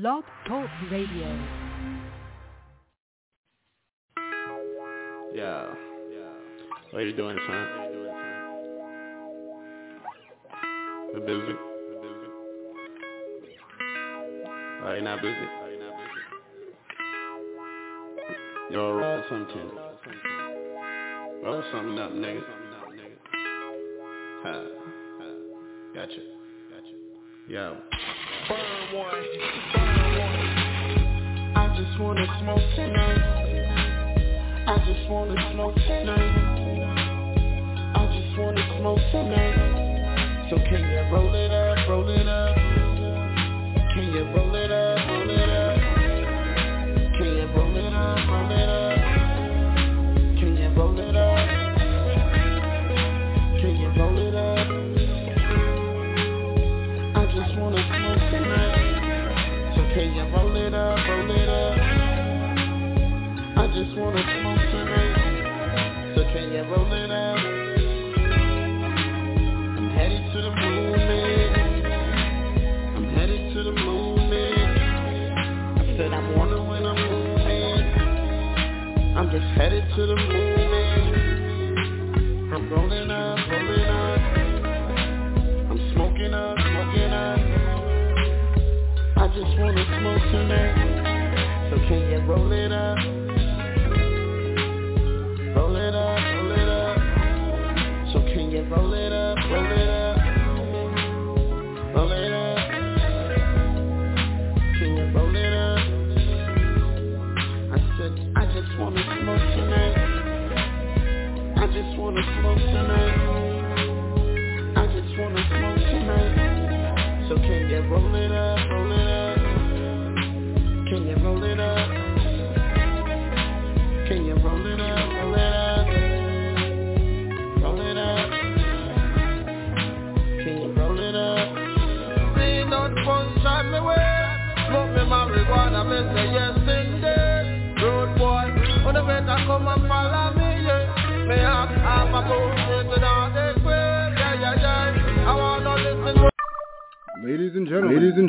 Blog Talk Radio. Yeah. Yeah. What are you doing, son? You busy? Are you not busy? Yo, roll something. Roll something up, nigga. Ha. Gotcha. Gotcha. Yo. I just wanna smoke tonight. I just wanna smoke tonight. I just wanna smoke tonight. So can you roll it up, roll it up? Can you roll it up, tonight. So can you roll it up? I'm headed to the moon, man. I'm headed to the moon, man. I said I'm wondering when I'm moving. I'm just headed to the moon, man. I'm rolling up, rolling up. I'm smoking up, smoking up. I just wanna smoke tonight. So can you roll it up? Tonight. I just wanna smoke tonight. So can you roll it up,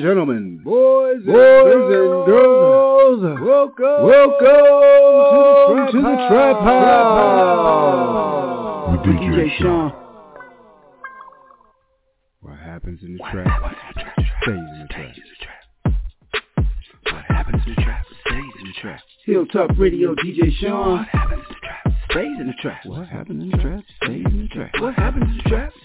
gentlemen, ladies and boys, and girls, welcome, welcome to the Trap House With DJ Sean. What happens in the trap stays in the trap. What happens in the trap stays in the trap. Hilltop Radio, DJ Sean. What happens in the trap stays in the trap. What happens in the trap stays in the trap. What happens in the trap stays in the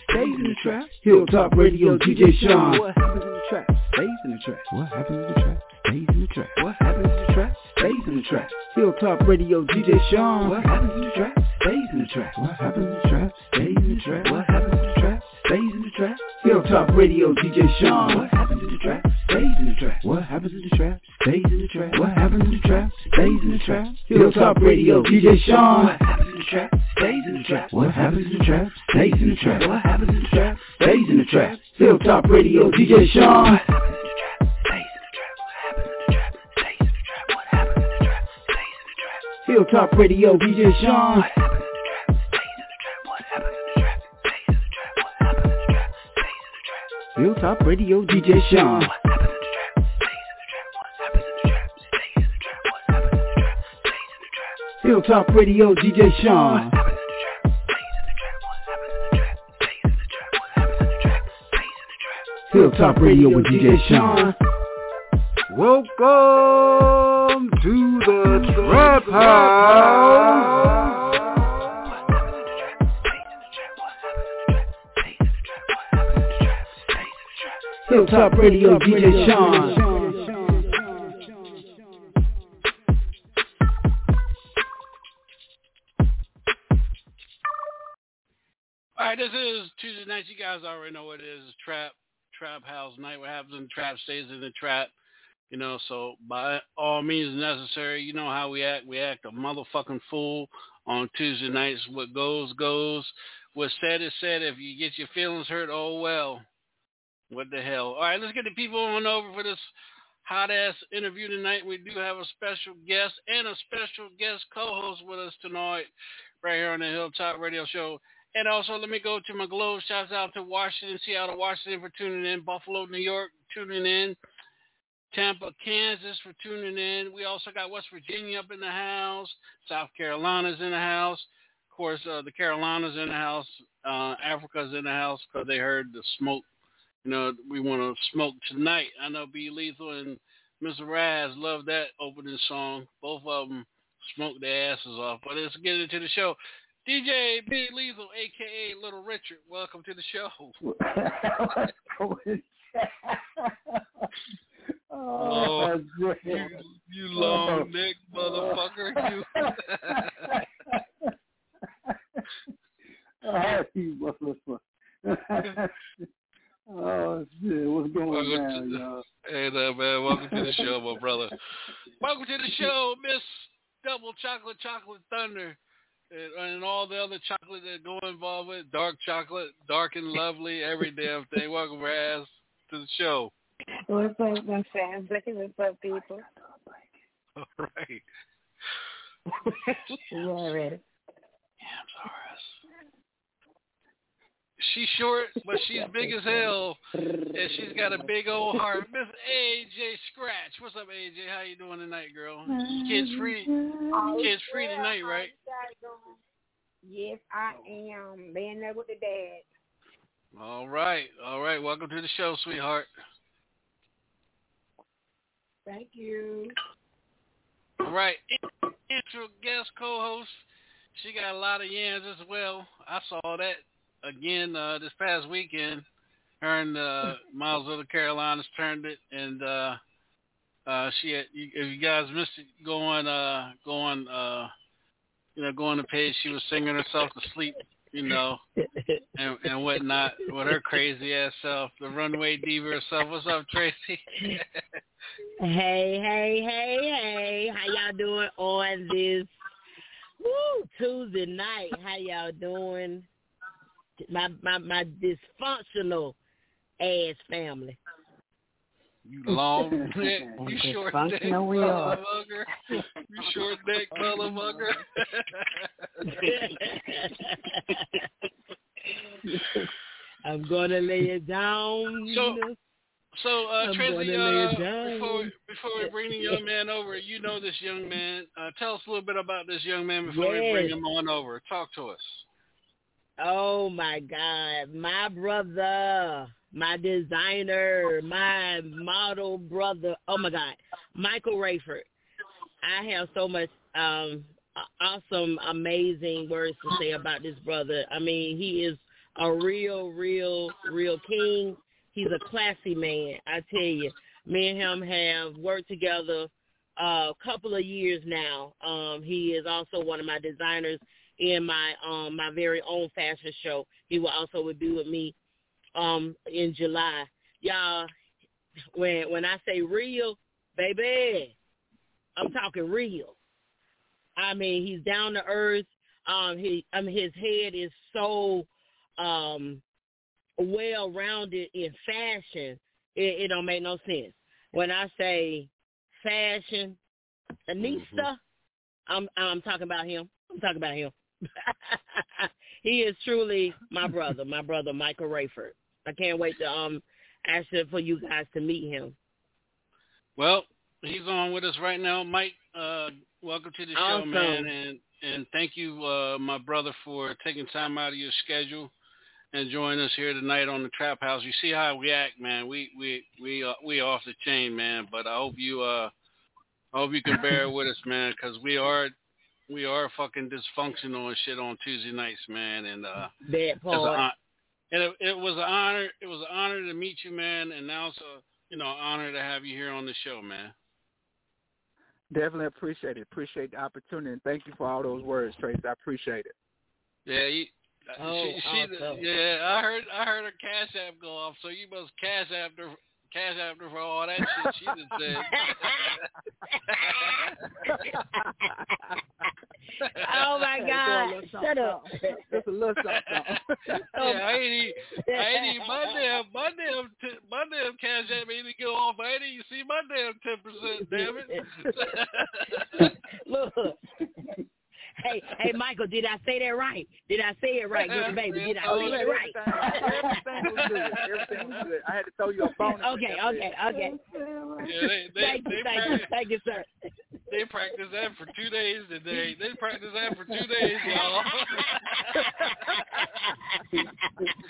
trap. Hilltop Radio, DJ Sean. What happens in the trap stays in the trap. What happens in the trap stays in the trap. What happens in the trap stays in the trap. Hilltop Radio, DJ Sean. What happens in the trap stays in the trap. What happens in the trap stays in the trap. What happens Hilltop Radio, DJ Sean. What happens in the trap stays in the trap. What happens in the trap stays in the trap. What happens in the trap stays in the trap. Hilltop Radio, DJ Sean. What happens in the trap stays in the trap. What happens in the trap stays in the trap. What happens in the trap stays in the trap. Hilltop Radio, DJ Sean. What happens in the trap stays in the trap. What happens in the trap stays in the trap. What happens in the trap stays in the trap. Hilltop Radio, DJ Sean. What happens the trap stays in the trap. Hilltop Radio, DJ Sean. What happens in the trap stays in the trap. What happens in the trap stays in the trap. What happens in the trap stays in the trap. Hilltop Radio with DJ Sean. Welcome to the Trap House. Hilltop Radio, DJ Sean. All right, this is Tuesday night. You guys already know what it is. Trap, trap house night. What happens in the trap stays in the trap. You know, so by all means necessary, you know how we act. We act a motherfucking fool on Tuesday nights. What goes, goes. What's said is said. If you get your feelings hurt, oh well. What the hell? All right, let's get the people on over for this hot ass interview tonight. We do have a special guest and a special guest co-host with us tonight, right here on the Hilltop Radio Show. And also, let me go to my globe. Shouts out to Washington, Seattle, Washington for tuning in. Buffalo, New York, tuning in. Tampa, Kansas for tuning in. We also got West Virginia up in the house. South Carolina's in the house. Of course, uh, the Carolinas in the house. Uh, Africa's in the house because they heard the smoke. You know, we want to smoke tonight. I know B Lethal and Mr. Raz love that opening song. Both of them smoked their asses off. But let's get into the show. DJ B Lethal, aka Little Richard, welcome to the show. oh, you, you long neck motherfucker, you. oh Oh, shit, what's going on, to, y'all? Hey there, man. Welcome to the show, my brother. Welcome to the show, Miss Double Chocolate Chocolate Thunder. And, and all the other chocolate that go involved with dark chocolate, dark and lovely, every damn thing. Welcome, Raz, to the show. What's up, my family? What's up, people? All right. you all ready? Yeah, I'm sorry. She's short, but she's big as hell, and she's got a big old heart. Miss AJ Scratch, what's up, AJ? How you doing tonight, girl? Kids free, kids free tonight, right? Yes, I am. Being there with the dad. All right, all right. Welcome to the show, sweetheart. Thank you. All right, intro guest co-host. She got a lot of yams as well. I saw that again uh, this past weekend. Her and uh, Miles of the Carolinas turned it, and uh, uh, she had. If you guys missed it, go on, uh, go on, uh, you know, go on the page. She was singing herself to sleep, you know, and, and whatnot with her crazy ass self, the runway diva herself. What's up, Tracy? hey, hey, hey, hey! How y'all doing on this woo, Tuesday night? How y'all doing? My my my dysfunctional ass family. You long neck, you short neck motherfucker. You short neck motherfucker. I'm gonna lay it down. So, you know? so uh, Tracy, uh, before before we bring the young man over, you know this young man. Uh, tell us a little bit about this young man before we bring him on over. Talk to us. Oh my God, my brother, my designer, my model brother. Oh my God, Michael Rayford. I have so much um awesome, amazing words to say about this brother. I mean, he is a real, real, real king. He's a classy man. I tell you, me and him have worked together a couple of years now. Um, he is also one of my designers in my um my very own fashion show. He will also would be with me um in July. Y'all when when I say real, baby, I'm talking real. I mean, he's down to earth. Um he I mean his head is so um well rounded in fashion. It, it don't make no sense. When I say fashion, Anissa, I'm I'm talking about him. I'm talking about him. he is truly my brother, my brother Michael Rayford. I can't wait to um actually for you guys to meet him. Well, he's on with us right now, Mike. Uh, welcome to the show, Awesome. man, and and thank you, uh, my brother, for taking time out of your schedule and joining us here tonight on the Trap House. You see how we act, man. We we we uh, we off the chain, man. But I hope you uh I hope you can bear with us, man, because we are we are fucking dysfunctional and shit on Tuesday nights, man. And uh, That it's a part. and it, it was an honor. It was an honor to meet you, man, and now it's a you know honor to have you here on the show, man. Definitely appreciate it. Appreciate the opportunity, and thank you for all those words, Trace. I appreciate it. Yeah, you, uh, Oh, she, she, awesome. yeah. I heard, I heard her cash app go off. So you must cash after, cash after for all that shit she just said. oh my God! Shut up. Just a little something. something. yeah, I ain't even, I ain't even my damn, my damn, t- my damn cash app ain't even go off. I ain't even see my damn ten percent. Damn it. Look, hey, hey, Michael, did I say that right? Did I say it right, good baby? Did I Oh, say yeah, it right? everything was good. Everything was good. I had to throw you a bonus. Okay, okay, okay. Yeah, they, they, Thank they you, thank you, thank you, sir. they practice that for two days today. They practice that for two days, y'all.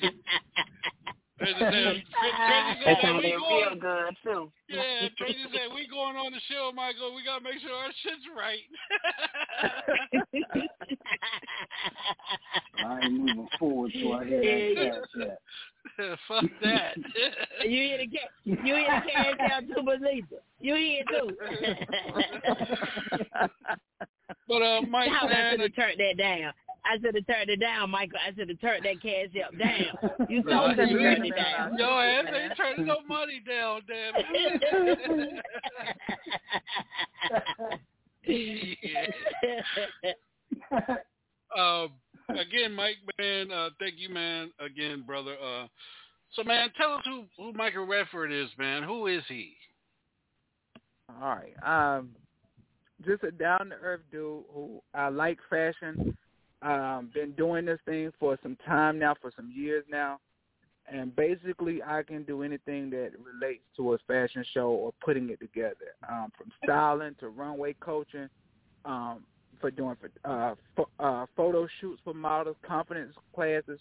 Tracy said, Tracy said, sounded we real going, good too. yeah, Tracy said, we going on the show, Michael. We got to make sure our shit's right. I ain't moving forward till I hear that cash app. Fuck that. you hear the cat? You hear the cash out too, Lisa? You hear too? but uh, Mike, I man, should have turned that down. I should have turned it down, Michael. I should have turned that cash up down. You No, told me to you turn ain't- it down. Yo, ass ain't turning no money down, damn it. yeah. Um, again, Mike, man, uh, thank you, man. Again, brother. Uh, so, man, tell us who who Michael Rayford is, man. Who is he? All right. Um, just a down to earth dude who I like fashion. Um, been doing this thing for some time now, for some years now, and basically I can do anything that relates to a fashion show or putting it together, um, from styling to runway coaching, um, for doing for uh, pho- uh, photo shoots for models, confidence classes,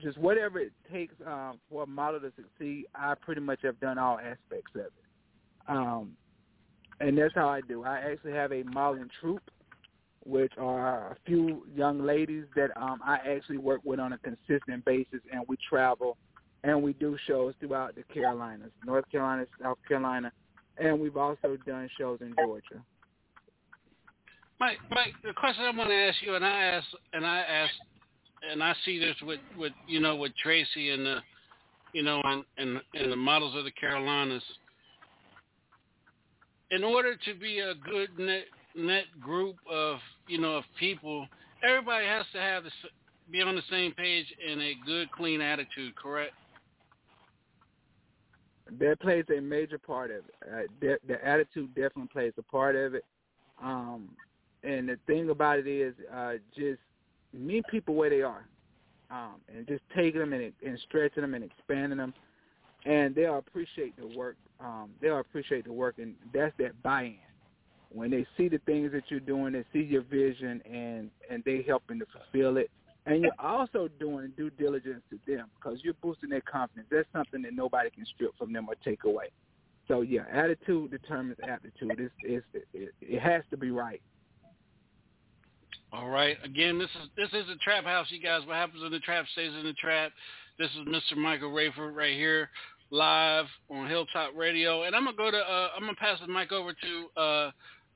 just whatever it takes um, for a model to succeed. I pretty much have done all aspects of it. Um, and that's how I do. I actually have a modeling troupe, which are a few young ladies that um, I actually work with on a consistent basis, and we travel and we do shows throughout the Carolinas, North Carolina, South Carolina, and we've also done shows in Georgia. Mike, Mike, the question I'm going to ask you, and I ask, and I ask, and I see this with, with you know, with Tracy and the, you know, and and, and the models of the Carolinas. In order to be a good net group of you know of people, everybody has to have the s- be on the same page and a good, clean attitude. Correct? that plays a major part of it. Uh, de- the attitude definitely plays a part of it. Um, and the thing about it is, uh, just meet people where they are, um, and just taking them and, and stretching them and expanding them, and they'll appreciate the work. Um, they'll appreciate the work, and that's that buy-in. When they see the things that you're doing, they see your vision, and and they helping to fulfill it. And you're also doing due diligence to them because you're boosting their confidence. That's something that nobody can strip from them or take away. So yeah, attitude determines aptitude. It's, it's, it, it has to be right. All right. Again, this is this is the Trap House, you guys. What happens in the trap stays in the trap. This is Mr. Michael Rayford right here, live on Hilltop Radio, and I'm gonna go to uh, I'm gonna pass the mic over to uh,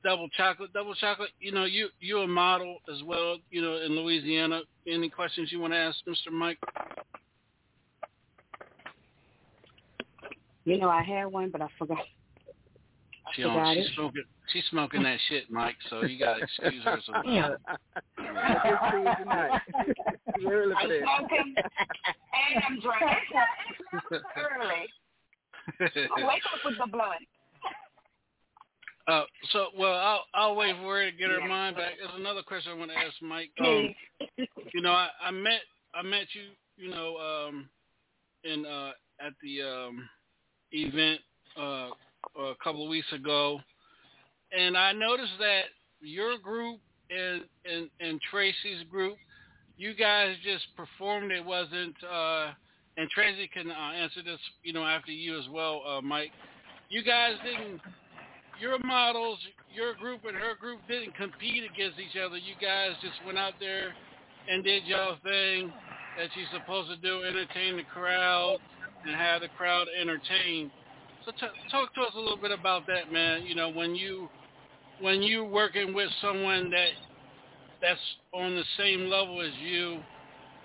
Double Chocolate. Double Chocolate, you know you you're a model as well, you know in Louisiana. Any questions you want to ask Mr. Mike? You know, I had one, but I forgot. I She forgot on, it. she's smoking she's smoking that shit, Mike. So you gotta excuse her. Some Yeah. I just see it tonight. Too early for I'm that. smoking and I'm drinking early. Wake up with the blunt. Uh, so, well, I'll I'll wait for her to get her mind back. There's another question I want to ask Mike. Um, you know, I, I met I met you, you know, um, in uh, at the um, event uh, a couple of weeks ago, and I noticed that your group and and and Tracy's group, you guys just performed. It wasn't, uh, and Tracy can uh, answer this, you know, after you as well, uh, Mike. You guys didn't your models, your group and her group didn't compete against each other. You guys just went out there and did y'all thing that you're supposed to do, entertain the crowd and have the crowd entertained. So t- talk to us a little bit about that, man. You know, when you when you working with someone that that's on the same level as you,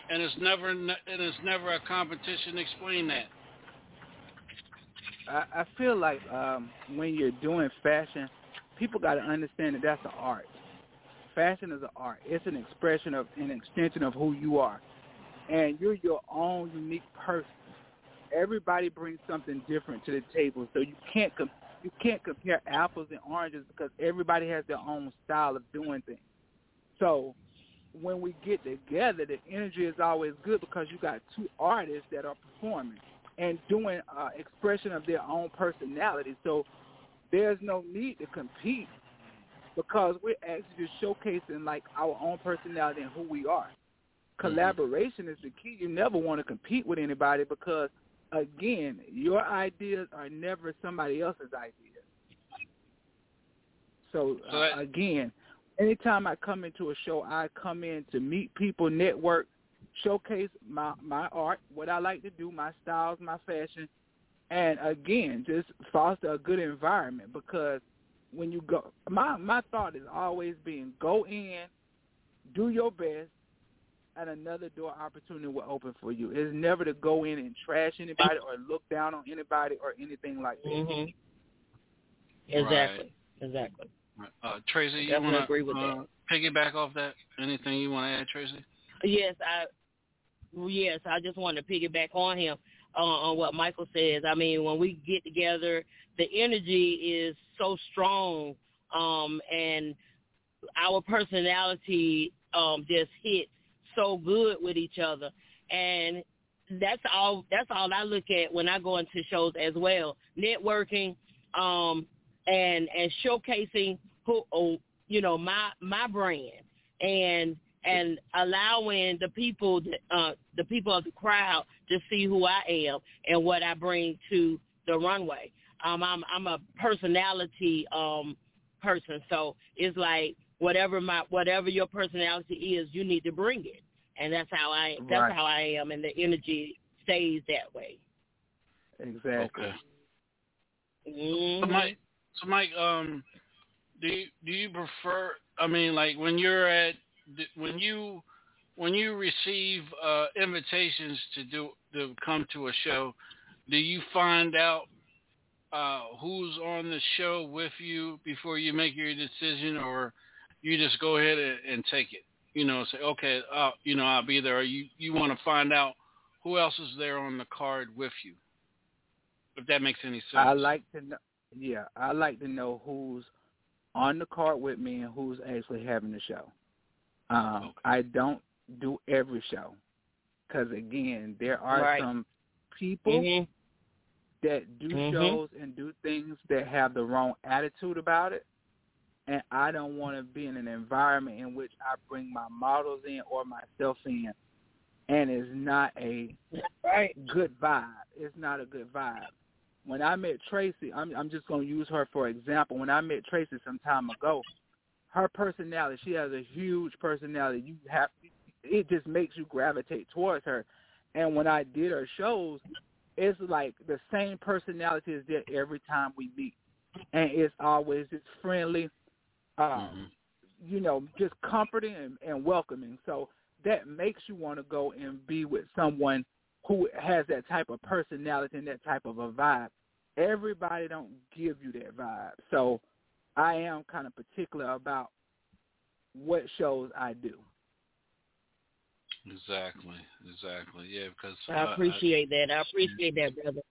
and it's never and it's never a competition. Explain that. I, I feel like um, when you're doing fashion, people got to understand that that's an art. Fashion is an art. It's an expression of an extension of who you are, and you're your own unique person. Everybody brings something different to the table, so you can't com- you can't compare apples and oranges because everybody has their own style of doing things. So when we get together, the energy is always good because you got two artists that are performing and doing uh, expression of their own personality. So there's no need to compete because we're actually just showcasing like our own personality and who we are. Collaboration is the key. You never want to compete with anybody because again, your ideas are never somebody else's ideas. So, So uh, again, anytime I come into a show, I come in to meet people, network, showcase my my art, what I like to do, my styles, my fashion, and again, just foster a good environment because when you go, my my thought is always being go in, do your best, and another door opportunity will open for you. It's never to go in and trash anybody or look down on anybody or anything like that. hmm Exactly. Exactly. Uh, Tracy, you want to agree with uh, piggyback off that? Anything you want to add, Tracy? Yes, I. Yes, I just want to piggyback on him uh, on what Michael says. I mean, when we get together, the energy is so strong, um, and our personality um, just hits so good with each other, and that's all. That's all I look at when I go into shows as well. Networking, um, and and showcasing who, oh, you know, my my brand, and and allowing the people, uh, the people of the crowd, to see who I am and what I bring to the runway. Um, I'm I'm a personality um, person, so it's like whatever my whatever your personality is, you need to bring it, and that's how I that's Right. how I am, and the energy stays that way. Exactly. Okay. So Mhm. Mike, so Mike, um, do you, do you prefer? I mean, like when you're at when you when you receive uh, invitations to do to come to a show, do you find out uh, who's on the show with you before you make your decision, or you just go ahead and, and take it? You know, say okay, uh, you know, I'll be there. Or you you want to find out who else is there on the card with you? If that makes any sense. I like to know. Yeah, I like to know who's on the card with me and who's actually having the show. Um, I don't do every show because again, there are Right. some people Mhm. that do Mhm. shows and do things that have the wrong attitude about it. And I don't want to be in an environment in which I bring my models in or myself in, and it's not a right. good vibe. It's not a good vibe. When I met Tracy, I'm I'm just going to use her for example. When I met Tracy some time ago, her personality, she has a huge personality. You have it just makes you gravitate towards her. And when I did her shows, it's like the same personality is there every time we meet, and it's always just friendly, um, you know, just comforting and, and welcoming. So that makes you want to go and be with someone who has that type of personality and that type of a vibe. Everybody don't give you that vibe. So I am kind of particular about what shows I do. Exactly, exactly. Yeah, because I uh, appreciate that. I appreciate that, brother.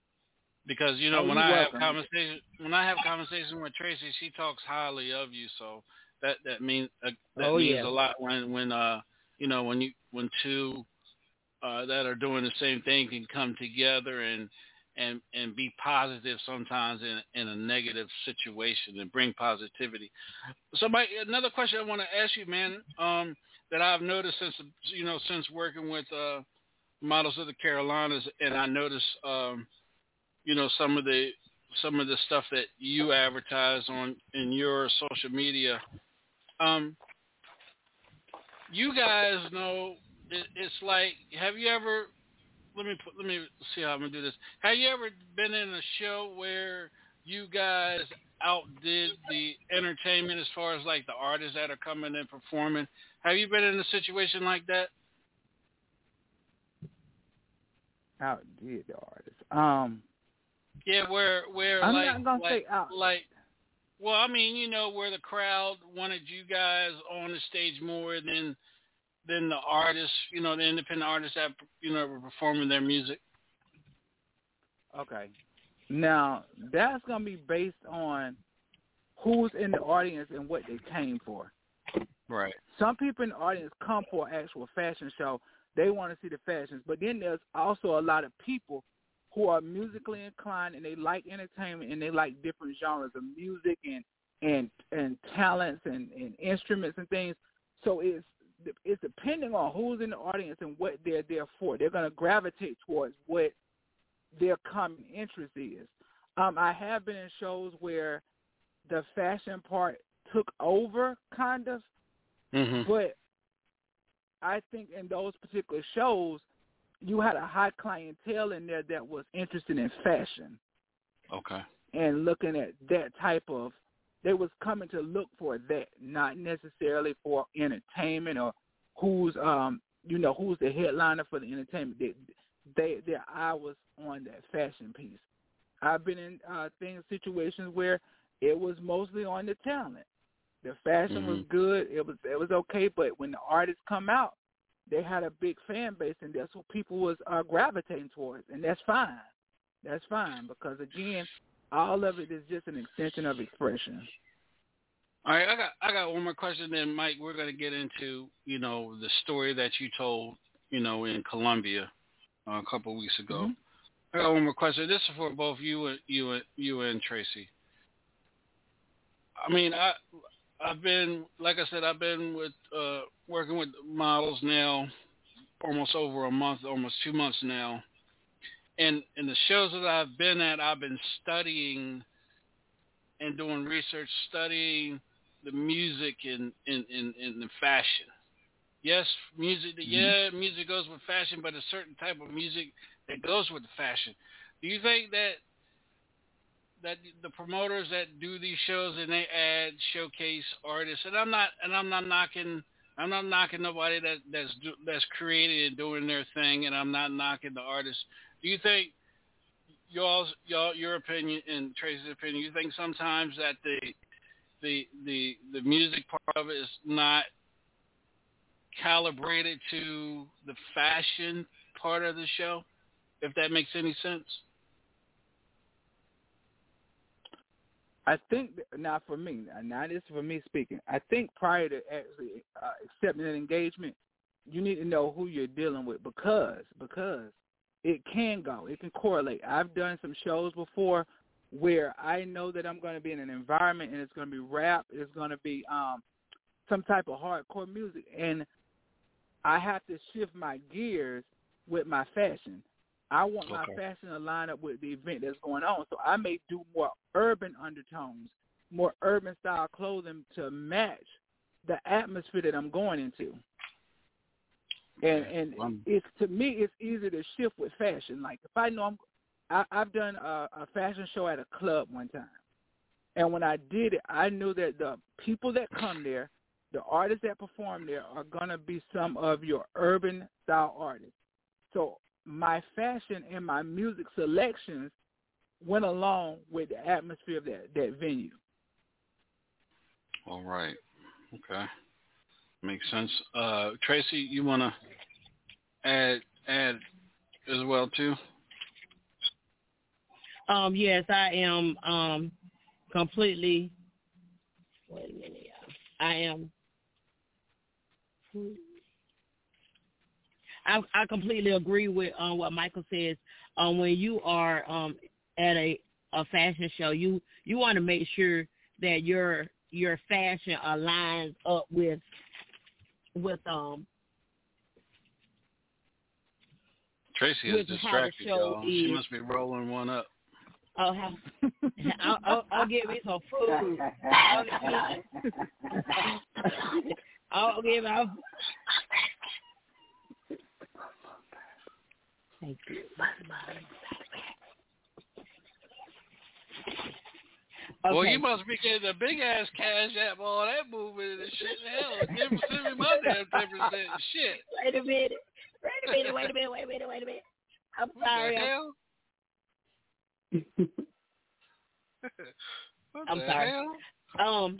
because you know Oh, when I welcome. have conversation when I have conversation with Tracy, she talks highly of you. So that that means uh, that Oh, means yeah. a lot when when uh you know when you when two uh that are doing the same thing can come together and and and be positive sometimes in in a negative situation and bring positivity. So my another question I want to ask you, man, um, that I've noticed since you know since working with uh, models of the Carolinas, and I noticed um, you know some of the some of the stuff that you advertise on in your social media. Um, you guys know it, it's like have you ever let me put, let me see how I'm gonna do this. Have you ever been in a show where you guys outdid the entertainment as far as like the artists that are coming and performing? Have you been in a situation like that? Outdid the artists. Um, Yeah, where where I'm like not gonna like, say out. like well, I mean, you know, where the crowd wanted you guys on the stage more than than the artists, you know, the independent artists that you know were performing their music. Okay. Now that's gonna be based on who's in the audience and what they came for. Right. Some people in the audience come for an actual fashion show. They want to see the fashions, but then there's also a lot of people who are musically inclined and they like entertainment and they like different genres of music and and and talents and, and instruments and things. So it's it's depending on who's in the audience and what they're there for. They're going to gravitate towards what their common interest is. Um, I have been in shows where the fashion part took over, kind of, Mhm. but I think in those particular shows, you had a high clientele in there that was interested in fashion Okay. and looking at that type of they was coming to look for that, not necessarily for entertainment or who's um you know who's the headliner for the entertainment. They, they their eye was on that fashion piece. I've been in uh things situations where it was mostly on the talent. The fashion was Mhm. good. It was it was okay, but when the artists come out, they had a big fan base, and that's what people was uh, gravitating towards, and that's fine. That's fine because again, all of it is just an extension of expression. All right, I got I got one more question. Then, Mike, we're going to get into you know the story that you told you know in Columbia uh, a couple of weeks ago. I got one more question. This is for both you and you and you and Tracy. I mean, I I've been like I said, I've been with uh, working with models now almost over a month, almost two months now. And in the shows that I've been at, I've been studying and doing research, studying the music and in, in, in, the fashion. Yes, music. Mm-hmm. Yeah, music goes with fashion, but a certain type of music that goes with the fashion. Do you think that that the promoters that do these shows and they add showcase artists, and I'm not and I'm not knocking I'm not knocking nobody that that's do, that's created and doing their thing, and I'm not knocking the artists. Do you think y'all's y'all your opinion and Tracy's opinion? You think sometimes that the the the the music part of it is not calibrated to the fashion part of the show, if that makes any sense. I think now for me, now this is for me speaking. I think prior to actually uh, accepting an engagement, you need to know who you're dealing with because because it can go, it can correlate. I've done some shows before where I know that I'm going to be in an environment and it's going to be rap, it's going to be um some type of hardcore music, and I have to shift my gears with my fashion. I want my fashion to line up with the event that's going on. So I may do more urban undertones, more urban style clothing to match the atmosphere that I'm going into. And and Um, it's to me it's easy to shift with fashion. Like if I know I'm I, I've done a, a fashion show at a club one time. And when I did it, I knew that the people that come there, the artists that perform there are gonna be some of your urban style artists. So my fashion and my music selections went along with the atmosphere of that, that venue. All right. Okay. Makes sense. Uh, Tracy, you want to add add as well too? Um, yes, I am um completely wait a minute. I am I I completely agree with um what Michael says. Um when you are um at a a fashion show, you you want to make sure that your your fashion aligns up with with um Tracy is With how the distracted, y'all. She must be rolling one up. I'll have I'll, I'll, I'll give me some food. I'll give, I'll give I'll, Thank you. Well, you must be getting a big ass cash app all that movement and shit. Hell, give me send me my damn ten percent shit. Wait a minute. Wait a minute. Wait a minute. Wait a minute. Wait a minute. I'm What sorry. I'm, hell? What I'm the sorry. hell? Um.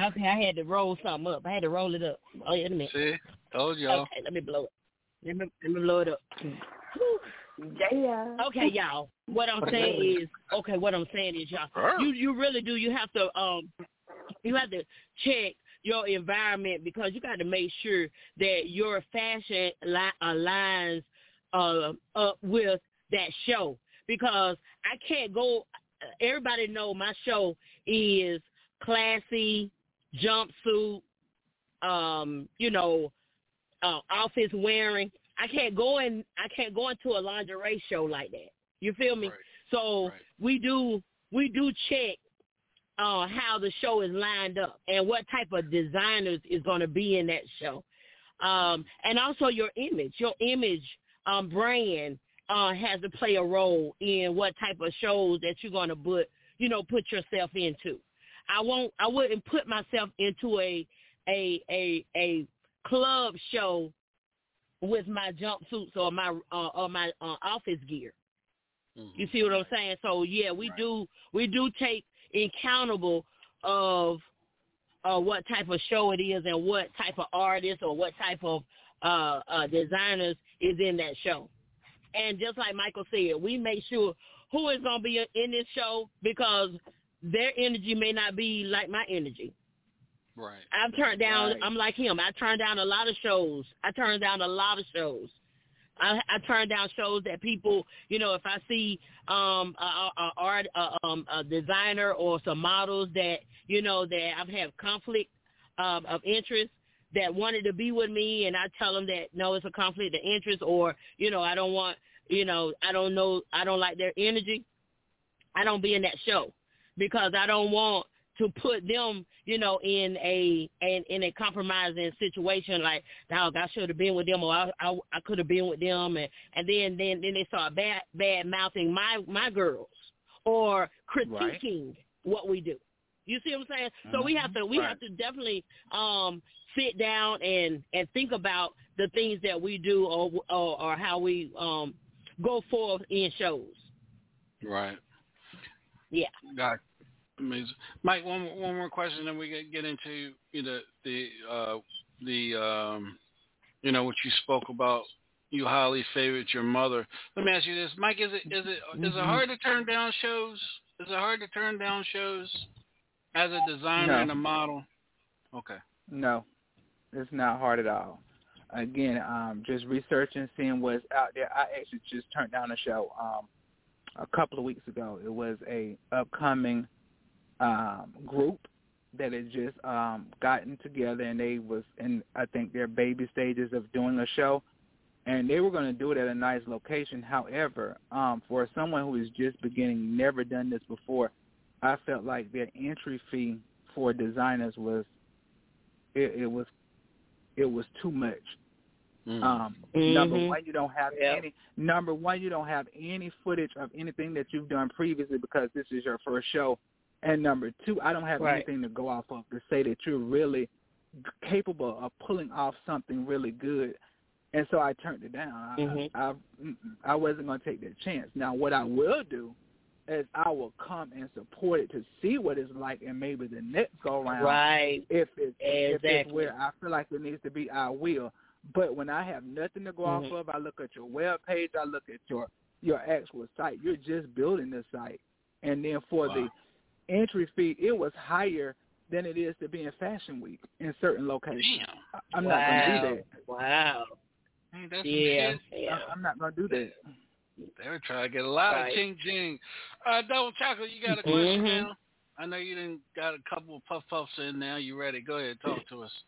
Okay, I had to roll something up. I had to roll it up. Oh, wait a minute. See, told y'all. Okay, let me blow it. Let me let me blow it up. Yeah. Okay, y'all. What I'm saying is, okay, what I'm saying is, y'all, you you really do. You have to um, you have to check your environment because you got to make sure that your fashion li- aligns uh, up with that show because I can't go. Everybody know my show is classy jumpsuit, um, you know, uh, office wearing. I can't go in. I can't go into a lingerie show like that. You feel me? So we do we do check uh, how the show is lined up and what type of designers is going to be in that show, um, and also your image. Your image um, brand uh, has to play a role in what type of shows that you're going to put you know put yourself into. I won't. I wouldn't put myself into a a a a club show with my jumpsuits or my uh, or my uh, office gear. You see what I'm saying? So yeah, we do we do take accountable of uh, what type of show it is and what type of artist or what type of uh, uh, designers is in that show. And just like Michael said, we make sure who is going to be in this show because their energy may not be like my energy. Right. I've turned down. Right. I'm like him. I turned down a lot of shows. I turned down a lot of shows. I, I turn down shows that people, you know, if I see um a, a, a art, a, um, a designer or some models that you know that I've had conflict um, of interest that wanted to be with me, and I tell them that no, it's a conflict of interest, or you know, I don't want, you know, I don't know, I don't like their energy. I don't be in that show because I don't want to put them, you know, in a in, in a compromising situation. Like, dog, I should have been with them, or I I, I could have been with them, and and then then then they start bad bad mouthing my my girls or critiquing what we do. You see what I'm saying? So we have to we Right. have to definitely um sit down and and think about the things that we do or or, or how we um go forth in shows. Right. Yeah. Got amazing. Mike, one more- one more question, then we get get into you know the uh, the um, you know what you spoke about. You highly favorite your mother. Let me ask you this, Mike. Is it is it is it Mhm. hard to turn down shows? Is it hard to turn down shows as a designer No. and a model? Okay. No, it's not hard at all. Again, um, just researching, seeing what's out there. I actually just turned down a show um, a couple of weeks ago. It was a upcoming um, group that had just um, gotten together, and they was in I think their baby stages of doing a show, and they were going to do it at a nice location. However, um, for someone who is just beginning, never done this before, I felt like their entry fee for designers was it, it was it was too much. Um, Number Mhm. one, you don't have Yeah. any. Number one, you don't have any footage of anything that you've done previously because this is your first show. And number two, I don't have Right. anything to go off of to say that you're really capable of pulling off something really good. And so I turned it down. I, Mhm. I, I, I wasn't going to take that chance. Now, what I will do is I will come and support it to see what it's like, and maybe the next go round, Right. if it's if it's where I feel like it needs to be, I will. But when I have nothing to go off Mhm. of, I look at your web page, I look at your your actual site. You're just building the site, and then for the entry fee, it was higher than it is to be in Fashion Week in certain locations. I- I'm not going to do that. Wow. Ain't that Yeah. Yeah. I- I'm not going to do that. They were trying to get a lot Right. of ching ching. Uh, Double Chocolate, you got a question Mhm. now? I know you didn't got a couple of puff puffs in now. You ready? Go ahead, talk to us.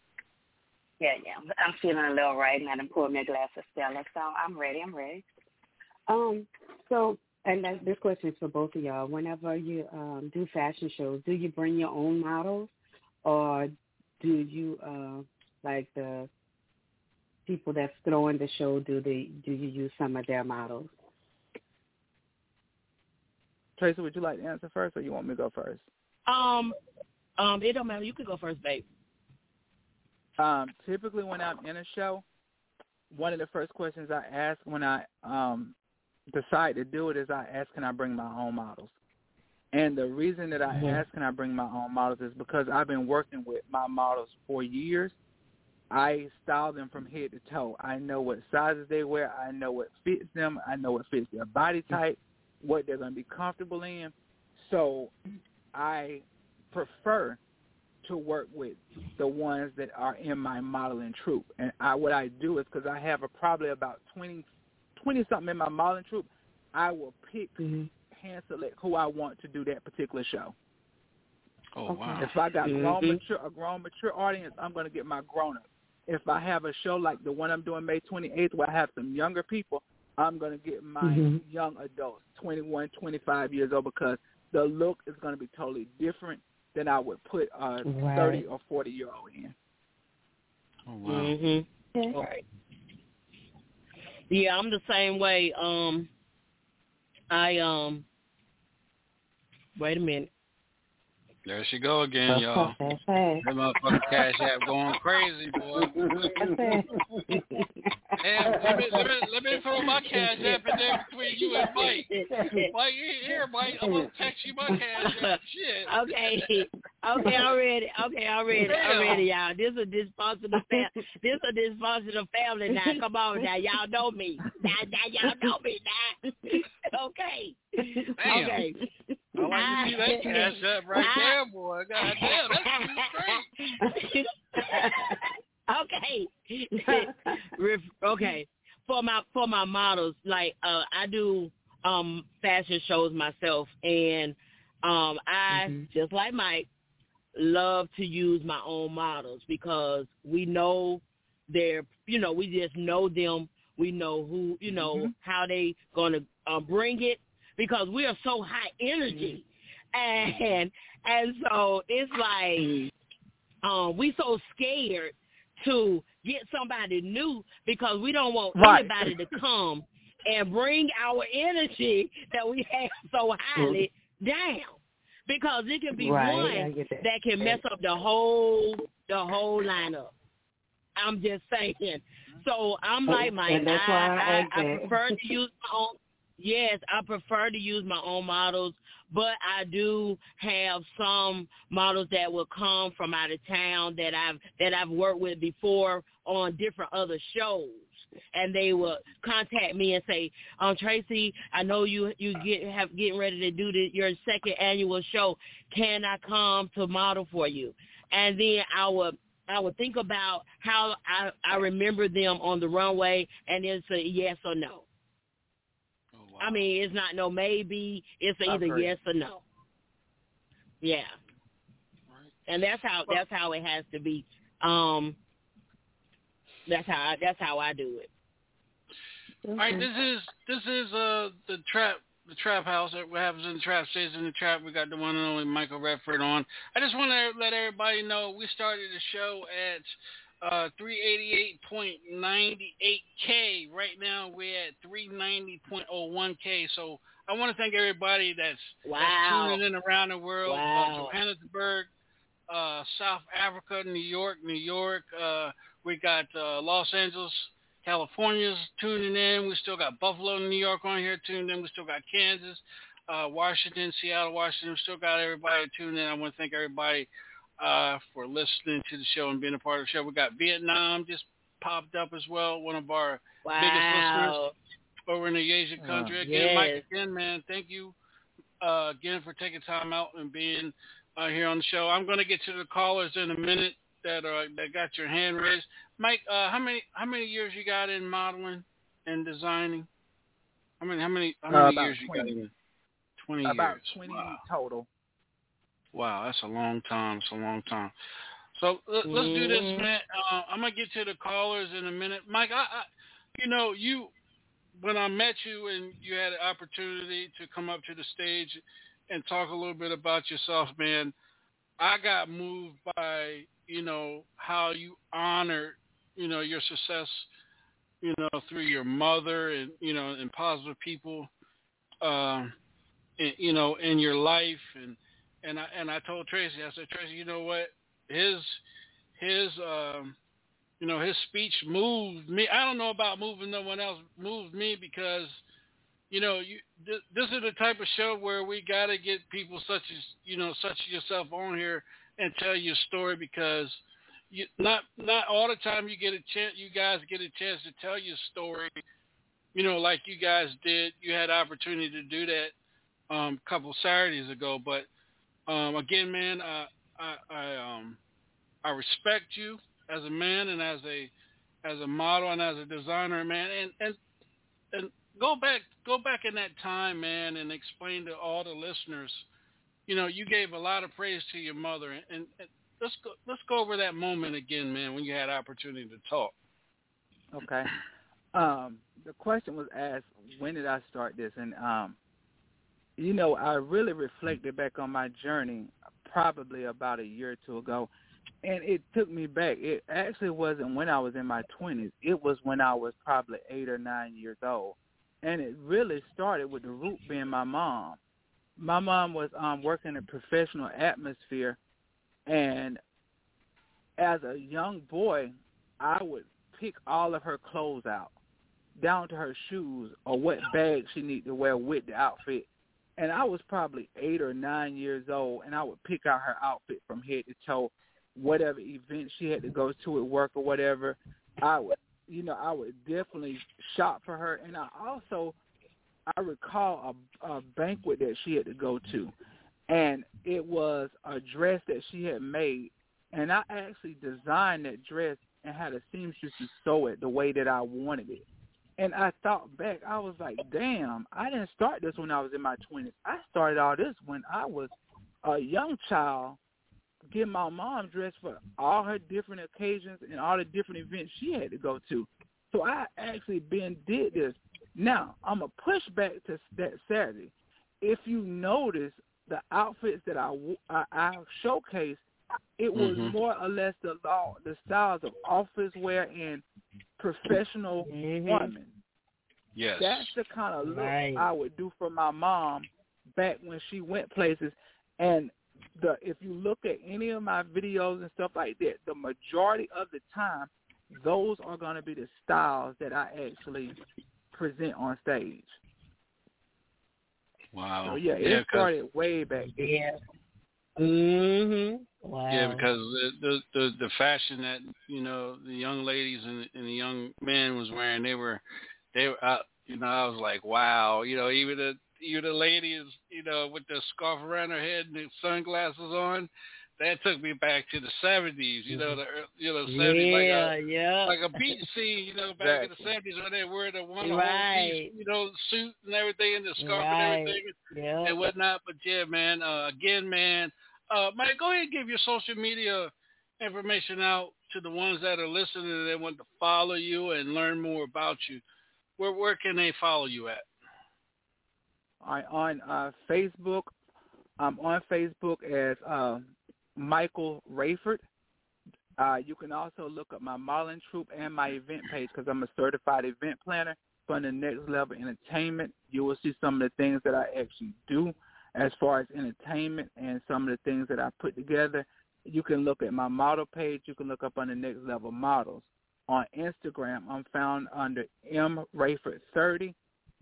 Yeah, yeah. I'm feeling a little right, and I done poured me a glass of Stella, so I'm ready. I'm ready. Um, so, and that, this question is for both of y'all. Whenever you um, do fashion shows, do you bring your own models, or do you uh, like the people that's throwing the show? Do they do you use some of their models? Tracy, would you like to answer first, or you want me to go first? Um, um, it don't matter. You can go first, babe. Um, typically, when I'm in a show, one of the first questions I ask when I um, decide to do it is I ask, "Can I bring my own models?" And the reason that I ask, "Can I bring my own models?" is because I've been working with my models for years. I style them from head to toe. I know what sizes they wear. I know what fits them. I know what fits their body type, what they're going to be comfortable in. So I prefer to work with the ones that are in my modeling troupe. And I, what I do is because I have a, probably about 20, 20 something in my modeling troupe, I will pick Mm-hmm. hand select who I want to do that particular show. Oh wow. If I got grown Mhm. mature a grown mature audience, I'm going to get my grown ups. If I have a show like the one I'm doing May 28th where I have some younger people, I'm going to get my Mhm. young adults, 21, 25 years old, because the look is going to be totally different than I would put a Right. 30 or 40 year old in. Oh wow. Mm-hmm. Right. Yeah, I'm the same way. Um, I um. Wait a minute. There she go again, y'all. That's fast. That motherfucking cash app going crazy, boy. Damn, let me, let me let me throw my cash app in there between you and Mike. Mike, you here, Mike? I'm gonna text you my cash app. Shit. Okay, okay, I'm ready. Okay, I'm ready. I'm ready, y'all. This is a dysfunctional fam- This is a dysfunctional family now. Come on now, y'all know me. Now, now y'all know me now. okay. Damn. Okay. I like to see that cash app right there, boy. God damn, that's great. okay. Okay. For my for my models, like uh I do um fashion shows myself and um I just like Mike love to use my own models because we know they're you know, we just know them. We know who you know how they gonna uh, bring it because we are so high energy. And and so it's like um we so scared to get somebody new because we don't want Right. anybody to come and bring our energy that we have so highly down. Because it can be Right, one that. that can mess up the whole the whole lineup. I'm just saying. So I'm like Mike. And that's why I I, I, I prefer to use my own Yes, I prefer to use my own models, but I do have some models that will come from out of town that I've that I've worked with before on different other shows. And they will contact me and say, "Um, Tracy, I know you you get have getting ready to do the, your second annual show. Can I come to model for you?" And then I will I would think about how I I remember them on the runway, and then say yes or no. I mean, it's not no maybe. It's either yes or no. Yeah. And that's how that's how it has to be. Um. That's how I, that's how I do it. All right, this is this is uh the trap the trap house that what happens in the trap stays in the trap. We got the one and only Michael Rayford on. I just want to let everybody know we started the show at uh 388.98k. Right now we're at 390.01k. So I want to thank everybody that's, Wow. that's tuning in around the world. Wow. Uh, Johannesburg, uh, South Africa, New York, New York. Uh, we got uh, Los Angeles, California's tuning in. We still got Buffalo, New York on here tuned in. We still got Kansas, uh, Washington, Seattle, Washington. We still got everybody tuned in. I want to thank everybody uh, for listening to the show and being a part of the show. We got Vietnam just popped up as well, one of our biggest listeners over in the Asian Oh, country. Again, Mike, again, man, thank you uh, again for taking time out and being uh, here on the show. I'm going to get to the callers in a minute that uh, that got your hand raised. Mike, uh, how many how many years you got in modeling and designing? How many how many how Uh, many about years you got in? Twenty About years. 20 Wow. total. Wow, that's a long time. It's a long time. So let, let's do this, Mhm. man. Uh, I'm gonna get to the callers in a minute. Mike, I, I, you know, you when I met you and you had an opportunity to come up to the stage and talk a little bit about yourself, man, I got moved by you know how you honored you know your success, you know through your mother and you know and positive people, um, and, you know in your life and and I and I told Tracy, I said Tracy, you know what his his um you know his speech moved me. I don't know about moving no one else. Moved me because you know you th- this is the type of show where we got to get people such as you know such as yourself on here and tell your story because you not not all the time you get a chance you guys get a chance to tell your story you know like you guys did you had opportunity to do that um a couple Saturdays ago but um again man uh, I I um I respect you as a man and as a as a model and as a designer, man. And and and go back go back in that time, man, and explain to all the listeners. You know, you gave a lot of praise to your mother, and, and, and let's go let's go over that moment again, man, when you had opportunity to talk. Okay. Um, the question was asked, when did I start this? And um, you know, I really reflected back on my journey probably about a year or two ago, and it took me back. It actually wasn't when I was in my twenties. It was when I was probably eight or nine years old, and it really started with the root being my mom. My mom was um, working in a professional atmosphere, and as a young boy, I would pick all of her clothes out, down to her shoes or what bag she needed to wear with the outfit. And I was probably eight or nine years old, and I would pick out her outfit from head to toe, whatever event she had to go to at work or whatever. I would, you know, I would definitely shop for her, and I also, I recall a, a banquet that she had to go to, and it was a dress that she had made, and I actually designed that dress and had a seamstress sew it the way that I wanted it. And I thought back, I was like, damn, I didn't start this when I was in my 20s. I started all this when I was a young child getting my mom dressed for all her different occasions and all the different events she had to go to. So I actually been did this. Now, I'm to push back to that Saturday. If you notice the outfits that I, I, I showcased, it was Mm-hmm. more or less the law, the styles of office wear and professional mm-hmm. women. Yes. That's the kind of look Right. I would do for my mom back when she went places. And the if you look at any of my videos and stuff like that, the majority of the time, those are going to be the styles that I actually present on stage. Wow. So yeah, yeah, it started way back. then. Yeah. Mhm. Wow. Yeah, because the, the the the fashion that you know the young ladies and, and the young men was wearing, they were they were uh, you know I was like wow, you know even the even the ladies you know with the scarf around her head and the sunglasses on, that took me back to the seventies, you know the you know seventies like a yeah. like a beach scene, you know back in the seventies when they wear the one whole Right. piece, you know suit and everything and the scarf Right. and everything Yeah. and whatnot. But yeah, man, uh, again, man, uh, Mike, go ahead and give your social media information out to the ones that are listening and they want to follow you and learn more about you. Where where can they follow you at? I on uh, Facebook. I'm on Facebook as uh, Michael Rayford. Uh, you can also look up my modeling troupe and my event page because I'm a certified event planner for the Next Level Entertainment. You will see some of the things that I actually do as far as entertainment and some of the things that I put together. You can look at my model page. You can look up on the Next Level Models. On Instagram, I'm found under M Rayford 30.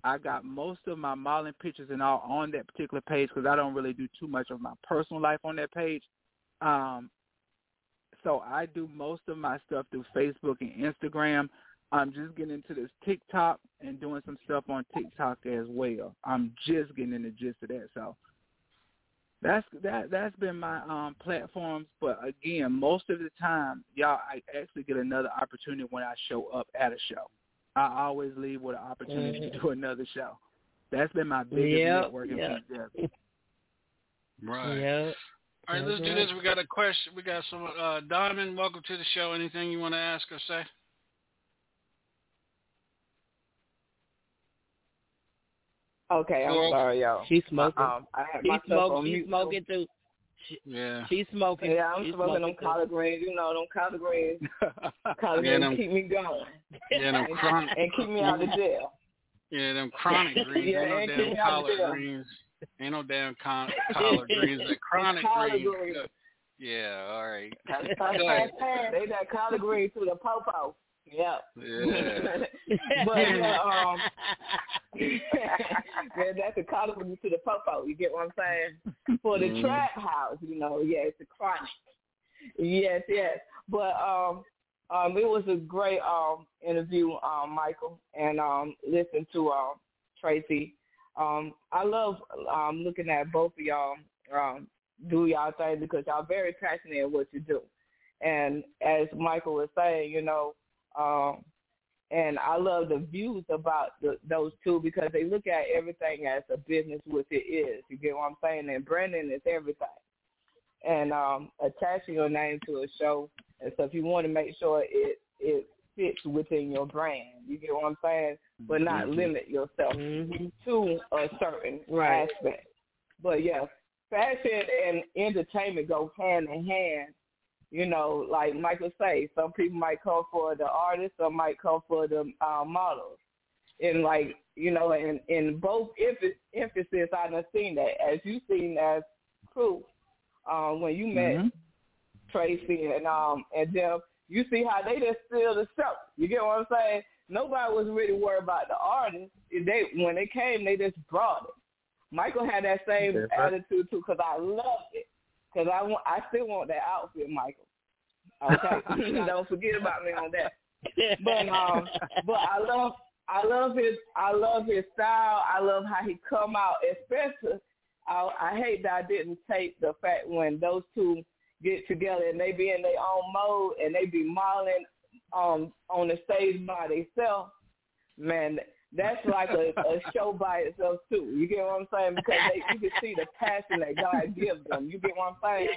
I got most of my modeling pictures and all on that particular page because I don't really do too much of my personal life on that page. Um, so I do most of my stuff through Facebook and Instagram. I'm just getting into this TikTok and doing some stuff on TikTok as well. I'm just getting in the gist of that. So that's that that's been my um platforms. But again, most of the time, y'all, I actually get another opportunity when I show up at a show. I always leave with an opportunity to do another show. That's been my biggest Yep, networking yep. Right. Yep. All right, let's do this. We got a question. We got some. Uh, Diamond, welcome to the show. Anything you want to ask or say? Okay, I'm Well, sorry, y'all. She's smoking. Um, I had She's smoking. on She's smoking too. Yeah. She's smoking. Yeah, I'm She's smoking them too. collard greens. You know, them collard greens. collard Yeah, greens them- keep me going. Yeah, them chronic. and keep me out of jail. Yeah, them chronic greens. Yeah, Ain't no and damn keep me out of jail. greens. Ain't no damn con- collard greens. The chronic greens. greens. Yeah, all right. That's Go fine. ahead. they got collard greens to the popo. Yep. Yeah. but yeah, um, yeah, that's a collard greens to the popo. You get what I'm saying? For the Mhm. trap house, you know, yeah, it's a chronic. Yes, yes. But um, um, it was a great um interview, um, Michael, and um, listen to um Tracy. Um, I love um looking at both of y'all um do y'all thing because y'all very passionate at what you do. And as Michael was saying, you know, um, and I love the views about the, those two because they look at everything as a business, which it is. You get what I'm saying? And branding is everything. And um, attaching your name to a show, and so if you want to make sure it it fits within your brand, you get what I'm saying, but not Mhm. limit yourself to a certain Right. aspect. But yeah, fashion and entertainment go hand in hand you know, like Michael say, some people might come for the artist, some might come for the uh, models. And like, you know, in in both emph- emphasis, I done seen that as you seen as proof um, when you met Mhm. Tracy and um and them, you see how they just steal the show. You get what I'm saying? Nobody was really worried about the artist. They when they came, they just brought it. Michael had that same That's right. attitude too, because I loved it. Because I want, I still want that outfit, Michael. Okay, don't forget about me on that. But um, but I love, I love his, I love his style. I love how he come out, especially. I, I hate that I didn't take the fact when those two get together and they be in their own mode and they be modeling um on the stage by themselves. Man, that's like a, a show by itself too. You get what I'm saying? Because they, you can see the passion that God gives them. You get what I'm saying?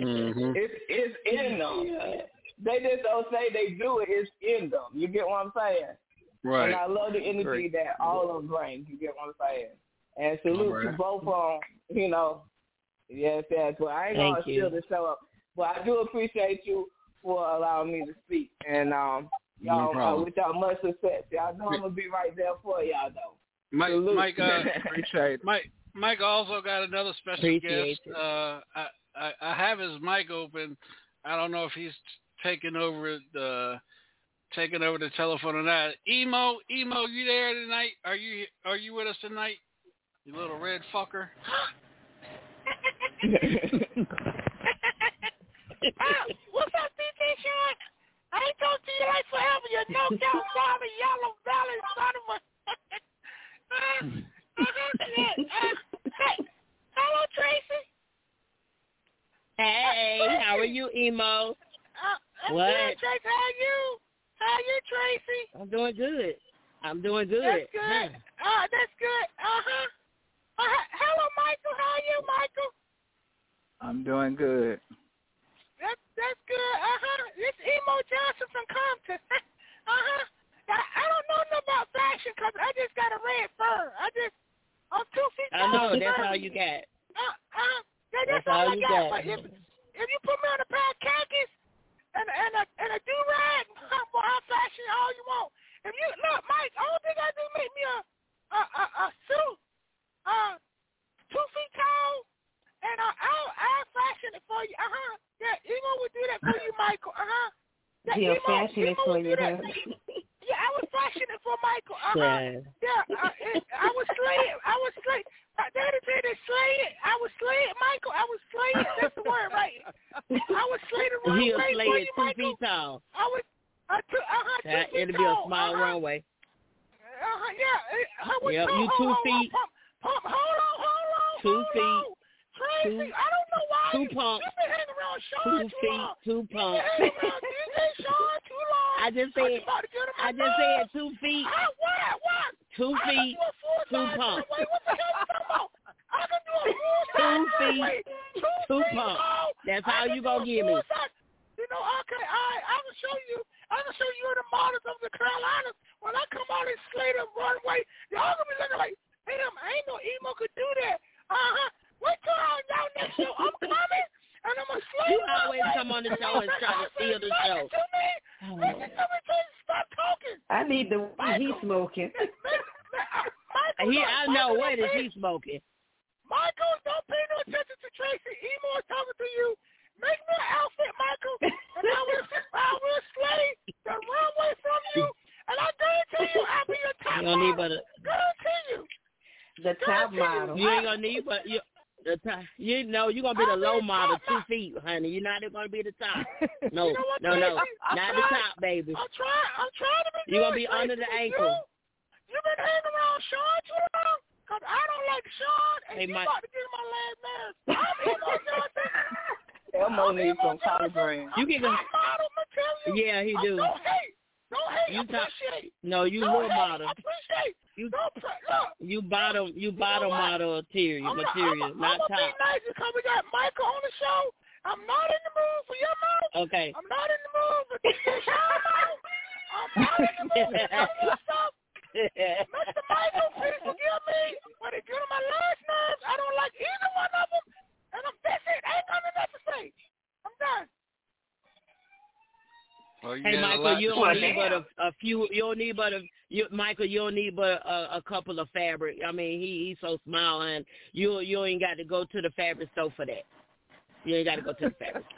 Mhm. It's it's in them. They just don't say they do it. It's in them. You get what I'm saying? Right. And I love the energy Great. that all of them bring. You get what I'm saying? And salute All to both of them. You know, yes, yes. Well, I ain't Thank gonna you. steal the show up, but I do appreciate you for allowing me to speak. And um, y'all, uh, with y'all much success. Y'all know I'm gonna be right there for y'all though. Mike, Salute. Mike, uh, Appreciate. Mike, Mike also got another special Appreciate guest. Uh, I, I, I have his mic open. I don't know if he's taking over the taking over the telephone or not. Emo, Emo, you there tonight? Are you are you with us tonight? You little red fucker. What's up, DJ Sean? I ain't talked to you like forever, you no zombie, yellow valley son of a. uh, uh, hey, hello, Tracy. Hey, how are you, emo? Uh, What? good, Tracy. How are you? How are you, Tracy? I'm doing good. I'm doing good. That's good. Uh, that's good. Uh-huh. Uh, hello, Michael. How are you, Michael? I'm doing good. That's that's good. Uh huh. It's Emo Johnson from Compton. uh huh. I, I don't know nothing about fashion 'cause I just got a red fur. I just I'm two feet I know that's furry. all you got. Uh, uh, that, that's, That's all all I you got. got. But if if you put me on a pair of khakis and and a and a do rag, boy, I'll fashion all you want. If you look, Mike, all thing I do make me a a a, a suit, uh, two feet tall, and uh, I'll I'll fashion it for you. Uh huh. Yeah, Emo would do that for you, Michael. Uh huh. Yeah, He'll Emo- fashion it for you, huh? Yeah, I was fashion it for Michael. Uh huh. Yeah. Yeah, uh, it, I was slayed. I was slayed. My daddy said to slay it. I was slayed, Michael. I was slayed. That's the word, right? I was slayed the wrong He'll slay for it you, two Michael. feet tall. I was. Uh, two, uh-huh, two That, feet it'll be a tall. small uh-huh. runway. Uh-huh, yeah. Uh, how was, Yep, hold, you two hold, feet. Pump, pump, hold on, hold on, Two hold feet. on. Tracy, Two- I don't know why two you, you've been hanging around Sean Two too feet, long. two You've been hanging around DJ Sean too long. I just said, about to get on my I just said two feet, Ah, what? What? two I feet, do a two size pumps. runway. What the hell you talking about? I can do a Two feet. Two, feet pumps. That's I can you gonna give me. You know, okay, I I can show you. I can show you the models of the Carolinas. When I come out and slay the runway, y'all gonna be looking like, damn, I ain't no emo could do that. Uh huh. Wait till I y'all next show. I'm coming. And I'm gonna slay You always runway. come on the And show and y'all try to gonna steal the listen show. to me. Oh. Listen to me till you stop talking. I need the weed he's smoking. Michael, He, I know Michael, what pay- he smoking. Michael, don't pay no attention to Tracy. Emo is talking to you. Make me an outfit, Michael, and I will, I will slay the runway from you. And I guarantee you, I'll be your top You don't need but a, Guarantee you. The top model. you ain't gonna need but you. The top, you know you're gonna be the low model, two feet, honey. You're not gonna be the top. No, You know what, no, no, I'm not the top, baby. I'm trying. I'm trying to be. You're gonna good, be under the ankle. You, you've been hanging around Sean too long. Cause I don't like Sean, and Hey, you Mike. about to get on my last nerve. I'm Emo Johnson. Elmo needs some collard greens. You can go. Model material. Yeah, he uh, do. Don't hate. Don't hate. You talk- appreciate. No, you Don't little model. Appreciate. You Don't pre- look. You bottom you know bottom model material I'm material, I'm, not I'm gonna top. be nice because we got Michael on the show. I'm not in the mood for your mouth. Okay. I'm not in the mood for DJ Sean mouth. I'm not in the mood for some of your stuff. Mr. Michael, please forgive me. When it get on my last nerves, I don't like either one of them. And I'm that's it. I ain't got nothing else to say. I'm done. Well, you Hey Michael, you to don't say. need but a, a few. You don't need but a you, Michael. You don't need but a, a couple of fabric. I mean, he he's so small, and you you ain't got to go to the fabric store for that. You ain't got to go to the fabric.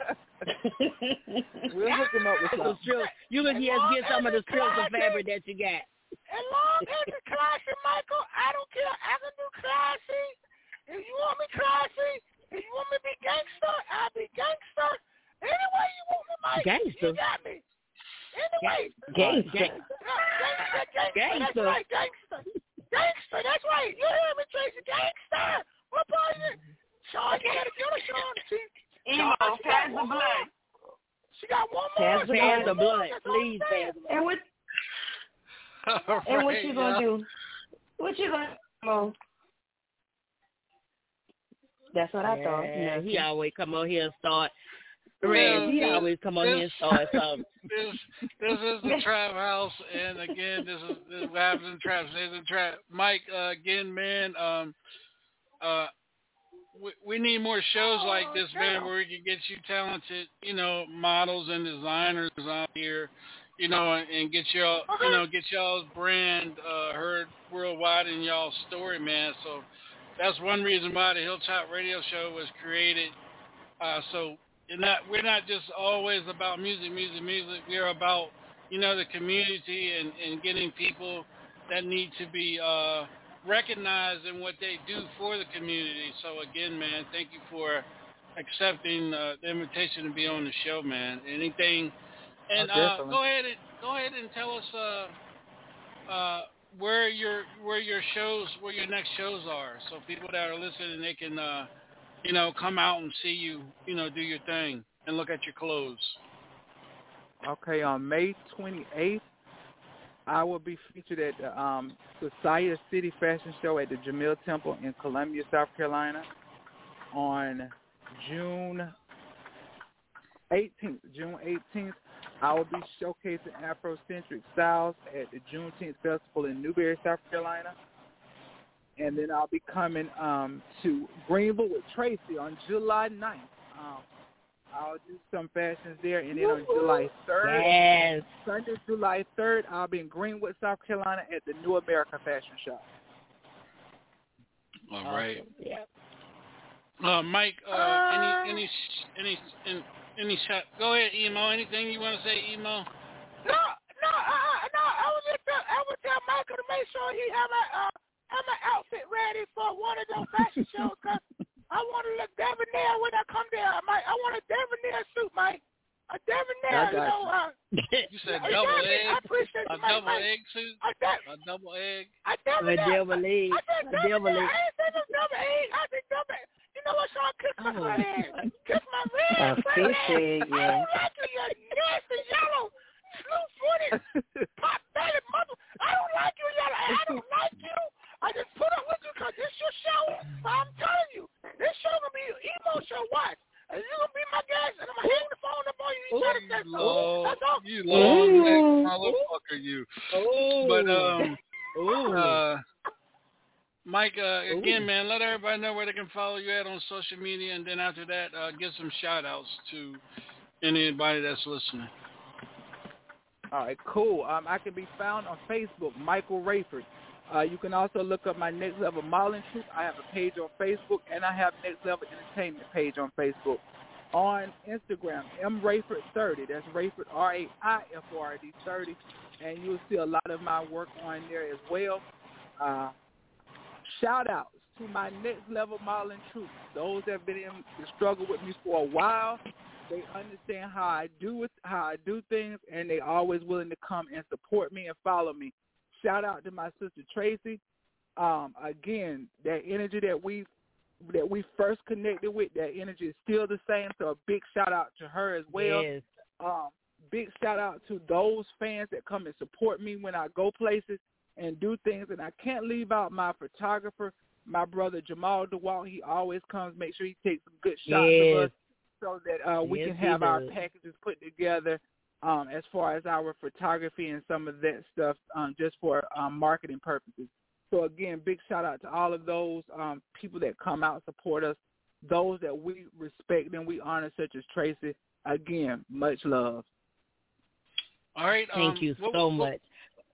We'll hook him up with Some strips. You can just get some of the strips of fabric that you got. As long as it's classy, Michael, I don't care. I can do classy. If you want me classy, if you want me to be gangster, I'll be gangster. Any way you want me, Mike, Gangster? you got me. Anyway. Gangster. Gangster, gangster. That's right, gangster. Gangster, that's right. You hear me, Tracy? Gangster. What part of it? Sean, you gotta get her, Sean. She, Emo, Sean, pass the one more. blood. She got one more. Pass pass the blood, That's all please saying. pass the blood. And what All and what you gonna yeah. do? What you gonna do? That's what I thought. Yeah, he always come on here and start. Well, Reg, he always come on here and start something. this this is the trap house, and again, this is this is what happens in trap. Stays in trap. Mike, uh, again, man, um, uh, we, we need more shows like this, man, where we can get you talented, you know, models and designers out here, you know, and, and get y'all, you know, get y'all's brand uh, heard worldwide in y'all's story, man. So that's one reason why the Hilltop Radio Show was created. Uh, so not, we're not just always about music, music, music. We're about, you know, the community and, and getting people that need to be uh, recognized in what they do for the community. So again, man, thank you for accepting uh, the invitation to be on the show, man. Anything, and Oh, uh, go ahead and go ahead and tell us uh, uh, where your where your shows where your next shows are, so people that are listening they can uh, you know come out and see you, you know, do your thing and look at your clothes. Okay, on May 28th, I will be featured at the um, Society of City Fashion Show at the Jamil Temple in Columbia, South Carolina. On June 18th, June 18th, I will be showcasing Afrocentric styles at the Juneteenth Festival in Newberry, South Carolina. And then I'll be coming um, to Greenville with Tracy on July 9th. Um, I'll do some fashions there, and then on July 3rd, Yes. Sunday, July 3rd, I'll be in Greenwood, South Carolina at the New America Fashion Show. All right. Yeah. Uh, Mike, uh, any any any any any shot? Go ahead, emo. Anything you want to say, emo? No, no, uh, no. I was just tell, I would tell Michael to make sure he have my uh have my outfit ready for one of those fashion shows 'cause I want to look debonair when I come there. I might, I want a debonair suit, Mike. A debonair, I you got know. Uh, You said you double got egg, I appreciate a you, Mike. double Mike. egg suit, A, de- a double egg. a A debonair. devil egg. I said A devil debonair. egg. I said no double egg. I said double. You know what, Sean? Kiss my Oh. front end. Kiss my red A front fish end. egg, I don't like you, you nasty yellow, slew-footed, pot-bellied mother. I don't like you, yellow. I don't like you. I just put up with you because this your show. But I'm telling you, this show gonna be an emo show. Watch. And you gonna be my guest, and I'm gonna hang the phone up on you. You try to say something. Long, That's all. You long neck motherfucker, you. Oh. But um, Ooh. uh, Mike, uh, again, man, let everybody know where they can follow you at on social media, and then after that, uh, give some shout outs to anybody that's listening. All right, cool. Um, I can be found on Facebook, Michael Rayford. Uh, you can also look up my Next Level Modeling Troupe. I have a page on Facebook, and I have Next Level Entertainment page on Facebook. On Instagram, M Rayford 30. That's Rayford R A I F O R D 30, and you'll see a lot of my work on there as well. Uh, shout outs to my Next Level Modeling Troupe. Those that have been in the struggle with me for a while. They understand how I do how I do things, and they always willing to come and support me and follow me. Shout out to my sister Tracy. Um, again, that energy that we that we first connected with, that energy is still the same. So a big shout out to her as well. Yes. Um, big shout out to those fans that come and support me when I go places and do things. And I can't leave out my photographer, my brother Jamal DeWalt. He always comes, make sure he takes some good shots Yes. of us so that uh, we Yes, can have our packages put together um, as far as our photography and some of that stuff um, just for um, marketing purposes. So again, big shout out to all of those um, people that come out and support us, those that we respect and we honor, such as Tracy. Again, much love. All right. Thank um, you what- so what- much.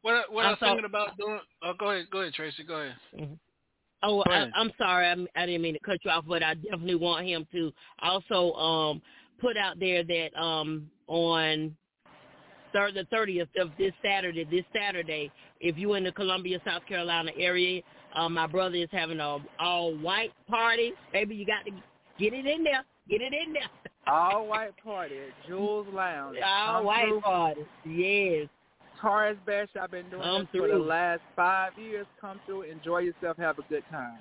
What what I was thinking about doing? Oh, go ahead, go ahead, Tracy. Go ahead. Mhm. Oh, Go I, ahead. I'm sorry. I'm, I didn't mean to cut you off, but I definitely want him to also um, put out there that um, on third, the 30th of this Saturday, this Saturday, if you're in the Columbia, South Carolina area, um, my brother is having a all white party. Maybe you got to get it in there. Get it in there. All white party at Jules Lounge. All Come white through. party. Yes. Taurus Bash. I've been doing Come this for the last five years. Come through, enjoy yourself, have a good time.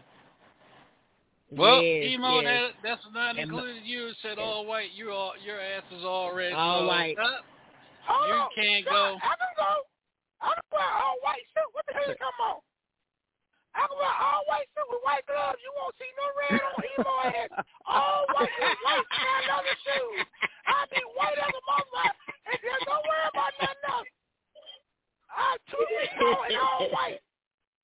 Well, yes, emo, yes. that, that's not And my- included. You said all white. You all your ass is all red. All so, white. Uh, you can't go. I can go. I can wear all white suit. What the hell come on? I can wear all white suit with white gloves. You won't see no red on emo ass. All white with white sand leather shoes. I'll be white as a motherfucker. And just don't worry about nothing else. I'm two feet tall and all white.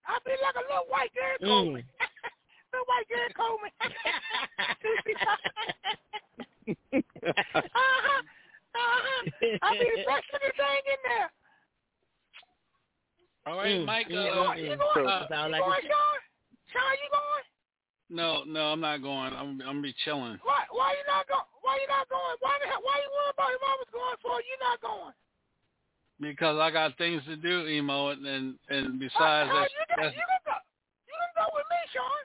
I'll be like a little white Coleman. Mm. little white Gary Coleman. two feet tall. uh-huh. Uh-huh. I'll be the best of the thing in there. All right, Mm, Mike. mm, Uh, mm, You mm. going? uh, Sound you like going, a- Sean? Sean, you going? no, no, I'm not going. I'm I'm be chilling. Why? Why you not going? Why you not going? Why the hell? Why you worried about if I was going for? You not going? because I got things to do, emo, and and, and besides hell, that's, you, got, that's you can go. You can go with me, Sean.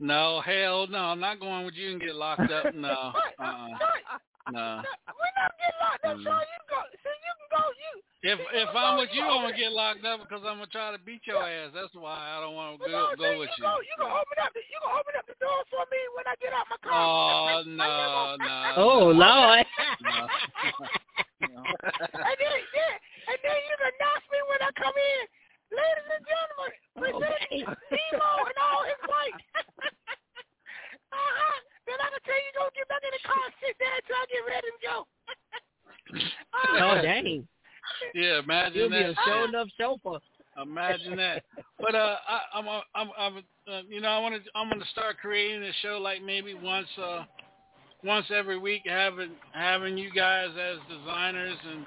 no hell no, I'm not going with you and get locked up. No, Right, uh, right. No. We're not getting locked up, Mm. Sean. You go. See, you can go. You. If See, if you I'm go, with you you, I'm gonna get locked up because I'm gonna try to beat your ass. That's why I don't want to go go see, with you you. Go, you gonna open up the you gonna open up the door for me when I get out my car. Oh no, no. Oh, Lord. no. and then, then, and then you can announce me when I come in. Ladies and gentlemen, presenting Emo and all his white. uh-huh. Then I can tell you go get back in the car and sit there until I get ready to go. Oh, dang. Yeah, imagine You'll be a show enough chauffeur. Imagine that. But uh, I, I'm, a, I'm, I'm, uh, you know, I want to, I'm going to start creating a show like maybe once, uh, once every week, having, having you guys as designers and,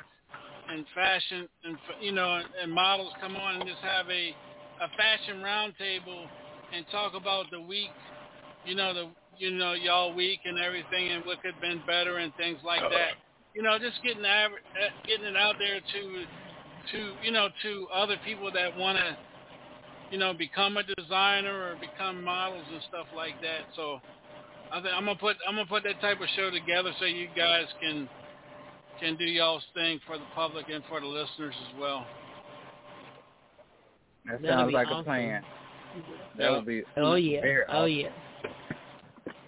and fashion and you know, and, and models come on and just have a, a fashion roundtable and talk about the week, you know, the, you know, y'all week and everything and what could have been better and things like that. You know, just getting aver- uh, getting it out there to to you know to other people that want to you know become a designer or become models and stuff like that. So I think I'm gonna put I'm gonna put that type of show together so you guys can can do y'all's thing for the public and for the listeners as well. That sounds like awesome. a plan. That Yeah. would be Oh, yeah. very Oh, awesome. yeah.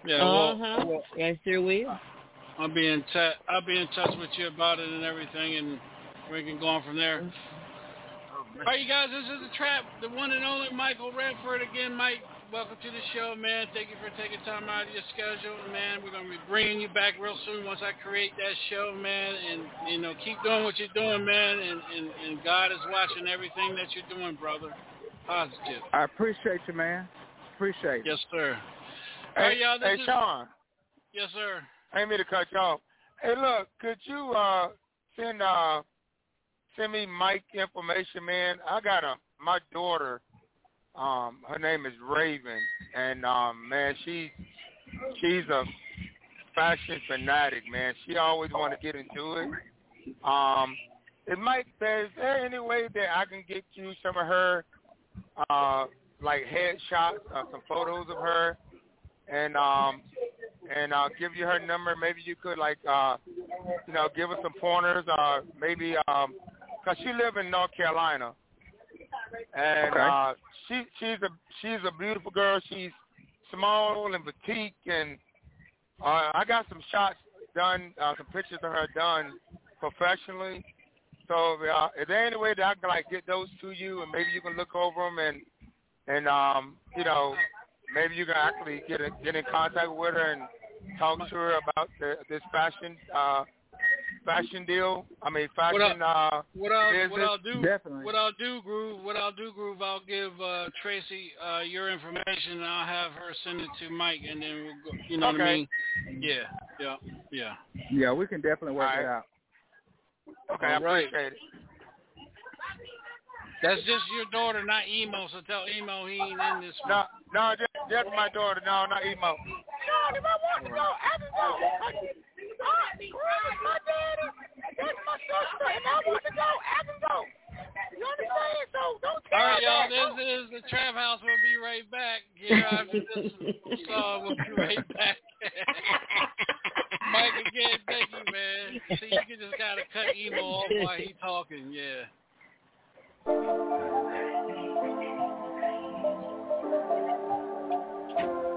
Yeah, well, Uh-huh. well, Yes, sure will. I'll be in touch. I'll be in touch with you about it and everything, and we can go on from there. All right, you guys, this is the trap, the one and only Michael Rayford again. Mike, welcome to the show, man. Thank you for taking time out of your schedule, man. We're gonna be bringing you back real soon once I create that show, man. And you know, keep doing what you're doing, man. And and, and God is watching everything that you're doing, brother. Positive. I appreciate you, man. Appreciate it. Yes, sir. Hey, right, y'all. This hey is, Sean. Yes, sir. I ain't mean to cut you off. Hey, look, could you uh send uh send me Mike information, man? I got a my daughter. Um, her name is Raven, and um, man, she she's a fashion fanatic, man. She always want to get into it. Um, it might. Is there any way that I can get you some of her, uh, like headshots, uh, some photos of her, and um, and I'll give you her number. Maybe you could like, uh, you know, give us some pointers. Uh, maybe um, cause she live in North Carolina, and Okay. uh, she she's a she's a beautiful girl. She's small and petite, and uh, I got some shots done, uh, some pictures of her done professionally. So uh, is there any way that I can like get those to you, and maybe you can look over them and and um, you know maybe you can actually get a, get in contact with her and talk to her about the, this fashion uh, fashion deal. I mean fashion. What I, uh, what I'll what I'll do Definitely. what I'll do groove what I'll do groove I'll give uh, Tracy uh, your information and I'll have her send it to Mike and then we'll go, you know what I Okay. mean? Yeah, yeah, yeah. Yeah, we can definitely work All it out. Okay, I All right. appreciate it. That's just your daughter, not emo. So tell emo he ain't in this. No, no, just, just my daughter. No, not emo. No, if I want to go, I can go. I, I, my daddy, that's my sister. If I want to go, I can go. You understand? So don't tell All right, y'all. that. This is the Trap House. We'll be right back here after this song. We'll be right back. Mike, again, thank you, man. See, you can just gotta cut emo off while he talking. Yeah. Thank you.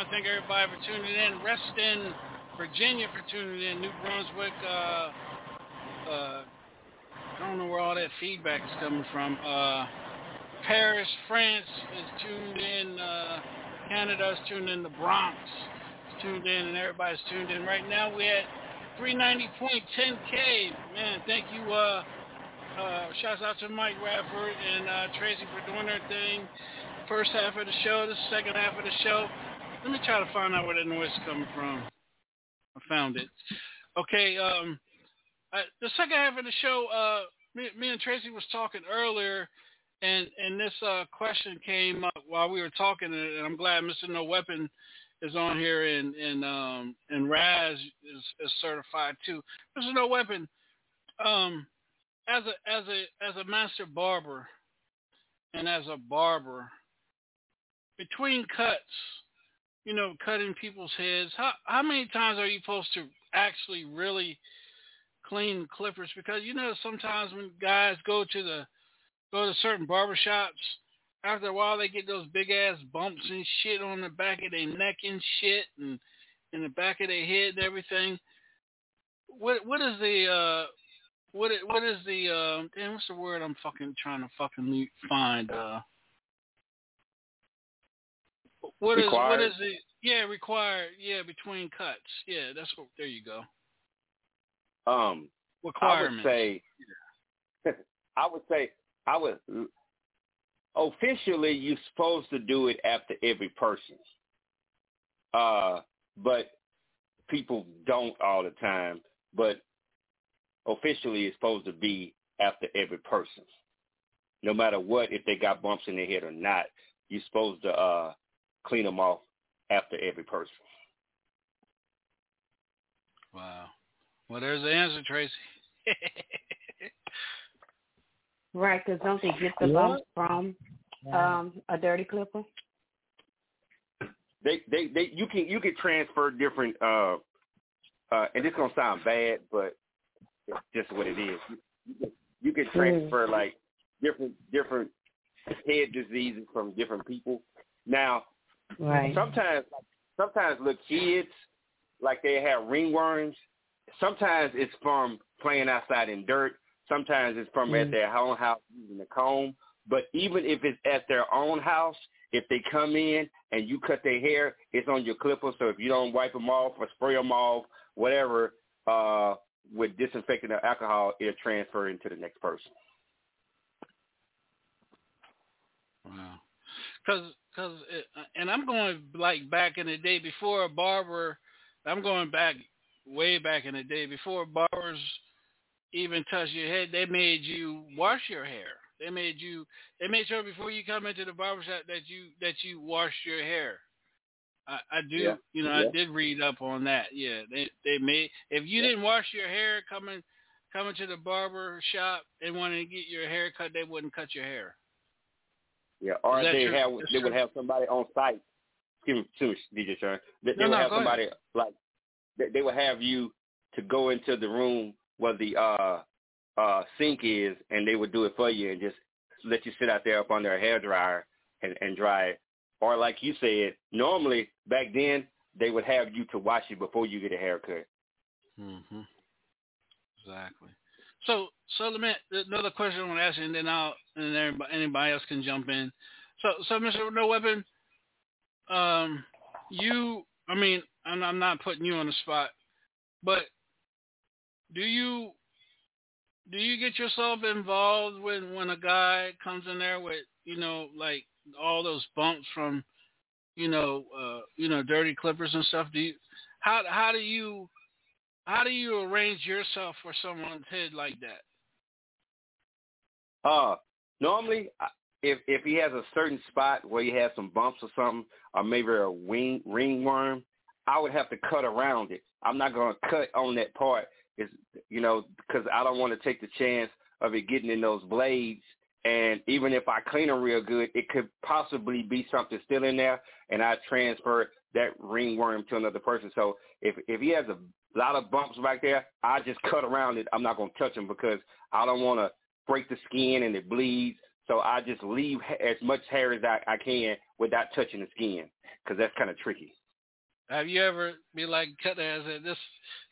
Want to thank everybody for tuning in. Reston, Virginia, for tuning in. New Brunswick. Uh, uh, I don't know where all that feedback is coming from. Uh, Paris, France is tuned in. Uh, Canada is tuned in. The Bronx is tuned in, and everybody's tuned in. Right now, we're at 390.10k. Man, thank you. Uh, uh, shouts out to Mike Rayford and uh, Tracy for doing their thing. First half of the show, the second half of the show. Let me try to find out where that noise is coming from. I found it. Okay, um, I, the second half of the show, uh, me, me and Tracy was talking earlier, and and this uh, question came up while we were talking, and I'm glad Mr. No Weapon is on here, and and um, and Raz is, is certified too. Mr. No Weapon, um, as a as a as a master barber and as a barber between cuts you know cutting people's heads. How how many times are you supposed to actually really clean clippers? Because you know sometimes when guys go to the go to certain barbershops after a while they get those big ass bumps and shit on the back of their neck and shit and in the back of their head and everything. What what is the uh what what is the uh damn what's the word I'm fucking trying to fucking find uh What is what Required? is it? Yeah, required. Yeah, between cuts. Yeah, that's what. There you go. Um, I would Requirements. say, I would say, I would officially you're supposed to do it after every person. Uh, but people don't all the time. But officially, it's supposed to be after every person. No matter what, if they got bumps in their head or not, you're supposed to uh, clean them off after every person. Wow. Well, there's the answer, Tracy. Right, because don't they get the What? bumps from um a dirty clipper? they they they you can you can transfer different uh uh and this is gonna sound bad but it's just what it is you, you can, you can transfer like different different head diseases from different people now Right. sometimes sometimes little kids like they have ringworms sometimes it's from playing outside in dirt sometimes it's from at Mm. their own house using a comb but even if it's at their own house if they come in and you cut their hair, it's on your clipper. So if you don't wipe them off or spray them off, whatever, uh, with disinfectant or alcohol, it'll transfer into the next person. Wow. Cause, cause, it, and I'm going like back in the day before a barber. I'm going back way back in the day before barbers even touched your head. They made you wash your hair. They made you. They made sure before you come into the barbershop that you that you wash your hair. I, I do. Yeah. You know, Yeah. I did read up on that. Yeah, they they made if you didn't wash your hair coming coming to the barber shop and wanting to get your hair cut, they wouldn't cut your hair. Yeah, or they true? have That's they would have somebody on site. Excuse me, DJ Sharon. They, they No, would no, have go ahead. somebody like they, they would have you to go into the room where the uh uh sink is, and they would do it for you and just let you sit out there up under a hair dryer and, and dry it. Or like you said, normally back then they would have you to wash it before you get a haircut. Mm-hmm. Exactly. So, so let me another question I want to ask you, and then I'll and then everybody, anybody else can jump in. So, so Mr. No Weapon, um, you, I mean, I'm, I'm not putting you on the spot, but do you do you get yourself involved when when a guy comes in there with you know like all those bumps from you know uh you know dirty clippers and stuff do you how how do you how do you arrange yourself for someone's head like that Uh, normally, if if he has a certain spot where he has some bumps or something, or maybe a wing ringworm, I would have to cut around it. I'm not going to cut on that part, is you know, because I don't want to take the chance of it getting in those blades. And even if I clean them real good, it could possibly be something still in there, and I transfer that ringworm to another person. So if if he has a lot of bumps back there, I just cut around it. I'm not going to touch them because I don't want to break the skin and it bleeds. So I just leave ha- as much hair as I, I can without touching the skin because that's kind of tricky. have you ever be like cut there and this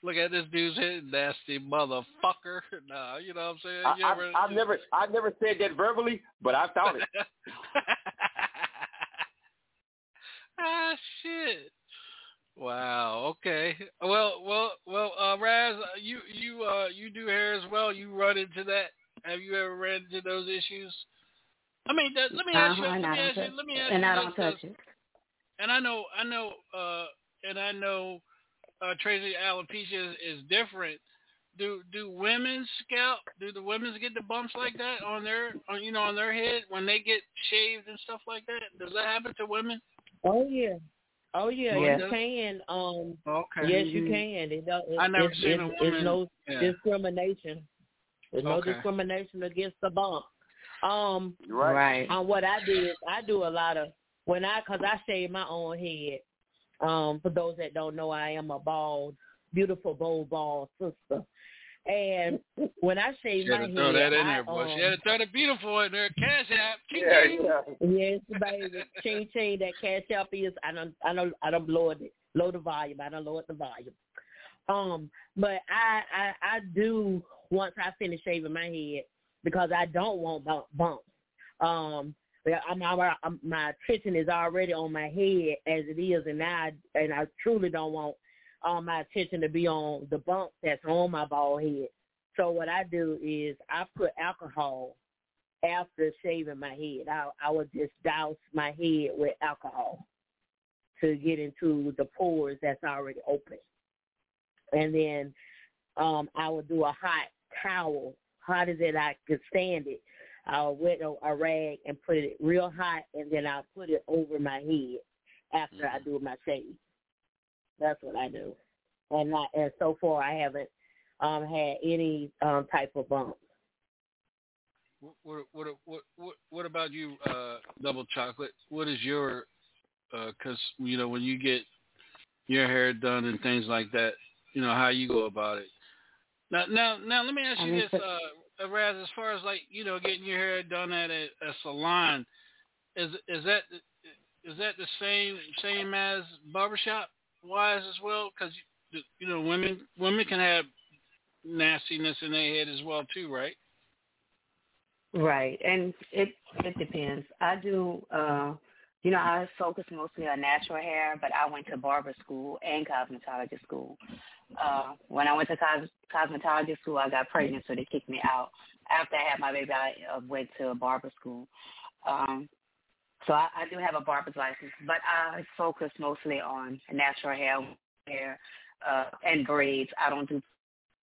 look at this dude's head nasty motherfucker nah you know what i'm saying I, ever, I, I've never I've never said that verbally, but I thought it. ah shit wow okay well well well uh raz uh, you you uh you do hair as well you run into that have you ever ran into those issues i mean that, let me ask you Uh-huh, let and me I don't ask you touch- let me ask and you I this, don't 'cause- touch it. and I know, I know, uh, and I know, uh, Tracy alopecia is, is different. Do do women scalp? Do the women get the bumps like that on their, on, you know, on their head when they get shaved and stuff like that? Does that happen to women? Oh yeah. Oh yeah, Yes. you can. Um Okay. yes you can. It, don't- it, I never it's, seen a it's, woman- it's no yeah. discrimination. There's no discrimination against the bump. Um Right. Right. on what I do is I do a lot of when I cuz I shave my own head. Um for those that don't know I am a bald beautiful bold bald sister. And when I shave She my had head, to throw that in I, there, boy. um, She had to throw the beautiful in there. Cash app. Ching, Yeah, ching. yeah. Yes, baby. Ching ching. That cash up is. I don't. I don't. I don't lower it. Low the volume. I don't lower the volume. Um, but I, I, I do once I finish shaving my head because I don't want bump, bumps. Um, Well, I'm, I'm, I'm, my attention is already on my head as it is, and I, and I truly don't want all my attention to be on the bump that's on my bald head. So what I do is I put alcohol after shaving my head. I I would just douse my head with alcohol to get into the pores that's already open, and then um I would do a hot towel, hotter than I could stand it. I'll wet a, a rag and put it real hot, and then I'll put it over my head after I do my shave. That's what I do, and not and so far I haven't um had any um type of bumps. What what what what what about you, uh, double chocolate? What is your because you know when you get your hair done and things like that, you know how you go about it. Now now now let me ask you this, uh, uh, Raz, as far as like you know getting your hair done at a, a salon, is is that is that the same same as barbershop wise as well? Because you know women women can have nastiness in their head as well too, right? Right, and it it depends. I do, uh, you know, I focus mostly on natural hair, but I went to barber school and cosmetology school. Uh, when I went to cos- cosmetology school, I got pregnant, so they kicked me out. After I had my baby, I uh, went to a barber school. Um, so I, I do have a barber's license, but I focus mostly on natural hair, hair, uh, and braids. I don't do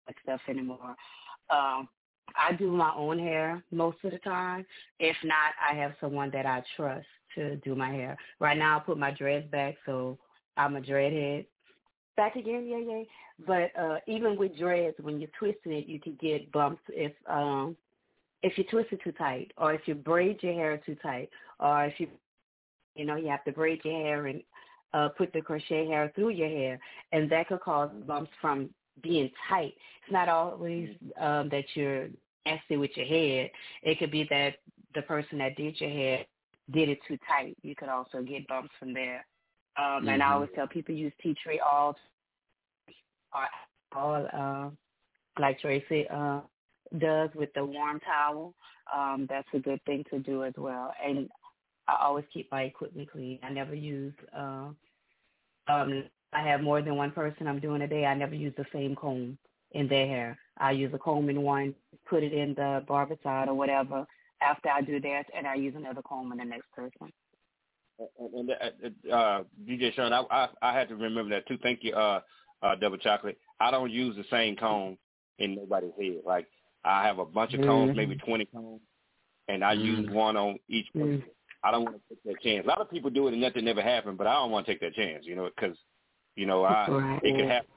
that stuff anymore. Um, I do my own hair most of the time. If not, I have someone that I trust to do my hair. Right now, I put my dreads back, so I'm a dreadhead. Back again, yeah, yeah. But uh, even with dreads, when you're twisting it, you can get bumps if um, if you twist it too tight, or if you braid your hair too tight, or if you you know you have to braid your hair and uh, put the crochet hair through your hair, and that could cause bumps from being tight. It's not always um, that you're nasty with your hair. It could be that the person that did your hair did it too tight. You could also get bumps from there. Um, mm-hmm. And I always tell people use tea tree oil or all uh, like Tracy uh, does with the warm towel. Um, that's a good thing to do as well. And I always keep my equipment clean. I never use uh, um, I have more than one person I'm doing a day, I never use the same comb in their hair. I use a comb in one, put it in the barbicide or whatever after I do that, and I use another comb in the next person. And uh, uh, DJ Sean, I, I I had to remember that too. Thank you, uh, uh, Double Chocolate. I don't use the same comb in nobody's head. Like I have a bunch of combs, mm-hmm. maybe twenty combs, and I mm-hmm. use one on each person. Mm-hmm. I don't want to take that chance. A lot of people do it and nothing never happened, but I don't want to take that chance, you know, because you know, I right. it could happen.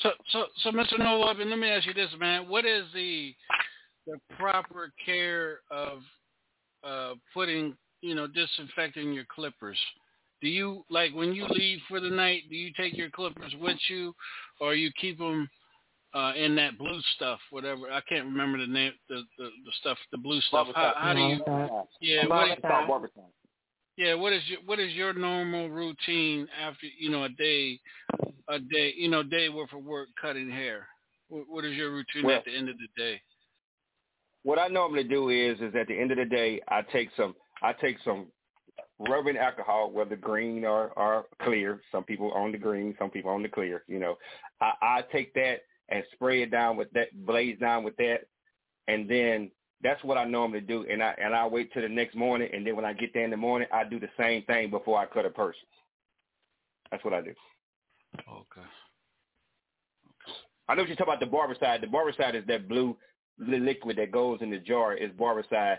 So, so, so, Mr. No let me ask you this, man. What is the the proper care of uh, putting, you know, disinfecting your clippers? Do you like when you leave for the night? Do you take your clippers with you, or you keep them uh, in that blue stuff, whatever? I can't remember the name, the the, the stuff, the blue stuff. How, how do you? Yeah, what, yeah, what is your what is your normal routine after you know a day, a day you know day worth of work cutting hair? What, what is your routine well, at the end of the day? What I normally do is is at the end of the day I take some I take some rubbing alcohol, whether green or, or clear. Some people own the green, some people own the clear. You know, I, I take that and spray it down with that, blaze down with that, and then that's what I normally do, and I and I wait till the next morning, and then when I get there in the morning, I do the same thing before I cut a person. That's what I do. Okay. okay. I know what you're talking about the barbicide. The barbicide is that blue liquid that goes in the jar. Is barbicide.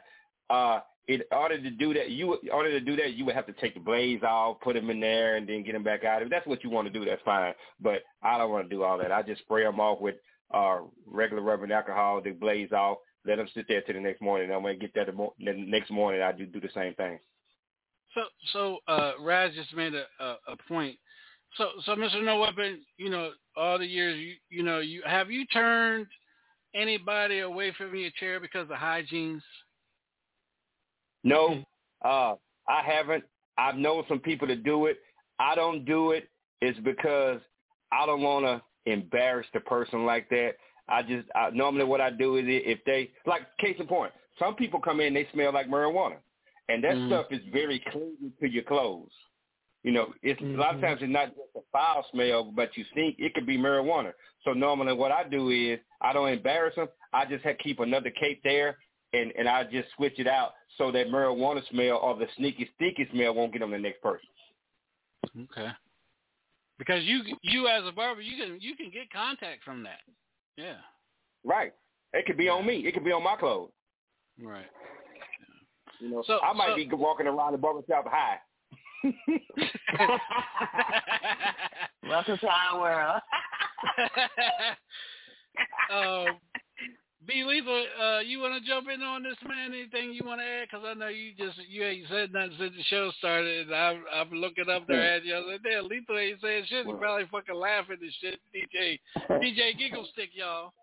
Uh, in order to do that, you in order to do that, you would have to take the blades off, put them in there, and then get them back out. If that's what you want to do, that's fine. But I don't want to do all that. I just spray them off with uh, regular rubbing alcohol, the blades off, let them sit there till the next morning. I'm gonna get that the next morning. I do do the same thing. So, so uh, Raz just made a, a, a point. So, so Mr. No Weapon, you know, all the years, you you know, you have you turned anybody away from your chair because of hygienes? No, uh, I haven't. I've known some people to do it. I don't do it. It's because I don't want to embarrass the person like that. I just I, normally what I do is if they like case in point, some people come in they smell like marijuana. and that Mm-hmm. stuff is very clean to your clothes. You know, it's a lot of Mhm. times it's not just a foul smell, but you think it could be marijuana. So normally, what I do is I don't embarrass them. I just have keep another cape there, and and I just switch it out so that marijuana smell or the sneaky stinky smell won't get on the next person. Okay. Because you you as a barber, you can you can get contact from that. Yeah. Right. It could be on me. It could be on my clothes. Right. You know, So- I might so- be walking around the barber shop high. Welcome to our world. um, B Lethal, uh, you want to jump in on this, man? Anything you want to add? Because I know you just you ain't said nothing since the show started. And I'm I'm looking up there at you. I was like, damn, Lethal ain't saying shit. He probably fucking laughing and shit. DJ DJ Giggle Stick, y'all.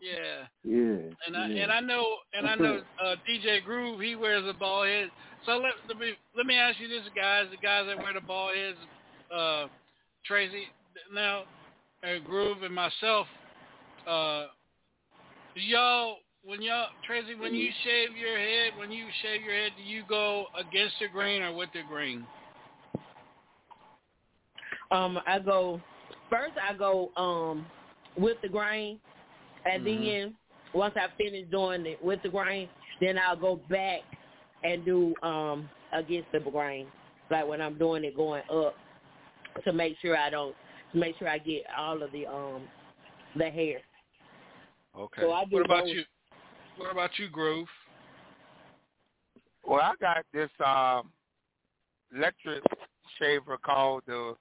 Yeah. Yeah. And I yeah. and I know and I know uh, DJ Groove he wears a ball head. So let, let me let me ask you this, guys. The guys that wear the ball heads, uh, Tracy, now, uh, Groove and myself, uh, y'all when y'all Tracy when you shave your head when you shave your head do you go against the grain or with the grain? Um, I go first. I go um with the grain, and Mm-hmm. then once I finish doing it with the grain, then I'll go back and do um against the grain, like when I'm doing it going up, to make sure I don't to make sure I get all of the um the hair. Okay. So I do what about both. you? What about you, Groove? Well, I got this um, electric shaver called the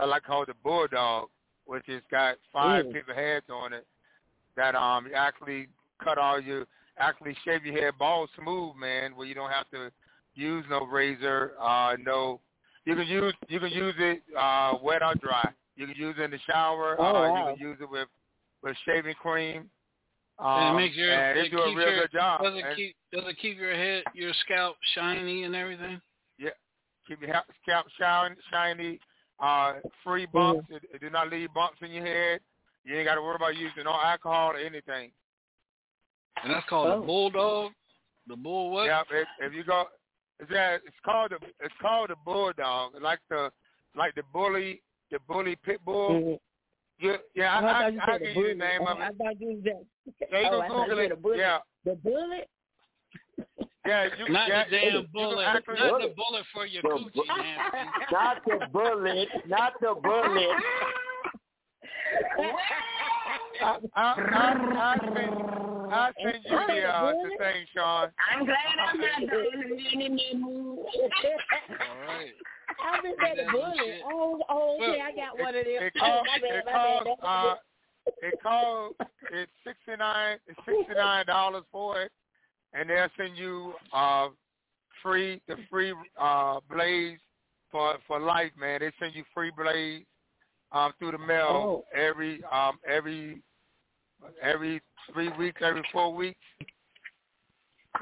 I like called the Bulldog, which has got five Mm. people heads on it. That um you actually cut all your actually shave your hair bald smooth, man, where you don't have to use no razor, uh no you can use you can use it uh wet or dry. You can use it in the shower, Oh, uh wow. you can use it with with shaving cream. And Um, it makes your and it they do a real your, good job. Does it And- keep does it keep your head your scalp shiny and everything? Yeah, keep your ha- scalp shine, shiny, uh, free bumps. It, it do not leave bumps in your head. You ain't got to worry about using no alcohol or anything. And that's called Oh. a bulldog. The bull what? Yeah, if, if you go, it's that it's called the it's called the bulldog, like the like the bully the bully pit bull. You, yeah, Oh, I, I I, thought I can a give you the name of I it. thought you said Yeah, you oh, I can thought you Google said it. a bullet. Yeah, The bullet? yeah, you Not yeah, the damn you bullet. actually- Not the bullet for your The coochie, man. Not the bullet. Not the bullet. I, I, I, I send, I send you the, uh, the thing, Sean. I'm glad I'm not doing anymore. All right. I just said a bullet. Oh, oh, okay, I got one of them. It Oh, called, my bad, it my called, uh, it called, it's sixty nine, it's sixty nine dollars for it, and they'll send you uh free the free uh blades for for life, man. They send you free blades um through the mail Oh. every um every every three weeks, every four weeks.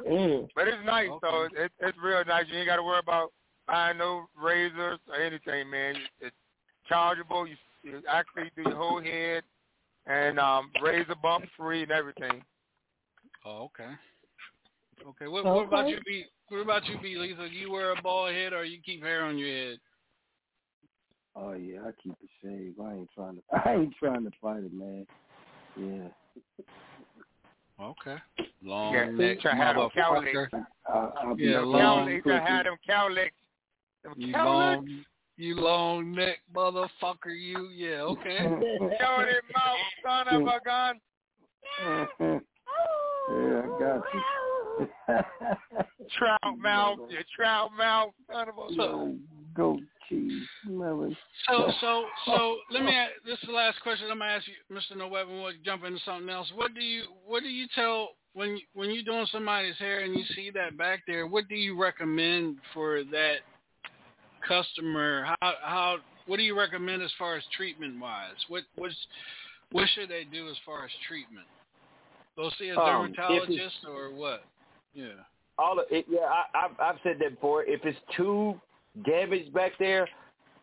Mm. But it's nice Okay. though. It, it's real nice. You ain't got to worry about buying no razors or anything, man. It's chargeable. You, you actually do your whole head and um razor bump free and everything. Oh, okay. Okay. What, what about you, B? What about you, B, Lisa? You wear a bald head or you keep hair on your head? Oh yeah, I keep it shaved. I ain't trying to. I ain't trying to fight it, man. Yeah. Okay. Long Yeah, neck try to have them cow motherfucker. I, I'll Yeah, Them long cow licks, had them cow licks. Uh, them You cow long, licks. you long neck motherfucker. You yeah. Okay. Show it mouth, son of a gun. yeah, I got you. Trout mouth, your trout mouth, son of a gun. Yo, goat cheese, melon. So so so let me. ask- This is the last question I'm gonna ask you, Mr. No Weapon. We'll jump into something else. What do you What do you tell when you- when you're doing somebody's hair and you see that back there? What do you recommend for that customer? How how What do you recommend as far as treatment wise? What what's what should they do as far as treatment? Go see a Um, dermatologist or what? Yeah. all of it, yeah, I, I've I've said that before. If it's too damaged back there,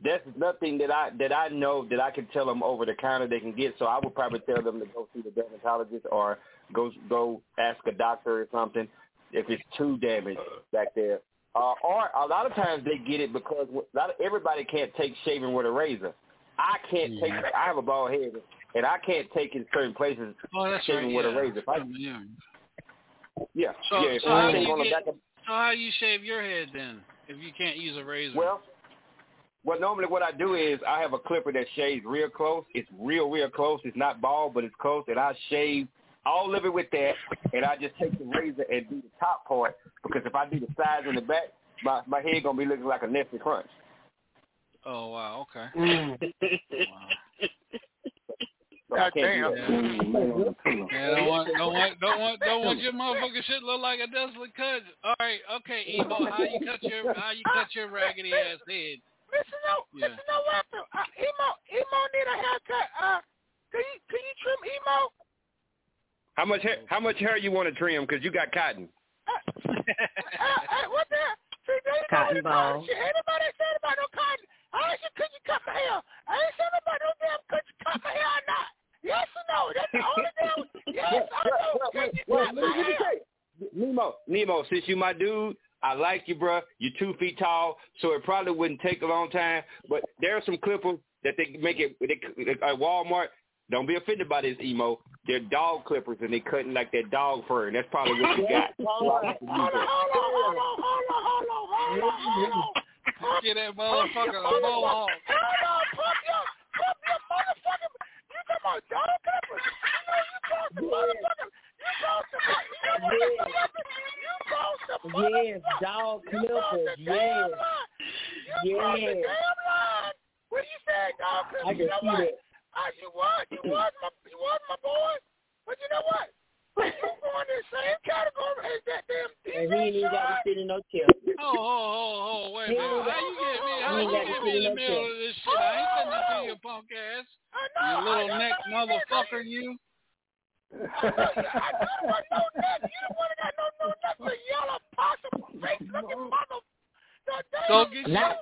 that's nothing that I that I know that I can tell them over the counter they can get. So I would probably tell them to go see the dermatologist or go go ask a doctor or something. If it's too damaged back there, Uh, or a lot of times they get it because a lot of, everybody can't take shaving with a razor. I can't take. I have a bald head, and I can't take in certain places Oh, that's shaving right. with yeah. a razor. If I, yeah. yeah, So, yeah. So how do you get, of so how you shave your head then if you can't use a razor? Well, well, normally what I do is I have a clipper that shaves real close. It's real, real close. It's not bald, but it's close, and I shave all of it with that, and I just take the razor and do the top part because if I do the sides and the back, my my head gonna be looking like a Nestle Crunch. oh wow, okay. Mm. So I can't Do yeah, don't want, don't want, don't want, don't want your motherfucking shit look like a desolate cut. All right, okay, Emo, how you cut your, how you cut your raggedy ass head? Listen, no, Yeah. listen, no, what the, uh, emo, emo need a haircut. Uh, can you, can you trim emo? How much hair, how much hair you want to trim? Because you got cotton. Uh, uh, what the? See, they know Cotton what the ball. Ain't nobody said about no cotton. I ain't said could you cut my hair. I ain't said about no damn could you cut my hair or not. Yes or no? That's the only damn. Yes or no? Could you Well, cut let my me hair? say, Nemo, Nemo, since you my dude, I like you, bruh. You're two feet tall, so it probably wouldn't take a long time. But there are some clippers that they make it they, at Walmart. Don't be offended by this, emo. They're dog clippers, and they cutting like that dog fur, and that's probably what you got. So I like to use Hold on, hold on, hold on, hold on, hold on, hold on, hold on. Get that motherfucker a mohawk. Hold on, pump your, pump your motherfucking. You talking about dog clippers? You know you called the motherfucker. You called the. You know the clippers? You called the Yes, dog clippers. Yes. You crossed the Yes. damn line. When you said dog clippers, I you can know see what? that. Uh, you was, you was my, you was my boy. But you know what? You go in the same category as that damn DJ And he ain't even got to sit in no chair. Oh, oh, oh, oh, wait a minute. How you oh, get me? Oh, How you ain't got get me in the middle of this shit? I ain't said nothing to you, punk ass. I know. You little neck I know you motherfucker, you. I know you got no neck. You the one that got no no neck. The yellow possum face looking mother. The damn Go get your,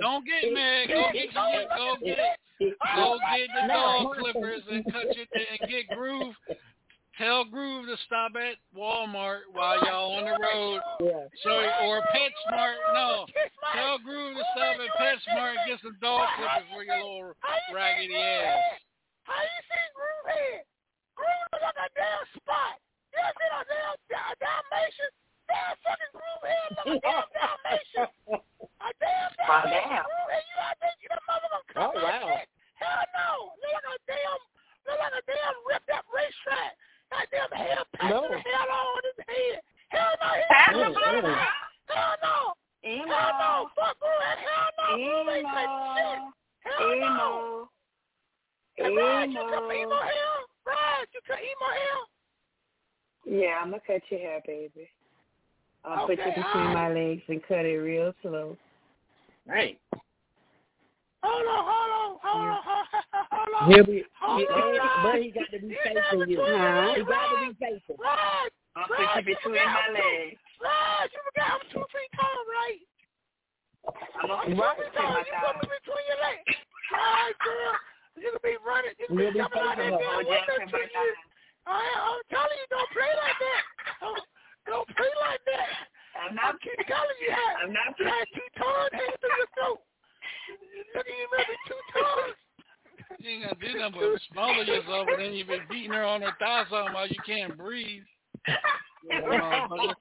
don't get mad. Go get your, go get, go get the dog clippers and cut your and get Groove. Tell Groove to stop at Walmart while y'all on the road. Yeah. So or PetSmart. No, tell Groove to stop at PetSmart and get some dog clippers for your little raggedy ass. How you see Groove head? Groove look like a damn spot. You ever seen a damn a Dalmatian? Damn fucking Groove head look a damn Dalmatian. A damn Oh, Dalmatian damn. Groove head. You I think you that mother gonna cut Oh, wow. Hell no. Look like a damn look like a damn ripped up racetrack. That damn hair patch No. the hell on his head. Hell no. He Hell ain't no. cut. Hell no. Emo. Hell no. Fuck Groove head. Hell no. Groove ain't cut shit. Emo. Hell no. Emo. Hey, Raj, you cut my emo Emo. hair? Raj, you cut emo hair? Yeah, I'm gonna cut your hair, baby. I'll put Okay, it between alright. my legs and cut it real slow. Hey, Hold on, hold on, hold on, hold on, hold on. He'll be, Hold he, on, but he got to be You facing never you. told Huh? He got to be facing. Raj, I'll Raj, you you between forgot my I'm two- legs. Raj, you forgot I'm two feet tall, right? I'm gonna I'm two right. feet tall. You put me between your legs. Right, girl. You can be running. You can be We'll be jumping out that facing damn window to you. time. I, I'm telling you, don't play like that. Don't, don't play like that. I'm I not. keep telling you that. I'm not. You had two tongues hanging through your throat. Look at you, maybe two tongues. You ain't gonna do nothing but smother yourself, and then you be beating her on her thigh something while you can't breathe. You motherfucker.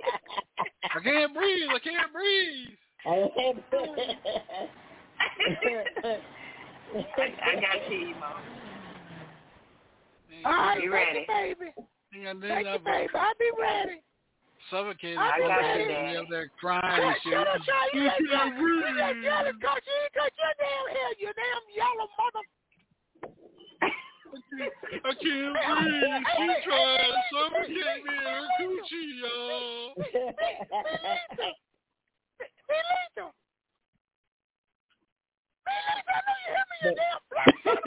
I can't breathe. I can't breathe. I, I got you, Emo. All right, You ready? baby. You ain't gonna do Thank you, baby. I'll be ready. Suffocate I her. got you, You Daddy. there crying and shit. shut up, Sean. You You ain't got can't you ain't breathe. jealous because you ain't cut your damn hair, you damn yellow mother. I can't breathe. She trying to suffocate me in her coochie, y'all. Belito. Belito. Belito, I know you hear me, you damn black son of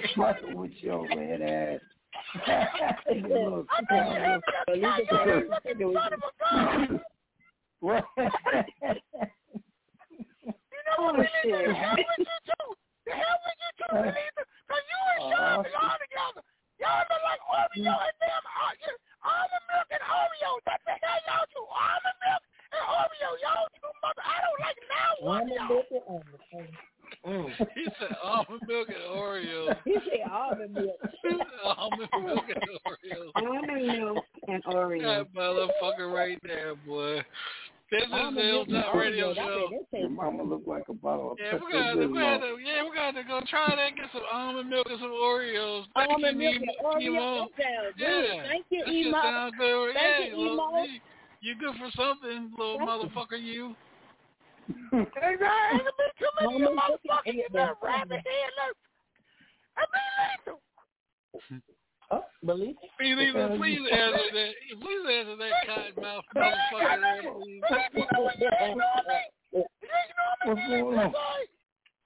a... Fuck with your red ass. You little I know you hear scoundrel. me, you damn fucking son of a gun. What? You know what, Belito? The hell with you too. The hell with you too, Belito. Because you and Sean Oh, belong together. Y'all look like Oreo and damn uh, you- almond milk and Oreos. That's the hell y'all do. Almond Mm. He said almond milk and Oreos. He said almond milk. almond milk and Oreos. Almond milk and Oreo. That motherfucker right there, boy. This is the Almond milk and Hilltop Radio Oreo. That's Show. it. That Your tastes mama look like a bottle of Yeah, Pepto we gotta, we Bismol. gotta, yeah, we gotta go try that. Get some almond milk and some Oreos. Thank Almond you, milk and Emo. Oreo. Emo. That sounds Yeah. Thank you, that shit Emo. sound good. Thank yeah, you, little- Emo. you, you good for something, little motherfucker. You. Exactly. Ain't gonna be too many of you Mama, motherfuckers in there rabbit head look. I mean lethal. Oh, believe it. Please, please, please answer that. Please answer that cotton mouth motherfucker there, please. What's going on?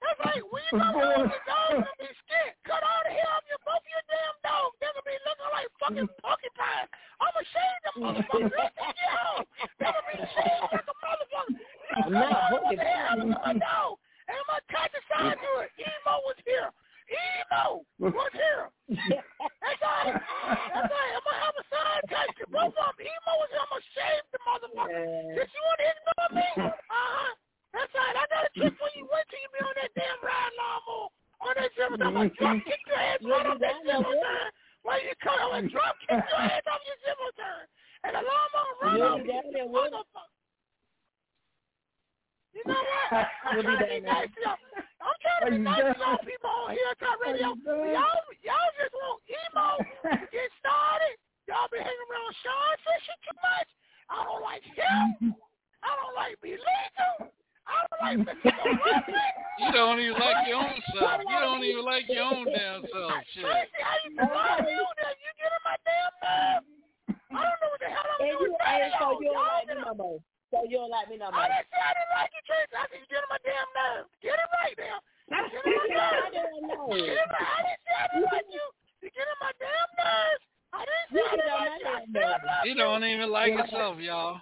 That's like when you come home, your dog's gonna be scared. Cut all the hair off your both your damn dogs. They're gonna be looking like fucking porcupine. I'ma shave them motherfuckers. Let's take you home. They're gonna be shaved like a motherfucker. I'm not Cut all the hair off my dog. And I'm touch the side to it. Emo was here. Emo was here. That's all. That's all. I'm gonna have a side touch to both of them. Emo was here. I'm gonna shave the motherfucker. Since you want to ignore me, uh-huh. That's right. I got a trick for you. Wait till you be on that damn ride lawnmower. On that zipper. I'm gonna drop kick your ass right off that zipper turn. While you cut, I'm gonna drop kick your ass off your zipper turn. And the lawnmower run You'll off you, motherfucker. You know what? I'm trying to be nice to y'all. I'm trying to be nice to y'all people on here, Top Radio. Y'all, y'all just want emo to get started. Y'all been hanging around Sean Fisher too much. I don't like him. I don't like B Lethal. I don't like Mr. You don't even like your own self. You don't even like your own damn self. Shit. Tracy, how you doing? How you doing? You get in my damn nerve. I don't know what the hell I'm And doing. you, and so you don't like me no more. So you don't like me no I didn't say I didn't like you, Tracy. I said you get on my damn nerve. Get it right now. Get on my nerves. I don't know. Get it right. I didn't say I didn't like you. You get on my damn nerves. I didn't say I didn't like you. I still love You you. don't even like yourself, y'all.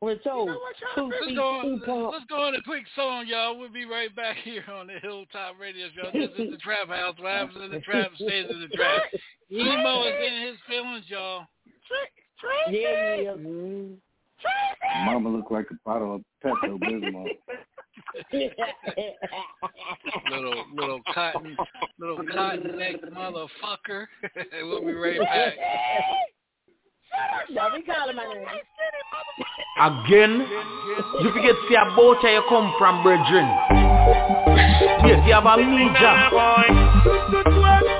We're told You know what, two Sean? Let's go. two pumps. Let's go on a quick song, y'all. We'll be right back here on the Hilltop Radio Show. This is the Trap House. What happens in the trap stays in the trap. Emo is in his feelings, y'all. Tracy. Yeah, yeah. Tracy. Mama look like a bottle of Pepto Bismol. Little little cotton little cotton neck motherfucker. we'll be right back. Don't be calling my name. Again, you forget to see about where you come from, brethren. Yes, you have amnesia.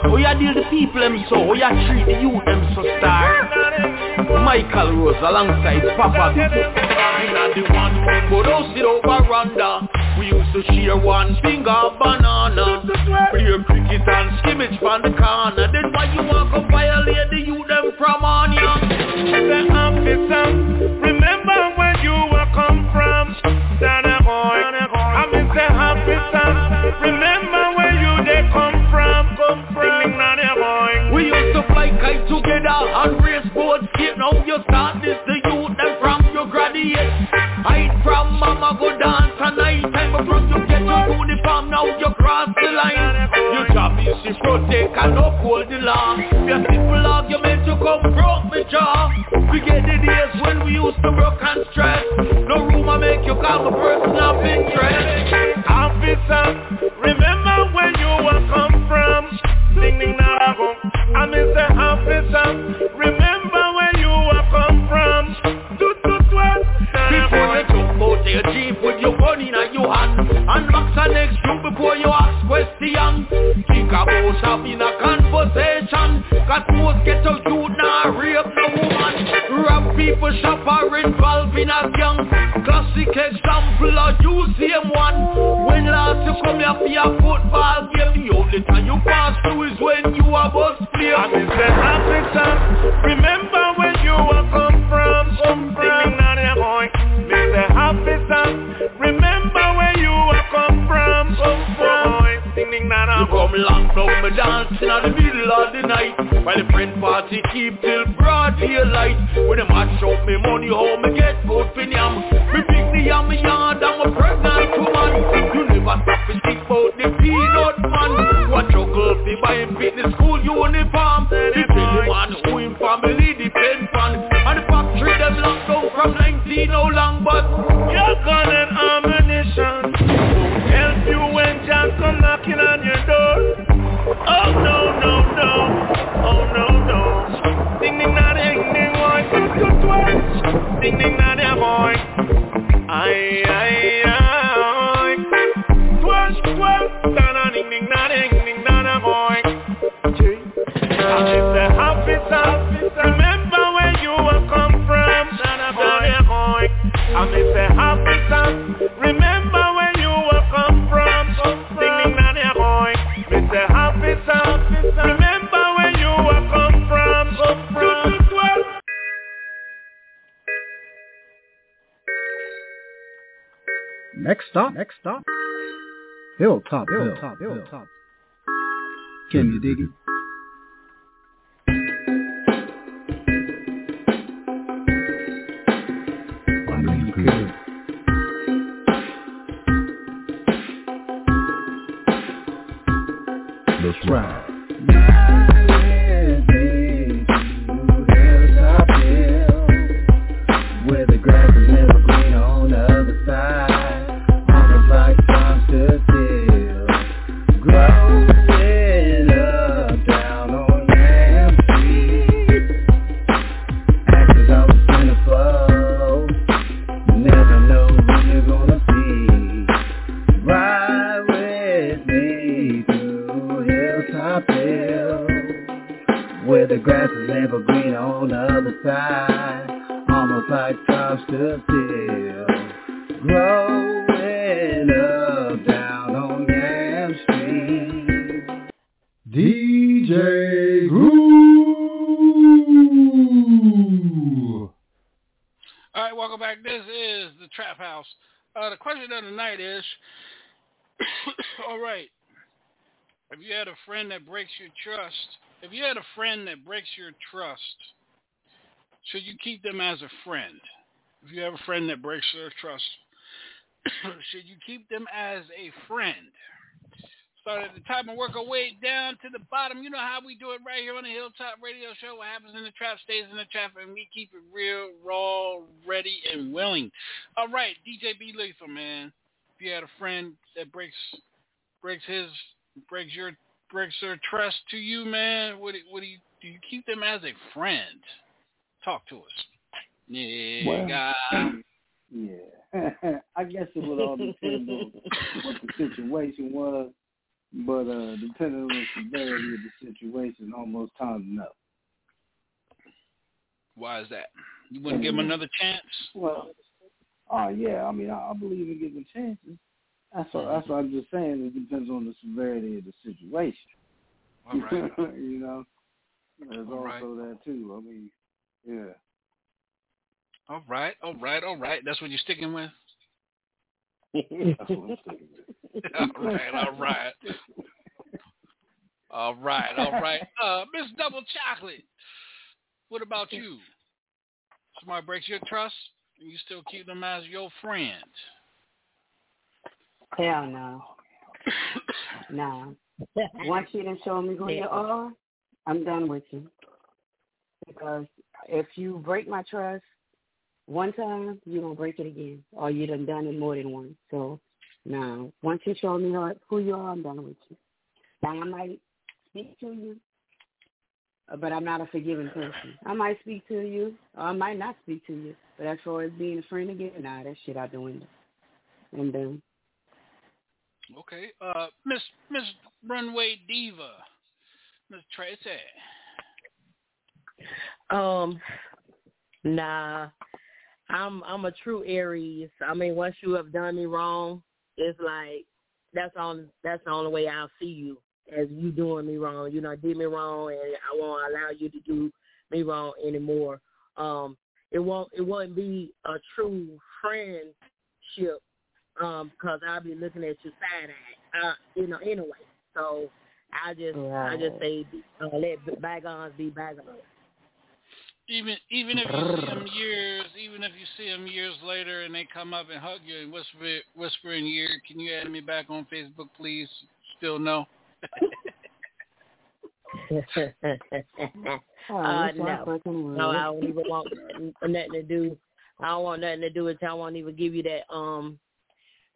Oh, you deal the people them so, oh, you treat the youth them so star. Michael Rose alongside Papa. I'm the one who roast it over Ronda. We used to share one finger banana. Play cricket and skimmage from the corner. Then why you want to violate the youth them from on ya? The remember where you were come from. Dana boy, I miss the officer, remember Now you start this the youth them from your graduate. Hide from mama go dance at night. Time But from you get your uniform. Now you cross the line. Your job is to protect and uphold the law Your simple argument you come broke me jaw. We get the days when we used to work and stress. No room I make you call my person of interest. Officer, remember where you were come from. Ding ding na go. I miss the officer, remember Do do do. Before you jump out your jeep with your gun in your hand. And box the next you before you ask question. Think about having a conversation. Cause most get a youth now rape no woman. Rob people shop or involved in a gang. Classic example of you same one. When last you come here for your football game. The only time you pass through is when you are bus down me dancing in the middle of the night. While the friend party keep till broad daylight. When they match up me money how me get good Hilltop. Hilltop. Hilltop. Can you dig it? That breaks your trust, should you keep them as a friend? If you have a friend that breaks their trust, should you keep them as a friend? Start at the top and work our way down to the bottom. You know how we do it right here on the Hilltop Radio Show. What happens in the trap stays in the trap, and we keep it real, raw, ready, and willing. All right, DJ B Lethal, man. If you had a friend that breaks breaks his breaks your breaks their trust to you, man, what do, what do you? You keep them as a friend? Talk to us. Yeah, Well. Yeah. I guess it would all depend on what the situation was, but uh depending on the severity of the situation, almost time enough. Why is that? You wouldn't give him another chance? Well, oh yeah, I mean, I, I believe in giving chances. That's what, that's what I'm just saying. It depends on the severity of the situation. All right. you know, there's All also right. that too. I mean, yeah. All right, all right, all right. That's what you're sticking with? That's what I'm sticking with. all right, all right. All right, all right. Uh, Miss Double Chocolate, what about you? Somebody breaks your trust, and you still keep them as your friend. Hell no. no. Once you done show me who you are, I'm done with you. Because if you break my trust one time, you don't break it again. Or you done done it more than once. So now, Once you show me who- you are, I'm done with you. Now I might speak to you, but I'm not a forgiving person. I might speak to you, or I might not speak to you. But as far as being a friend again, nah, that shit out the window. And then Okay. Uh, Miss Miss Runway Diva, Miss Tracy. Um, nah, I'm I'm a true Aries. I mean, once you have done me wrong, it's like that's on that's the only way I'll see you as you doing me wrong. You know, did me wrong, and I won't allow you to do me wrong anymore. Um, it won't it won't be a true friendship um because I'll be looking at you side eye, uh, you know, anyway. So I just I just say uh, let bygones be bygones. Even even if you see them years, even if you see them years later, and they come up and hug you and whisper whisper in your ear, can you add me back on Facebook, please? Still no. Oh, uh, I no, no. I don't even want nothing to do. I don't want nothing to do with you. I won't even give you that um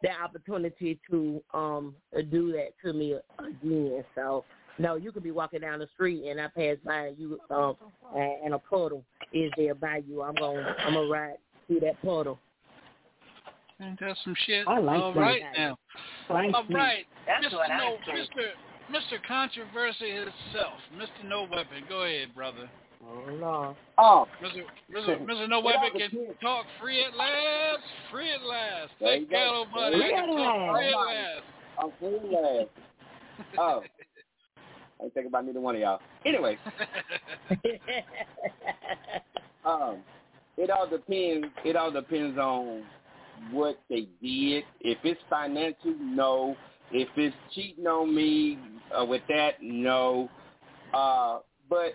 that opportunity to um do that to me again. So no, you could be walking down the street and I pass by and you um and, and a puddle is there by you. I'm gonna I'm gonna ride through that puddle. Ain't that some shit? I like All that. right now. Thank All you. right, That's Mr. what I no, think. Mr. Mr. Controversy himself, Mr. No Weapon. Go ahead, brother. Oh. Oh. Mr. Mr. Mr. No Weapon can kid? talk free at last. Free at last. Thank you. God, buddy. I Free at talk free at last. last. I'm feeling last. Oh. I ain't thinking about neither one of y'all. Anyway, um, it all depends. It all depends on what they did. If it's financial, no. If it's cheating on me uh, with that, no. Uh, but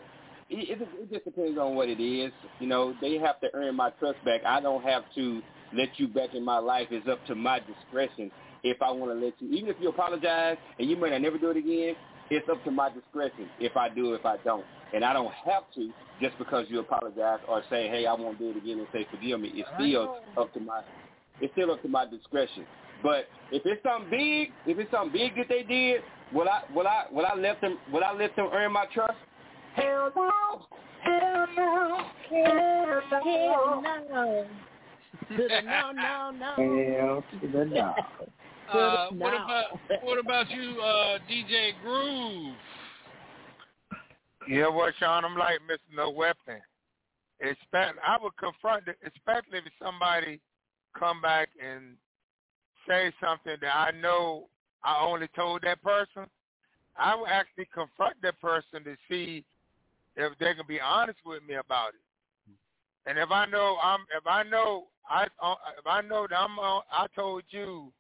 it, it, it just depends on what it is. You know, they have to earn my trust back. I don't have to let you back in my life. It's up to my discretion if I want to let you. Even if you apologize and you may not never do it again, it's up to my discretion if I do, if I don't. And I don't have to just because you apologize or say, hey, I won't do it again and say forgive me. It's still up to my, it's still up to my discretion. But if it's something big, if it's something big that they did, will I, will I, will I let them, will I let them earn my trust? Hell no. Hell no. Hell no. No. No, no. Hell no. What about what about you, uh, DJ Groove? Yeah, well, Sean, I'm like Mr. No Weapon. Expect I would confront it, especially if somebody come back and say something that I know I only told that person. I would actually confront that person to see if they can be honest with me about it. And if I know I'm, if I know I, uh, if I know that I'm, uh, I told you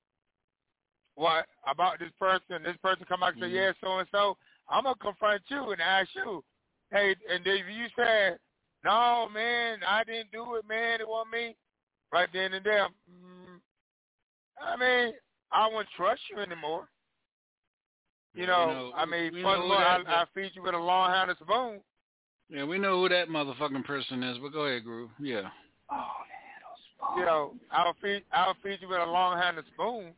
what about this person, this person come back and say, mm-hmm. yeah, so and so, I'm gonna confront you and ask you, hey, and if you say, no, man, I didn't do it, man, it wasn't me, right then and there, mm, I mean, I won't trust you anymore. You know, know, I mean, we first know of I, I feed you with a long handled spoon. Yeah, we know who that motherfucking person is, but go ahead, Groove. Yeah. Oh, You know, I'll feed I'll feed you with a long handled spoon.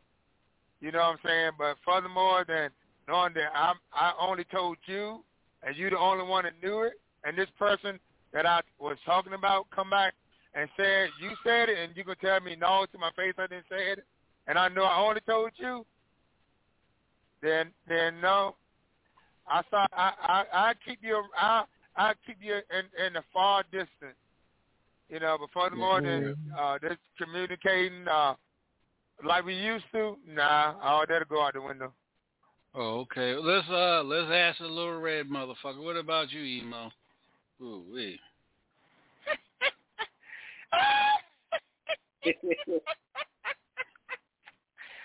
You know what I'm saying? But furthermore than knowing that I'm I only told you and you the only one that knew it and this person that I was talking about come back and said you said it and you can tell me no to my face I didn't say it and I know I only told you then then no. I saw I I I keep you I I keep you in in the far distance. You know, but furthermore than uh this communicating uh like we used to, nah, all that'll go out the window. Oh, okay. Let's uh let's ask the little red motherfucker. What about you, emo? Ooh wee.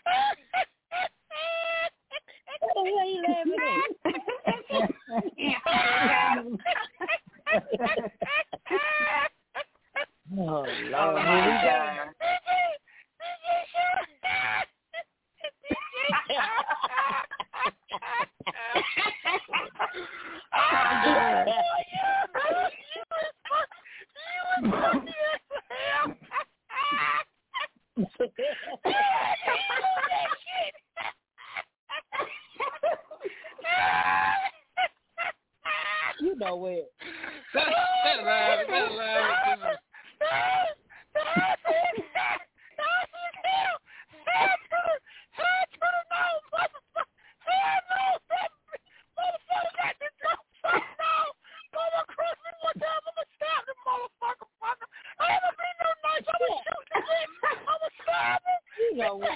The hell you laughing Oh, Lord, here we go. You know where. That that laugh, that laugh. You know what.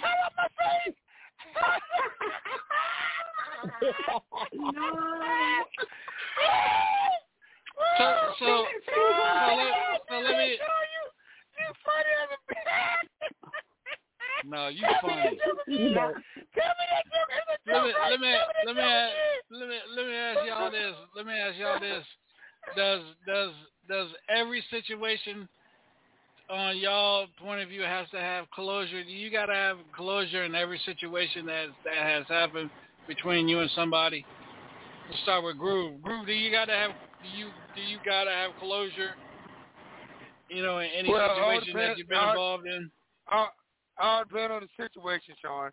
So so so let, so let me. No, you funny. You know. Let me let me let me ask, let me let me ask y'all this. Let me ask y'all this. Does does does every situation on y'all point of view has to have closure? Do you gotta have closure in every situation that that has happened between you and somebody? Let's start with Groove. Groove, do you gotta have do you do you gotta have closure? You know, in any Well, situation that you've been all- involved in. All, all depends on the situation, Sean.